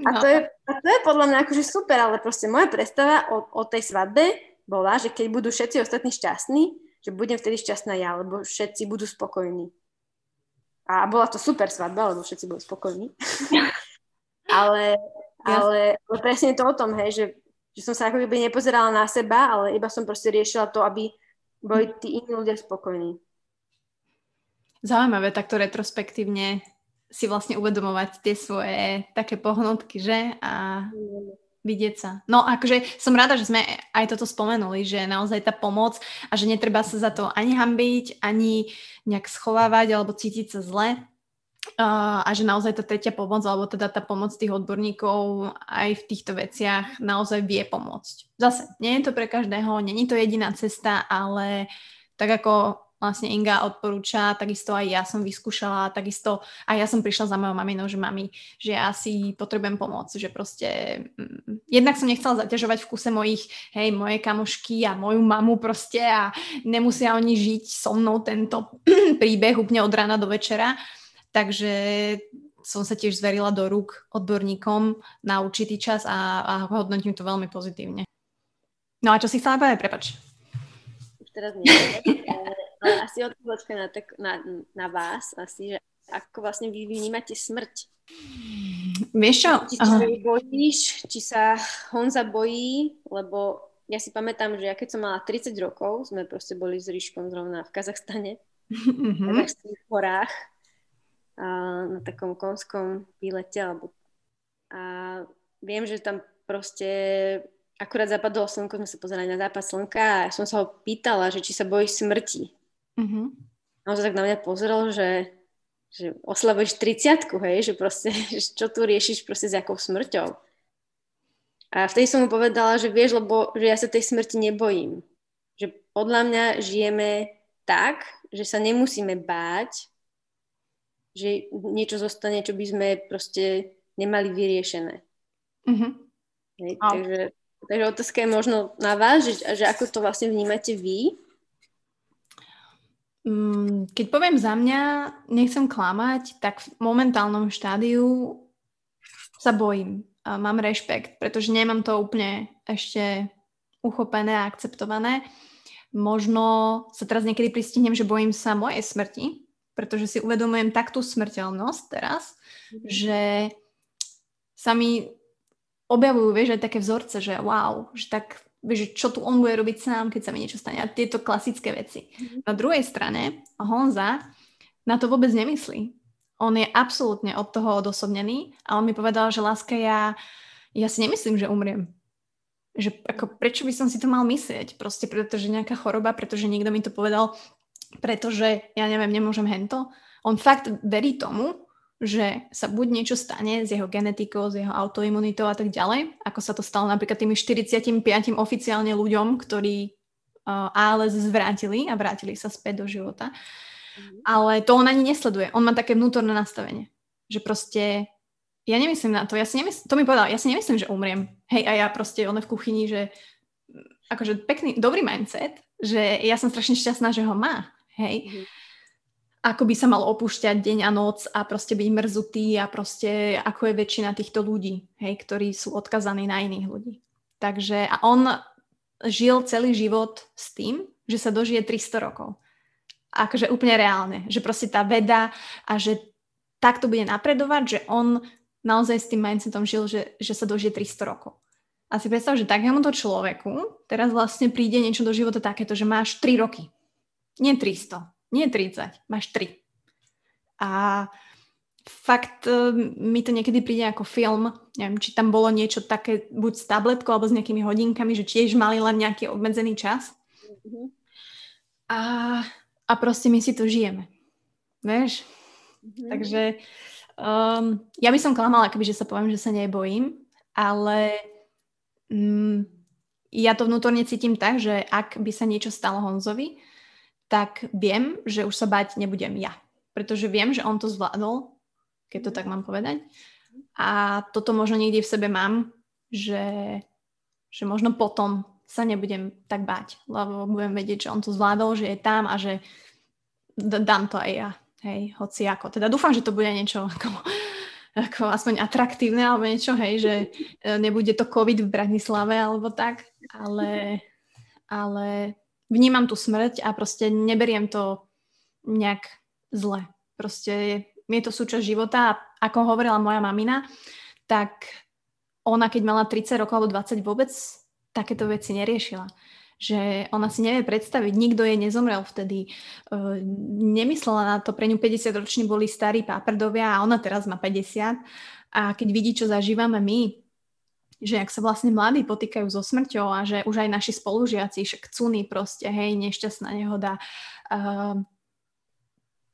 S2: A no. to, je, a to je podľa mňa akože super, ale proste moja predstava o, o tej svadbe bola, že keď budú všetci ostatní šťastní, že budem vtedy šťastná ja, lebo všetci budú spokojní. A bola to super svadba, lebo všetci boli spokojní. ale, ale, ale presne to o tom, hej, že že som sa ako keby nepozerala na seba, ale iba som proste riešila to, aby boli tí iní ľudia spokojní.
S1: Zaujímavé takto retrospektívne si vlastne uvedomovať tie svoje také pohnutky, že? A vidieť sa. No akože som rada, že sme aj toto spomenuli, že naozaj tá pomoc a že netreba sa za to ani hambiť, ani nejak schovávať alebo cítiť sa zle, a že naozaj tá tretia pomoc, alebo teda tá pomoc tých odborníkov aj v týchto veciach naozaj vie pomôcť. Zase, nie je to pre každého, není to jediná cesta, ale tak ako vlastne Inga odporúča, takisto aj ja som vyskúšala, takisto aj ja som prišla za mojou maminou, že mami, že ja si potrebujem pomôcť, že proste mm, jednak som nechcela zaťažovať v kuse mojich, hej, moje kamošky a moju mamu proste a nemusia oni žiť so mnou tento príbeh úplne od rána do večera, Takže som sa tiež zverila do rúk odborníkom na určitý čas a, a hodnotím to veľmi pozitívne. No a čo si chcela povedať, prepač.
S2: Už teraz nie. ale asi otázka na, tak, na, na vás, asi, že ako vlastne vy vnímate smrť.
S1: Vieš čo?
S2: Či sa bojíš, či sa Honza bojí, lebo ja si pamätám, že ja keď som mala 30 rokov, sme proste boli s Ríškom zrovna v Kazachstane, mm-hmm. v horách, a na takom konskom výlete, alebo a viem, že tam proste akurát zapadlo slnko, sme sa pozerali na západ slnka a som sa ho pýtala, že či sa bojí smrti. Mm-hmm. A on sa tak na mňa pozrel, že, že oslavuješ 30 hej, že proste, čo tu riešiš proste s jakou smrťou. A vtedy som mu povedala, že vieš, lebo že ja sa tej smrti nebojím. Že podľa mňa žijeme tak, že sa nemusíme báť, že niečo zostane, čo by sme proste nemali vyriešené. Mm-hmm. Hej, takže, takže otázka je možno na vás, že, že ako to vlastne vnímate vy.
S1: Mm, keď poviem za mňa, nechcem klamať, tak v momentálnom štádiu sa bojím. A mám rešpekt, pretože nemám to úplne ešte uchopené a akceptované. Možno sa teraz niekedy pristihnem, že bojím sa mojej smrti, pretože si uvedomujem tak tú smrteľnosť teraz, mm-hmm. že sa mi objavujú, vieš, aj také vzorce, že wow, že tak, vieš, čo tu on bude robiť sám, keď sa mi niečo stane. A tieto klasické veci. Mm-hmm. Na druhej strane Honza na to vôbec nemyslí. On je absolútne od toho odosobnený a on mi povedal, že láska, ja, ja si nemyslím, že umriem. Že ako, prečo by som si to mal myslieť? Proste pretože nejaká choroba, pretože niekto mi to povedal, pretože ja neviem, nemôžem hento. On fakt verí tomu, že sa buď niečo stane s jeho genetikou, s jeho autoimunitou a tak ďalej, ako sa to stalo napríklad tými 45 oficiálne ľuďom, ktorí uh, ALS zvrátili a vrátili sa späť do života. Mm. Ale to on ani nesleduje. On má také vnútorné nastavenie, že proste ja nemyslím na to, ja si nemyslím, to mi povedal, ja si nemyslím, že umriem. Hej, a ja proste, on v kuchyni, že akože pekný, dobrý mindset, že ja som strašne šťastná, že ho má. Hej. Mm ako by sa mal opúšťať deň a noc a proste byť mrzutý a proste ako je väčšina týchto ľudí, hej, ktorí sú odkazaní na iných ľudí. Takže a on žil celý život s tým, že sa dožije 300 rokov. Akože úplne reálne, že proste tá veda a že takto bude napredovať, že on naozaj s tým mindsetom žil, že, že sa dožije 300 rokov. A si predstav, že takémuto človeku teraz vlastne príde niečo do života takéto, že máš 3 roky. Nie 300, nie 30, máš 3. A fakt e, mi to niekedy príde ako film, neviem, či tam bolo niečo také buď s tabletkou alebo s nejakými hodinkami, že tiež mali len nejaký obmedzený čas. Mm-hmm. A, a proste my si to žijeme. Vieš? Mm-hmm. Takže um, ja by som klamala, keby že sa poviem, že sa nebojím, ale um, ja to vnútorne cítim tak, že ak by sa niečo stalo Honzovi, tak viem, že už sa bať nebudem ja. Pretože viem, že on to zvládol, keď to tak mám povedať. A toto možno niekde v sebe mám, že, že možno potom sa nebudem tak báť, lebo budem vedieť, že on to zvládol, že je tam a že d- dám to aj ja. Hej, hoci ako. Teda dúfam, že to bude niečo ako, ako aspoň atraktívne alebo niečo, hej, že e, nebude to COVID v Bratislave alebo tak, ale, ale vnímam tú smrť a proste neberiem to nejak zle. Proste je to súčasť života a ako hovorila moja mamina, tak ona keď mala 30 rokov alebo 20 vôbec takéto veci neriešila. Že ona si nevie predstaviť, nikto jej nezomrel vtedy. Uh, nemyslela na to, pre ňu 50 roční boli starí páprdovia a ona teraz má 50. A keď vidí, čo zažívame my, že ak sa vlastne mladí potýkajú so smrťou a že už aj naši spolužiaci, však cuny proste, hej, nešťastná nehoda, uh,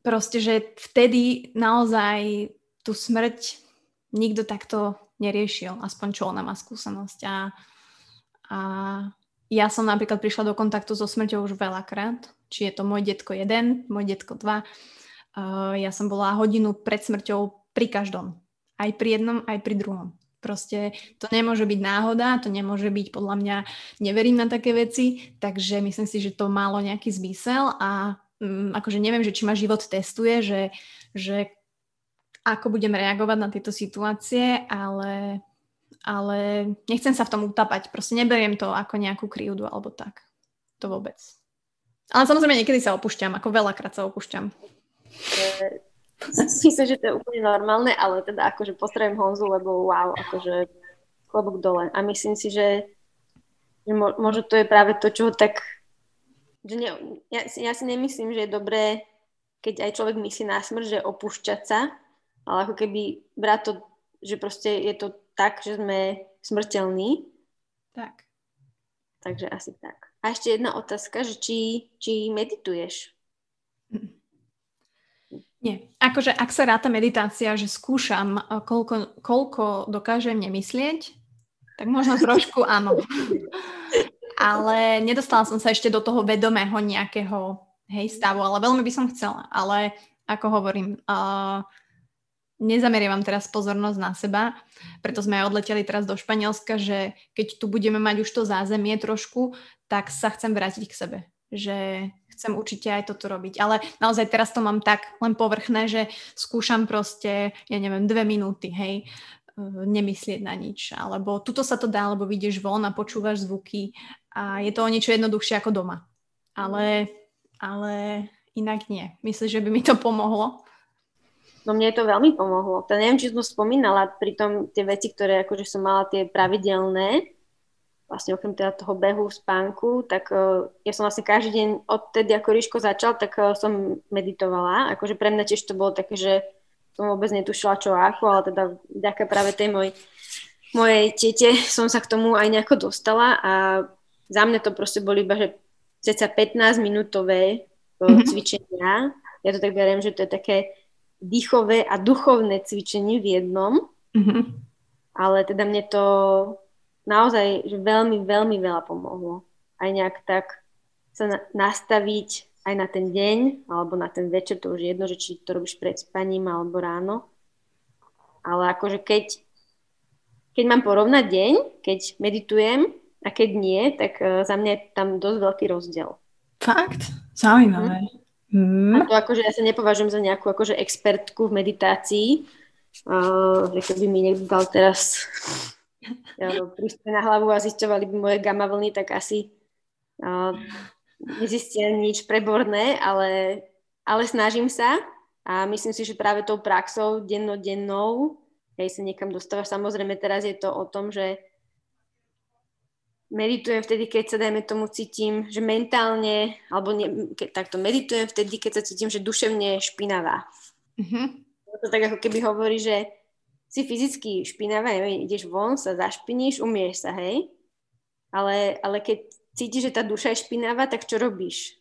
S1: proste, že vtedy naozaj tú smrť nikto takto neriešil, aspoň čo ona má skúsenosť. A, a ja som napríklad prišla do kontaktu so smrťou už veľakrát, či je to môj detko 1, môj detko 2. Uh, ja som bola hodinu pred smrťou pri každom. Aj pri jednom, aj pri druhom. Proste to nemôže byť náhoda, to nemôže byť podľa mňa, neverím na také veci, takže myslím si, že to malo nejaký zmysel a um, akože neviem, že či ma život testuje, že, že ako budem reagovať na tieto situácie, ale ale nechcem sa v tom utapať. Proste neberiem to ako nejakú krivdu alebo tak. To vôbec. Ale samozrejme niekedy sa opúšťam, ako veľakrát sa opúšťam.
S2: Myslím, že to je úplne normálne, ale teda akože postrem Honzu, lebo wow, akože klobúk dole. A myslím si, že, že mo, možno to je práve to, čo tak... Že ne, ja, ja si nemyslím, že je dobré, keď aj človek myslí na smrť, že opúšťať sa, ale ako keby brať to, že proste je to tak, že sme smrteľní.
S1: Tak.
S2: Takže asi tak. A ešte jedna otázka, že či, či medituješ?
S1: Nie. Akože ak sa ráta meditácia, že skúšam, eh, koľko, koľko dokážem nemyslieť, tak možno trošku áno. ale nedostala som sa ešte do toho vedomého nejakého hej, stavu, ale veľmi by som chcela. Ale ako hovorím, uh, nezameriavam teraz pozornosť na seba, preto sme aj odleteli teraz do Španielska, že keď tu budeme mať už to zázemie trošku, tak sa chcem vrátiť k sebe. Že chcem určite aj toto robiť. Ale naozaj teraz to mám tak len povrchné, že skúšam proste, ja neviem, dve minúty, hej, e, nemyslieť na nič. Alebo tuto sa to dá, lebo vidieš von a počúvaš zvuky a je to o niečo jednoduchšie ako doma. Ale, ale inak nie. Myslíš, že by mi to pomohlo?
S2: No mne to veľmi pomohlo. To neviem, či som spomínala, pritom tie veci, ktoré akože som mala tie pravidelné, vlastne okrem teda toho behu, spánku, tak uh, ja som vlastne každý deň odtedy, ako Ríško začal, tak uh, som meditovala. Akože pre mňa tiež to bolo také, že som vôbec netušila čo ako, ale teda vďaka práve tej moj, mojej tete som sa k tomu aj nejako dostala a za mňa to proste boli iba, že ceca 15 minútové uh, mm-hmm. cvičenia. Ja to tak beriem, že to je také dýchové a duchovné cvičenie v jednom. Mm-hmm. Ale teda mne to naozaj že veľmi, veľmi veľa pomohlo. Aj nejak tak sa na, nastaviť aj na ten deň, alebo na ten večer, to už je jedno, že či to robíš pred spaním alebo ráno. Ale akože keď, keď mám porovnať deň, keď meditujem a keď nie, tak uh, za mňa je tam dosť veľký rozdiel.
S1: Fakt? Zaujímavé.
S2: Mm. A to akože ja sa nepovažujem za nejakú akože expertku v meditácii, uh, že keby mi niekto dal teraz prístroje na hlavu a zisťovali by moje gamma vlny, tak asi uh, nezistia nič preborné, ale, ale snažím sa a myslím si, že práve tou praxou dennodennou hej, sa niekam dostávaš. Samozrejme teraz je to o tom, že meditujem vtedy, keď sa, dajme tomu, cítim, že mentálne, alebo ne, ke, takto meditujem vtedy, keď sa cítim, že duševne špinavá. Mm-hmm. To tak ako keby hovorí, že si fyzicky špinavá, neviem, ideš von, sa zašpiníš, umieš sa, hej? Ale, ale keď cítiš, že tá duša je špinavá, tak čo robíš?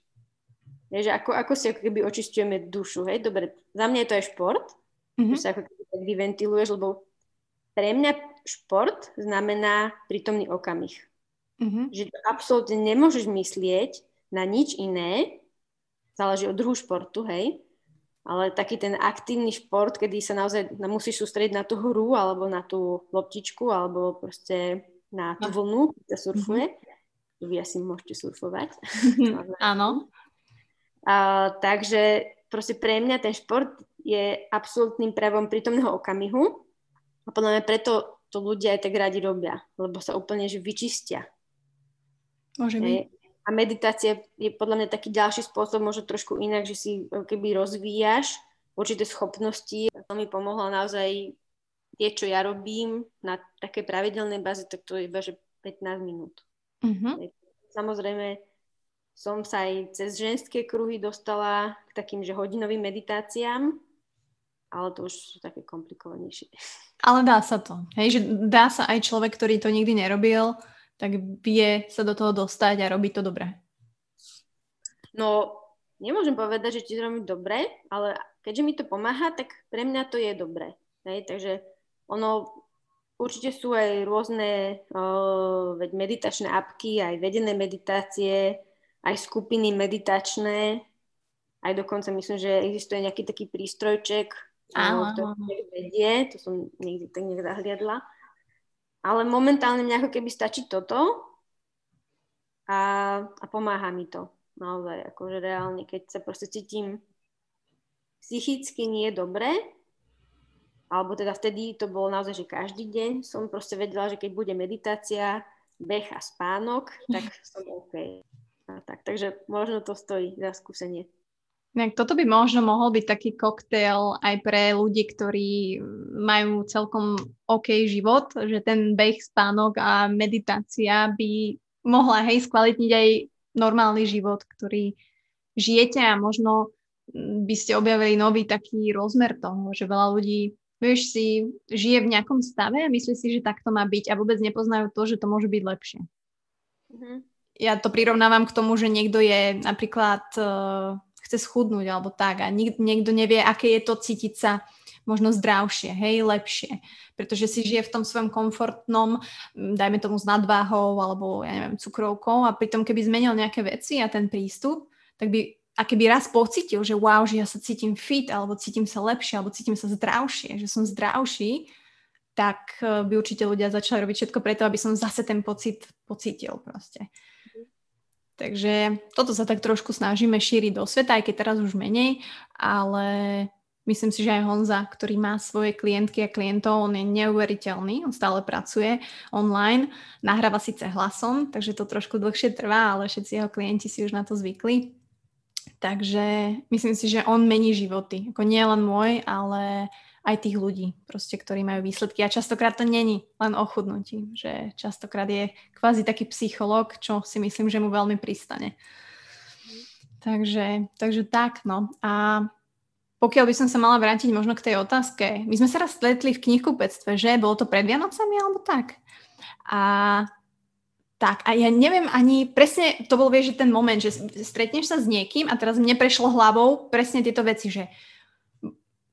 S2: Je, že ako, ako si ako keby očistujeme dušu, hej? Dobre, za mňa je to aj šport, mm-hmm. že sa ako keby tak vyventiluješ, lebo pre mňa šport znamená prítomný okamih. Mm-hmm. Že absolútne nemôžeš myslieť na nič iné, záleží od druhu športu, hej, ale taký ten aktívny šport, kedy sa naozaj musíš sústrediť na tú hru alebo na tú loptičku alebo proste na tú no. vlnu, kde surfuje. Mm-hmm. Vy asi môžete surfovať.
S1: Áno.
S2: A, takže proste pre mňa ten šport je absolútnym prejavom prítomného okamihu a podľa mňa preto to ľudia aj tak radi robia, lebo sa úplne že vyčistia.
S1: Môže byť.
S2: A meditácia je podľa mňa taký ďalší spôsob, možno trošku inak, že si keby rozvíjaš určité schopnosti. To mi pomohlo naozaj tie, čo ja robím na také pravidelnej báze, tak to je iba, že 15 minút. Mm-hmm. Samozrejme, som sa aj cez ženské kruhy dostala k takým, že hodinovým meditáciám, ale to už sú také komplikovanejšie.
S1: Ale dá sa to. Hej, že dá sa aj človek, ktorý to nikdy nerobil, tak vie sa do toho dostať a robiť to dobre?
S2: No, nemôžem povedať, že ti to robí dobre, ale keďže mi to pomáha, tak pre mňa to je dobre. Hej? Takže ono, určite sú aj rôzne uh, veď meditačné apky, aj vedené meditácie, aj skupiny meditačné, aj dokonca myslím, že existuje nejaký taký prístrojček, Áno. ktorý vedie, to som niekde tak niekde zahliadla. Ale momentálne mňa ako keby stačí toto a, a pomáha mi to. Naozaj, akože reálne, keď sa proste cítim psychicky nie dobre, alebo teda vtedy to bolo naozaj, že každý deň som proste vedela, že keď bude meditácia, beh a spánok, tak som OK. A tak, takže možno to stojí za skúsenie.
S1: Tak toto by možno mohol byť taký koktail aj pre ľudí, ktorí majú celkom OK život, že ten beh, spánok a meditácia by mohla hej skvalitniť aj normálny život, ktorý žijete a možno by ste objavili nový taký rozmer toho, že veľa ľudí vieš si, žije v nejakom stave a myslí si, že takto má byť a vôbec nepoznajú to, že to môže byť lepšie. Mm-hmm. Ja to prirovnávam k tomu, že niekto je napríklad uh, chce schudnúť alebo tak a nik- niekto nevie, aké je to cítiť sa možno zdravšie, hej, lepšie. Pretože si žije v tom svojom komfortnom, dajme tomu s nadváhou alebo, ja neviem, cukrovkou a pritom keby zmenil nejaké veci a ten prístup, tak by a keby raz pocitil, že wow, že ja sa cítim fit, alebo cítim sa lepšie, alebo cítim sa zdravšie, že som zdravší, tak e, by určite ľudia začali robiť všetko preto, aby som zase ten pocit pocítil proste. Takže toto sa tak trošku snažíme šíriť do sveta, aj keď teraz už menej, ale myslím si, že aj Honza, ktorý má svoje klientky a klientov, on je neuveriteľný, on stále pracuje online, nahráva síce hlasom, takže to trošku dlhšie trvá, ale všetci jeho klienti si už na to zvykli. Takže myslím si, že on mení životy. Ako nie len môj, ale aj tých ľudí, proste, ktorí majú výsledky. A častokrát to není len o chudnutí, že častokrát je kvázi taký psycholog, čo si myslím, že mu veľmi pristane. Takže, takže tak, no. A pokiaľ by som sa mala vrátiť možno k tej otázke, my sme sa raz stretli v knihkupectve, že? Bolo to pred Vianocami alebo tak? A tak, a ja neviem ani, presne to bol, vieš, že ten moment, že stretneš sa s niekým a teraz mne prešlo hlavou presne tieto veci, že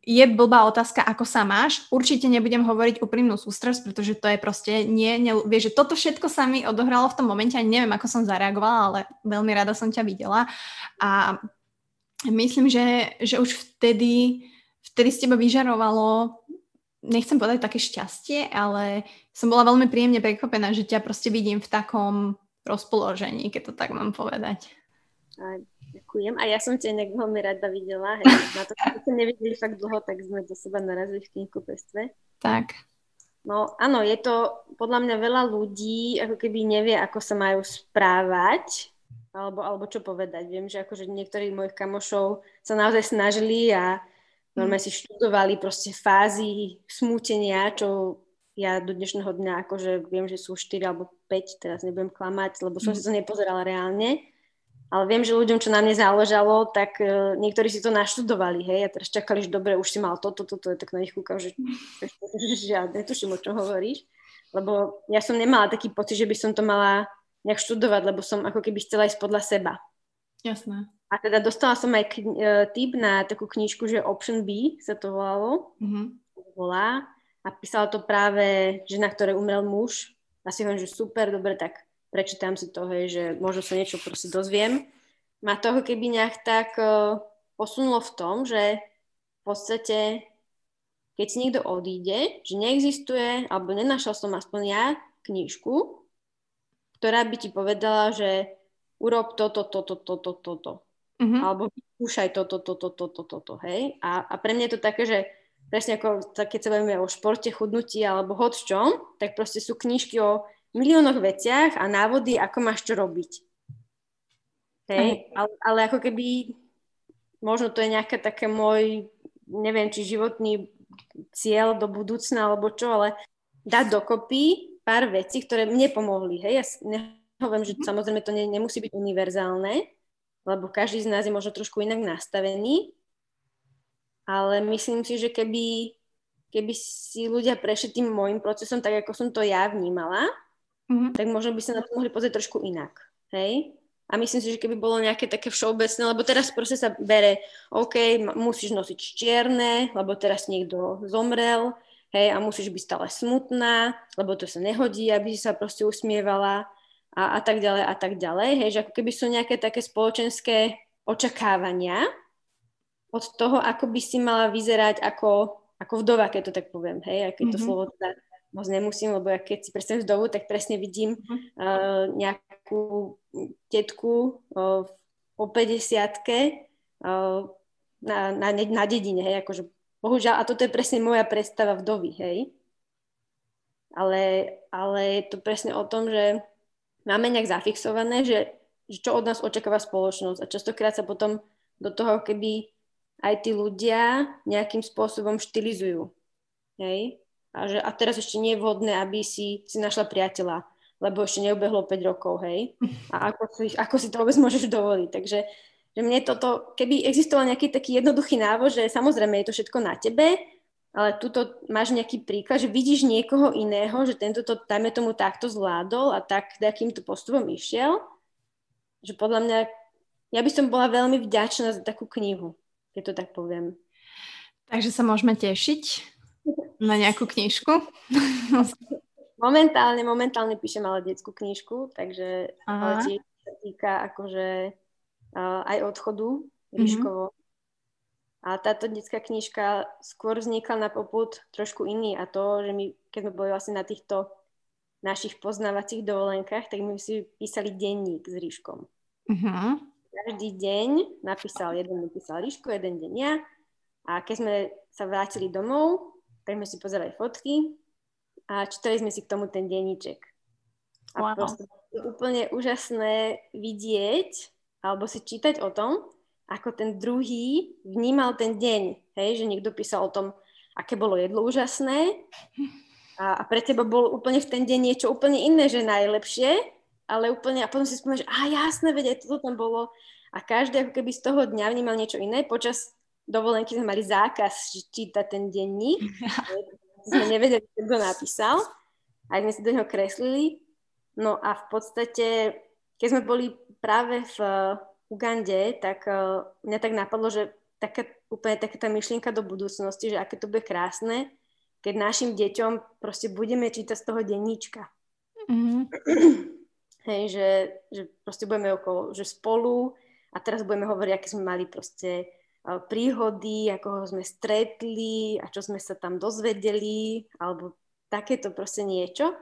S1: je blbá otázka, ako sa máš. Určite nebudem hovoriť úprimnú sústrasť, pretože to je proste nie, nie vieš, že toto všetko sa mi odohralo v tom momente a neviem, ako som zareagovala, ale veľmi rada som ťa videla. A myslím, že, že už vtedy, vtedy z teba vyžarovalo, nechcem povedať také šťastie, ale som bola veľmi príjemne prekvapená, že ťa proste vidím v takom rozpoložení, keď to tak mám povedať.
S2: Aj, ďakujem. A ja som ťa inak veľmi rada videla. Hej. Na to, keď sme nevideli fakt dlho, tak sme do seba narazili v knihkupectve.
S1: Tak.
S2: No áno, je to podľa mňa veľa ľudí, ako keby nevie, ako sa majú správať, alebo, alebo čo povedať. Viem, že akože niektorí mojich kamošov sa naozaj snažili a normálne si študovali proste fázy smútenia, čo ja do dnešného dňa akože viem, že sú 4 alebo 5, teraz nebudem klamať, lebo som si to nepozerala reálne ale viem, že ľuďom, čo na mne záležalo, tak uh, niektorí si to naštudovali, hej, a teraz čakali, že dobre, už si mal toto, toto, toto, tak na nich kúkam, že, že žiadne, tuším, o čom hovoríš, lebo ja som nemala taký pocit, že by som to mala nejak študovať, lebo som ako keby chcela ísť podľa seba.
S1: Jasné.
S2: A teda dostala som aj kni- uh, tip na takú knižku, že Option B sa to volalo. Mm-hmm. Volá. A písala to práve žena, ktoré umrel muž. A si hovorím, že super, dobre, tak prečítam si to, hej, že možno sa niečo proste dozviem. Ma toho keby nejak tak uh, posunulo v tom, že v podstate, keď si niekto odíde, že neexistuje, alebo nenašal som aspoň ja knižku, ktorá by ti povedala, že urob toto, toto, toto, toto. Mm-hmm. Alebo vyskúšaj toto, toto, toto, toto, hej. A, a pre mňa je to také, že presne ako keď sa bavíme o športe, chudnutí alebo hod čom, tak proste sú knižky o miliónoch veciach a návody, ako máš čo robiť. Hej, ale, ale ako keby možno to je nejaké také môj, neviem, či životný cieľ do budúcna alebo čo, ale dať dokopy pár vecí, ktoré mne pomohli. Hej, ja nehovorím, že samozrejme to ne, nemusí byť univerzálne, lebo každý z nás je možno trošku inak nastavený, ale myslím si, že keby, keby si ľudia prešli tým môjim procesom, tak ako som to ja vnímala, mm-hmm. tak možno by sa na to mohli pozrieť trošku inak. Hej? A myslím si, že keby bolo nejaké také všeobecné, lebo teraz proste sa bere, OK, musíš nosiť čierne, lebo teraz niekto zomrel, hej, a musíš byť stále smutná, lebo to sa nehodí, aby si sa proste usmievala a, a tak ďalej a tak ďalej, hej, že ako keby sú nejaké také spoločenské očakávania od toho, ako by si mala vyzerať ako, ako vdova, keď to tak poviem, hej, aké to mm-hmm. slovo teda moc nemusím, lebo ja keď si predstavím vdovu, tak presne vidím uh, nejakú tetku uh, po 50 uh, na, na, na dedine, hej, akože bohužiaľ, a toto je presne moja predstava vdovy, hej. Ale, ale je to presne o tom, že máme nejak zafixované, že, že čo od nás očakáva spoločnosť a častokrát sa potom do toho keby aj tí ľudia nejakým spôsobom štilizujú. Hej? A, že, a teraz ešte nie je vhodné, aby si, si našla priateľa, lebo ešte neubehlo 5 rokov, hej? A ako si, ako si to vôbec môžeš dovoliť. Takže že mne toto, keby existoval nejaký taký jednoduchý návod, že samozrejme je to všetko na tebe, ale tuto máš nejaký príklad, že vidíš niekoho iného, že tento to, dajme tomu, takto zvládol a tak takýmto postupom išiel, že podľa mňa, ja by som bola veľmi vďačná za takú knihu, keď to tak poviem.
S1: Takže sa môžeme tešiť na nejakú knižku.
S2: Momentálne, momentálne píšem ale detskú knižku, takže ale tiež sa týka akože uh, aj odchodu Ríškovo. Mm-hmm. A táto detská knižka skôr vznikla na poput trošku iný a to, že my, keď sme boli vlastne na týchto našich poznávacích dovolenkách, tak my si písali denník s Ríškom. Mm-hmm. Každý deň napísal, jeden napísal Ríško, jeden deň ja. A keď sme sa vrátili domov, tak sme si pozerali fotky a čítali sme si k tomu ten denníček. A wow. proste úplne úžasné vidieť, alebo si čítať o tom, ako ten druhý vnímal ten deň. Hej, že niekto písal o tom, aké bolo jedlo úžasné a, a pre teba bol úplne v ten deň niečo úplne iné, že najlepšie, ale úplne, a potom si spomínaš, a jasné, veď aj toto tam bolo. A každý ako keby z toho dňa vnímal niečo iné. Počas dovolenky sme mali zákaz čítať ten denník. sme nevedeli, kto napísal. Aj sme si do neho kreslili. No a v podstate, keď sme boli práve v Ugande, tak uh, mňa tak napadlo, že taká, úplne taká tá myšlienka do budúcnosti, že aké to bude krásne, keď našim deťom proste budeme čítať z toho denníčka. Mm-hmm. Hej, že, že proste budeme okolo, že spolu a teraz budeme hovoriť, aké sme mali proste príhody, ako ho sme stretli a čo sme sa tam dozvedeli, alebo takéto proste niečo.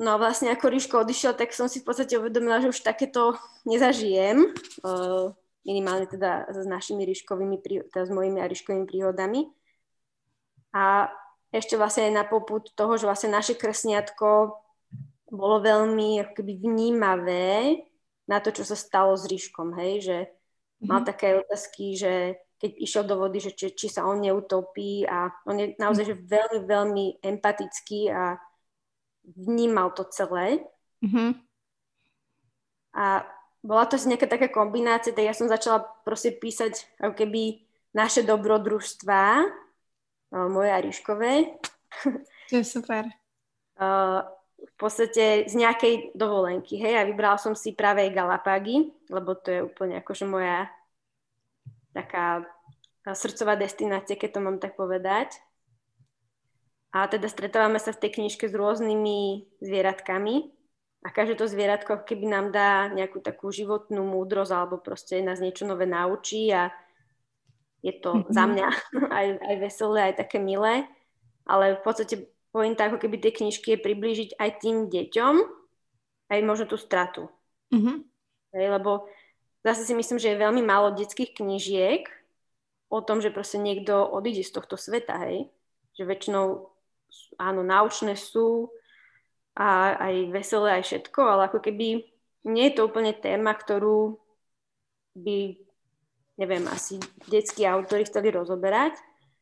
S2: No a vlastne ako Ríško odišiel, tak som si v podstate uvedomila, že už takéto nezažijem, uh, minimálne teda s našimi Ríškovými, teda s mojimi a Ríškovými príhodami. A ešte vlastne aj na poput toho, že vlastne naše krsniatko bolo veľmi akoby vnímavé na to, čo sa stalo s Ríškom, hej, že mal mm-hmm. také otázky, že keď išiel do vody, že či, či sa on neutopí a on je naozaj že veľmi, veľmi empatický a vnímal to celé. Mm-hmm. A bola to nejaká taká kombinácia, tak ja som začala proste písať ako keby naše dobrodružstvá, moje a Ríškové.
S1: To je super.
S2: v podstate z nejakej dovolenky, hej, a vybrala som si práve Galapágy, lebo to je úplne akože moja taká srdcová destinácia, keď to mám tak povedať. A teda stretávame sa v tej knižke s rôznymi zvieratkami a každé to zvieratko keby nám dá nejakú takú životnú múdrosť alebo proste nás niečo nové naučí a je to mm-hmm. za mňa aj, aj veselé, aj také milé. Ale v podstate pointa ako keby tej knižky je priblížiť aj tým deťom aj možno tú stratu. Mm-hmm. Hej, lebo zase si myslím, že je veľmi málo detských knižiek o tom, že proste niekto odíde z tohto sveta, hej. Že väčšinou áno, naučné sú a aj veselé, aj všetko, ale ako keby nie je to úplne téma, ktorú by, neviem, asi detskí autori chceli rozoberať,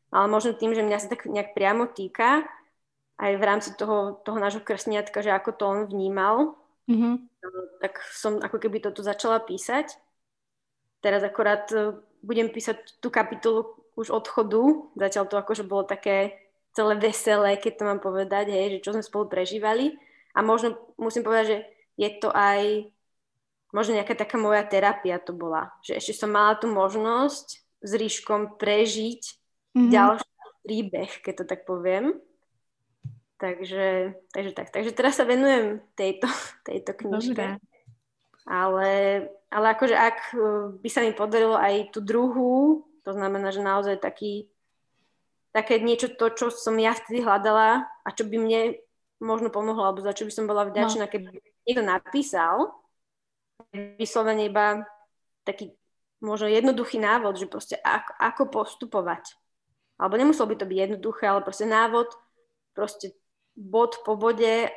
S2: ale možno tým, že mňa sa tak nejak priamo týka, aj v rámci toho, toho nášho krsniatka, že ako to on vnímal, mm-hmm. tak som ako keby toto začala písať. Teraz akorát e, budem písať tú kapitolu už odchodu, zatiaľ to akože bolo také celé veselé, keď to mám povedať, hej, že čo sme spolu prežívali. A možno musím povedať, že je to aj možno nejaká taká moja terapia to bola. Že ešte som mala tú možnosť s Ríškom prežiť mm-hmm. ďalší príbeh, keď to tak poviem. Takže, takže tak. Takže teraz sa venujem tejto, tejto knižke. Ale, ale akože ak by sa mi podarilo aj tú druhú, to znamená, že naozaj taký také niečo to, čo som ja vtedy hľadala a čo by mne možno pomohlo, alebo za čo by som bola vďačná, no. keby niekto napísal, vyslovene iba taký možno jednoduchý návod, že proste ako, ako postupovať. alebo nemuselo by to byť jednoduché, ale proste návod, proste bod po bode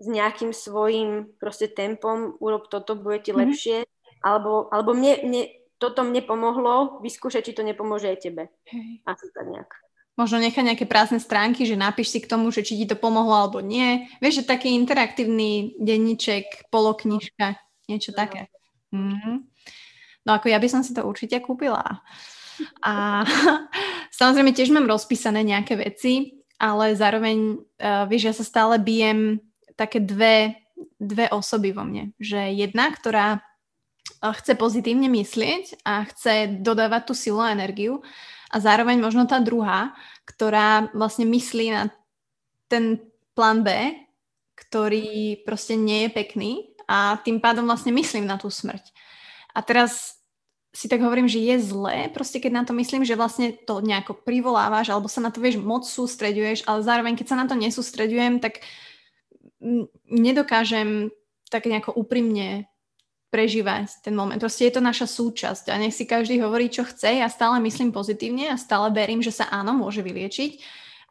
S2: s nejakým svojím proste tempom, urob toto, bude ti mm-hmm. lepšie, alebo, alebo mne, mne, toto mne pomohlo, vyskúšať, či to nepomôže aj tebe. Hej. Asi tak nejak.
S1: Možno nechať nejaké prázdne stránky, že napíš si k tomu, že či ti to pomohlo alebo nie. Vieš, že taký interaktívny denníček, poloknižka, niečo no. také. Mm-hmm. No ako ja by som si to určite kúpila. A samozrejme tiež mám rozpísané nejaké veci, ale zároveň, uh, vieš, ja sa stále bijem také dve, dve osoby vo mne. Že jedna, ktorá eh, chce pozitívne myslieť a chce dodávať tú silu a energiu a zároveň možno tá druhá, ktorá vlastne myslí na ten plán B, ktorý proste nie je pekný a tým pádom vlastne myslím na tú smrť. A teraz si tak hovorím, že je zlé, proste keď na to myslím, že vlastne to nejako privolávaš, alebo sa na to vieš moc sústreďuješ, ale zároveň keď sa na to nesústreďujem, tak nedokážem tak nejako úprimne prežívať ten moment. Proste je to naša súčasť a nech si každý hovorí, čo chce. Ja stále myslím pozitívne a stále verím, že sa áno, môže vyliečiť,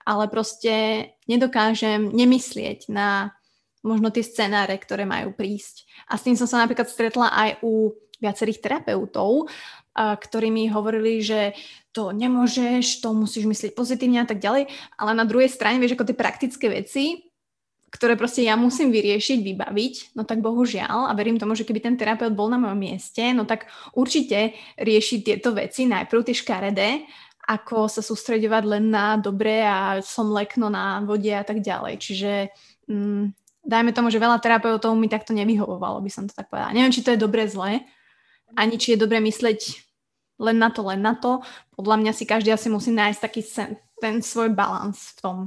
S1: ale proste nedokážem nemyslieť na možno tie scenáre, ktoré majú prísť. A s tým som sa napríklad stretla aj u viacerých terapeutov, ktorí mi hovorili, že to nemôžeš, to musíš myslieť pozitívne a tak ďalej, ale na druhej strane, vieš, ako tie praktické veci, ktoré proste ja musím vyriešiť, vybaviť, no tak bohužiaľ, a verím tomu, že keby ten terapeut bol na mojom mieste, no tak určite riešiť tieto veci, najprv tie škaredé, ako sa sústredovať len na dobre a som lekno na vode a tak ďalej. Čiže mm, dajme tomu, že veľa terapeutov mi takto nevyhovovalo, by som to tak povedala. Neviem, či to je dobre, zle, ani či je dobre mysleť len na to, len na to. Podľa mňa si každý asi musí nájsť taký sen, ten svoj balans v tom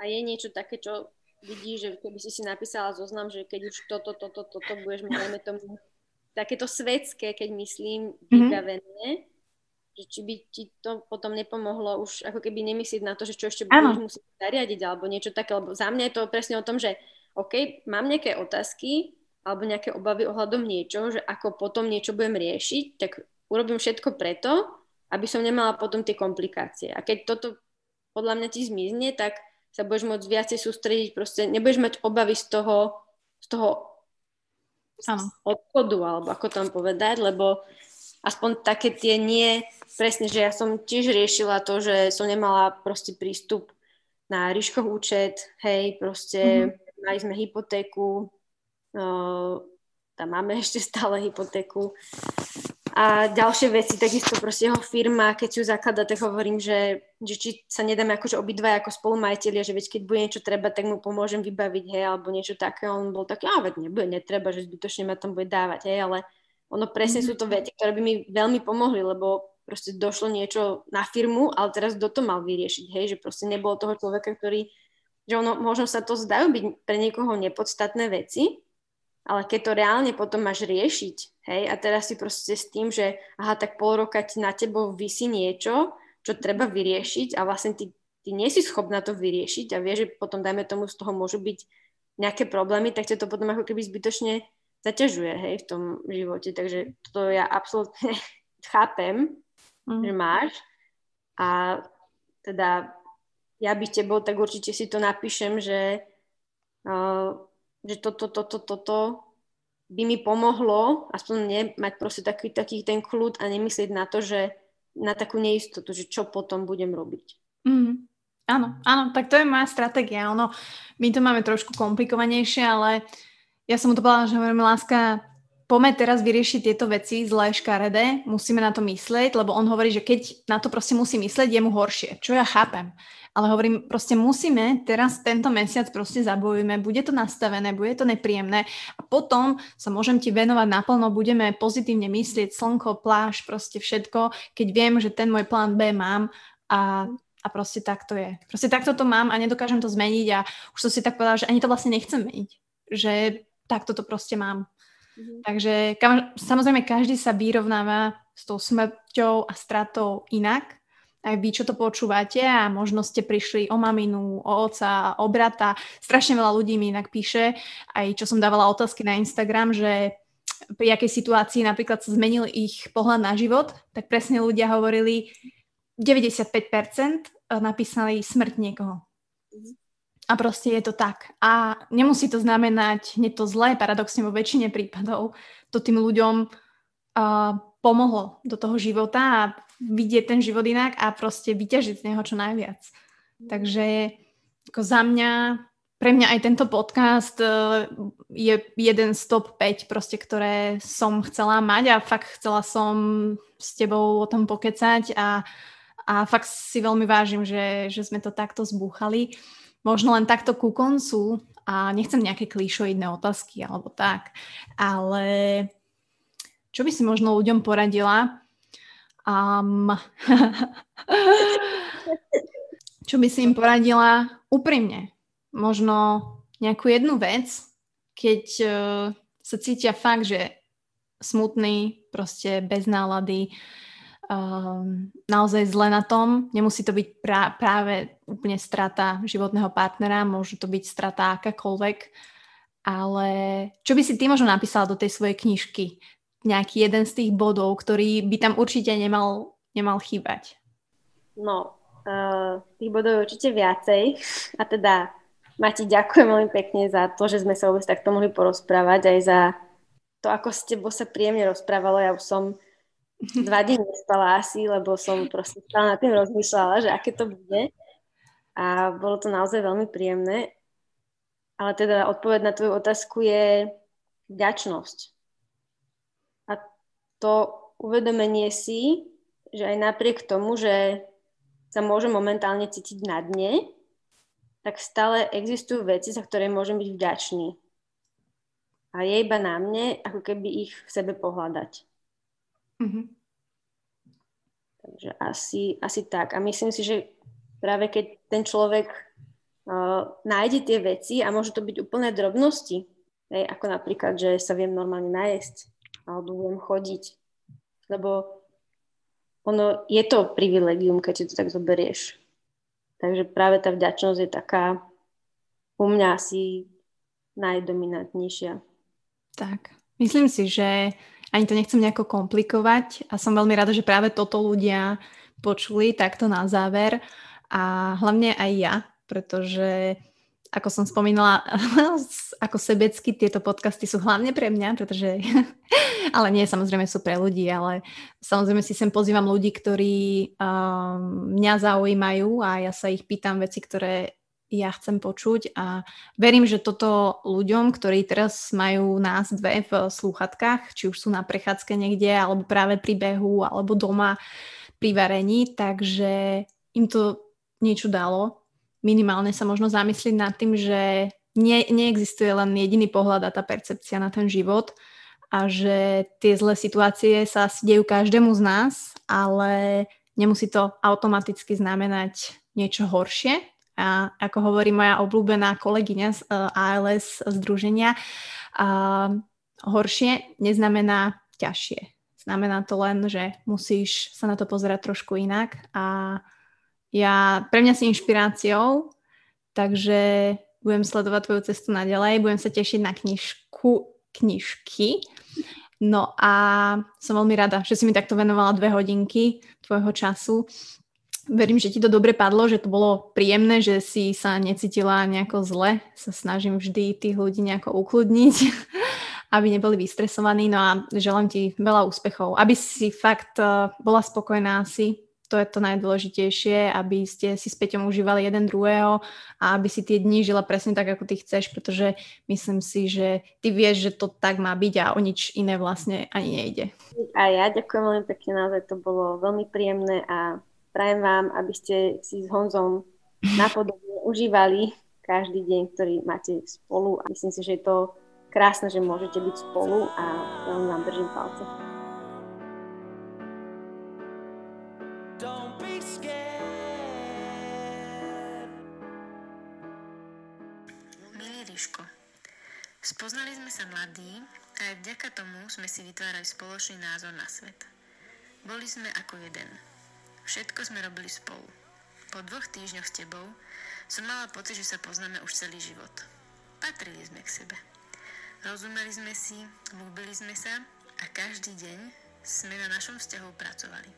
S2: a je niečo také, čo vidíš, že keby si si napísala zoznam, že keď už toto, toto, toto budeš mať, tomu takéto svetské, keď myslím, mhm. vybavené, mm-hmm. že či by ti to potom nepomohlo už ako keby nemyslieť na to, že čo ešte budeš musieť zariadiť alebo niečo také, lebo za mňa je to presne o tom, že OK, mám nejaké otázky alebo nejaké obavy ohľadom niečo, že ako potom niečo budem riešiť, tak urobím všetko preto, aby som nemala potom tie komplikácie. A keď toto podľa mňa ti zmizne, tak sa budeš môcť viacej sústrediť, proste nebudeš mať obavy z toho, z toho ano. odchodu, alebo ako tam povedať, lebo aspoň také tie nie, presne, že ja som tiež riešila to, že som nemala proste prístup na Ríškov účet, hej, proste mm-hmm. mali sme hypotéku, tam máme ešte stále hypotéku a ďalšie veci, takisto proste jeho firma, keď ju zaklada, tak hovorím, že, že či sa nedáme akože obidva ako spolumajiteľia, že veď keď bude niečo treba, tak mu pomôžem vybaviť, hej, alebo niečo také. On bol taký, a veď nebude, netreba, že zbytočne ma tam bude dávať, hej, ale ono presne sú to mhm. veci, ktoré by mi veľmi pomohli, lebo proste došlo niečo na firmu, ale teraz kto to mal vyriešiť, hej, že proste nebolo toho človeka, ktorý, že ono, možno sa to zdajú byť pre niekoho nepodstatné veci, ale keď to reálne potom máš riešiť, hej, a teraz si proste s tým, že aha, tak pol roka ti na tebou vysí niečo, čo treba vyriešiť a vlastne ty, ty nie si schopná to vyriešiť a vieš, že potom, dajme tomu, z toho môžu byť nejaké problémy, tak ťa to potom ako keby zbytočne zaťažuje, hej, v tom živote. Takže to ja absolútne chápem, mm. že máš a teda ja by tebou, tak určite si to napíšem, že uh, že toto, toto, toto by mi pomohlo, aspoň mne, mať proste taký, taký ten kľud a nemyslieť na to, že na takú neistotu, že čo potom budem robiť.
S1: Mm, áno, áno, tak to je moja stratégia. Ono, my to máme trošku komplikovanejšie, ale ja som mu to povedala, že hovorím, láska, poďme teraz vyriešiť tieto veci zlé, škaredé, musíme na to myslieť, lebo on hovorí, že keď na to proste musí myslieť, je mu horšie, čo ja chápem. Ale hovorím, proste musíme teraz tento mesiac proste zabojujeme, bude to nastavené, bude to nepríjemné a potom sa môžem ti venovať naplno, budeme pozitívne myslieť, slnko, pláž, proste všetko, keď viem, že ten môj plán B mám a a proste takto je. Proste takto to mám a nedokážem to zmeniť a už som si tak povedala, že ani to vlastne nechcem meniť. Že takto to proste mám. Mm-hmm. Takže kam, samozrejme každý sa vyrovnáva s tou smrťou a stratou inak. Aj vy, čo to počúvate a možno ste prišli o maminu, o oca, o brata. Strašne veľa ľudí mi inak píše, aj čo som dávala otázky na Instagram, že pri akej situácii napríklad sa zmenil ich pohľad na život, tak presne ľudia hovorili, 95% napísali smrť niekoho. A proste je to tak. A nemusí to znamenať hneď to zlé, paradoxne vo väčšine prípadov to tým ľuďom uh, pomohlo do toho života a vidieť ten život inak a proste vyťažiť z neho čo najviac. Takže ako za mňa, pre mňa aj tento podcast uh, je jeden z top 5 proste, ktoré som chcela mať a fakt chcela som s tebou o tom pokecať a, a fakt si veľmi vážim, že, že sme to takto zbúchali možno len takto ku koncu a nechcem nejaké klišoidné otázky alebo tak, ale čo by si možno ľuďom poradila? Um, čo by si im poradila úprimne? Možno nejakú jednu vec, keď uh, sa cítia fakt, že smutný, proste bez nálady, um, naozaj zle na tom. Nemusí to byť pra- práve úplne strata životného partnera, môže to byť strata akákoľvek. Ale čo by si ty možno napísala do tej svojej knižky? Nejaký jeden z tých bodov, ktorý by tam určite nemal, nemal chýbať.
S2: No, uh, tých bodov je určite viacej. A teda Mati, ďakujem veľmi pekne za to, že sme sa vôbec takto mohli porozprávať, aj za to, ako s tebou sa príjemne rozprávalo. Ja už som dva dní nespala asi, lebo som proste stále na tým rozmýšľala, že aké to bude. A bolo to naozaj veľmi príjemné. Ale teda odpoveď na tvoju otázku je vďačnosť. A to uvedomenie si, že aj napriek tomu, že sa môžem momentálne cítiť na dne, tak stále existujú veci, za ktoré môžem byť vďačný. A je iba na mne, ako keby ich v sebe pohľadať. Mm-hmm. Takže asi, asi tak. A myslím si, že práve keď ten človek uh, nájde tie veci a môžu to byť úplné drobnosti, hej, ako napríklad, že sa viem normálne najesť alebo viem chodiť, lebo ono je to privilegium, keď si to tak zoberieš. Takže práve tá vďačnosť je taká u mňa asi najdominantnejšia.
S1: Tak, myslím si, že ani to nechcem nejako komplikovať a som veľmi rada, že práve toto ľudia počuli takto na záver a hlavne aj ja, pretože ako som spomínala, ako sebecky tieto podcasty sú hlavne pre mňa, pretože, ale nie, samozrejme sú pre ľudí, ale samozrejme si sem pozývam ľudí, ktorí um, mňa zaujímajú a ja sa ich pýtam veci, ktoré ja chcem počuť a verím, že toto ľuďom, ktorí teraz majú nás dve v slúchatkách, či už sú na prechádzke niekde, alebo práve pri behu, alebo doma pri varení, takže im to niečo dalo. Minimálne sa možno zamyslieť nad tým, že nie, neexistuje len jediný pohľad a tá percepcia na ten život a že tie zlé situácie sa dejú každému z nás, ale nemusí to automaticky znamenať niečo horšie, a ako hovorí moja obľúbená kolegyňa z uh, e, ALS združenia, uh, horšie neznamená ťažšie. Znamená to len, že musíš sa na to pozerať trošku inak a ja, pre mňa si inšpiráciou, takže budem sledovať tvoju cestu naďalej, budem sa tešiť na knižku, knižky. No a som veľmi rada, že si mi takto venovala dve hodinky tvojho času Verím, že ti to dobre padlo, že to bolo príjemné, že si sa necítila nejako zle. Sa snažím vždy tých ľudí nejako ukludniť, aby neboli vystresovaní. No a želám ti veľa úspechov. Aby si fakt eh, bola spokojná si, to je to najdôležitejšie, aby ste si s Peťom užívali jeden druhého a aby si tie dni žila presne tak, ako ty chceš, pretože myslím si, že ty vieš, že to tak má byť a o nič iné vlastne ani nejde.
S2: A ja ďakujem veľmi pekne, naozaj to bolo veľmi príjemné a Prajem vám, aby ste si s Honzom napodobne užívali každý deň, ktorý máte spolu a myslím si, že je to krásne, že môžete byť spolu a veľmi vám držím palce.
S4: Milý Ríško, spoznali sme sa mladí a aj vďaka tomu sme si vytvárali spoločný názor na svet. Boli sme ako jeden – Všetko sme robili spolu. Po dvoch týždňoch s tebou som mala pocit, že sa poznáme už celý život. Patrili sme k sebe. Rozumeli sme si, ľúbili sme sa a každý deň sme na našom vzťahu pracovali.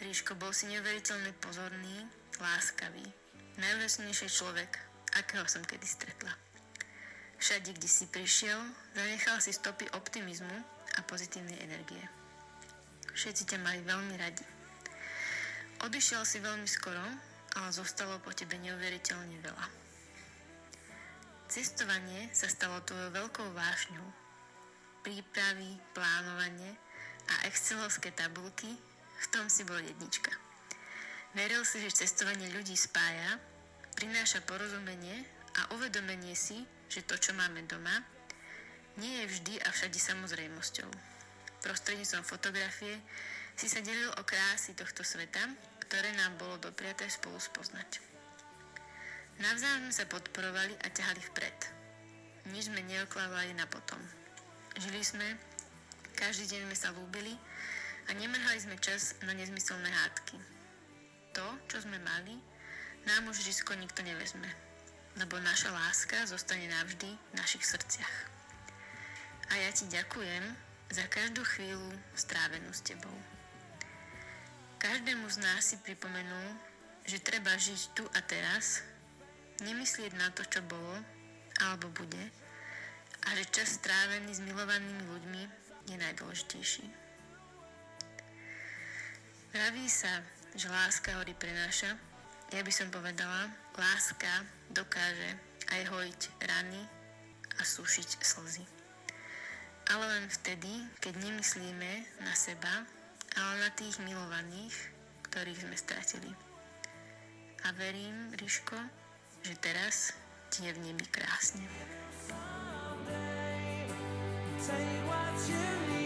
S4: Ríško bol si neuveriteľne pozorný, láskavý, najúžasnejší človek, akého som kedy stretla. Všade, kde si prišiel, zanechal si stopy optimizmu a pozitívnej energie. Všetci ťa mali veľmi radi. Odišiel si veľmi skoro, ale zostalo po tebe neuveriteľne veľa. Cestovanie sa stalo tvojou veľkou vášňou. Prípravy, plánovanie a excelovské tabulky v tom si bol jednička. Veril si, že cestovanie ľudí spája, prináša porozumenie a uvedomenie si, že to, čo máme doma, nie je vždy a všade samozrejmosťou. Prostredníctvom fotografie si sa delil o krásy tohto sveta, ktoré nám bolo dopriaté spolu spoznať. Navzájom sa podporovali a ťahali vpred. Nič sme neoklávali na potom. Žili sme, každý deň sme sa lúbili a nemrhali sme čas na nezmyselné hádky. To, čo sme mali, nám už vždysko nikto nevezme, lebo naša láska zostane navždy v našich srdciach. A ja ti ďakujem za každú chvíľu strávenú s tebou. Každému z nás si pripomenul, že treba žiť tu a teraz, nemyslieť na to, čo bolo alebo bude a že čas strávený s milovanými ľuďmi je najdôležitejší. Vraví sa, že láska hory prenáša. Ja by som povedala, láska dokáže aj hojiť rany a sušiť slzy. Ale len vtedy, keď nemyslíme na seba, ale na tých milovaných, ktorých sme stratili. A verím, Ríško, že teraz ti je v nebi krásne. You what you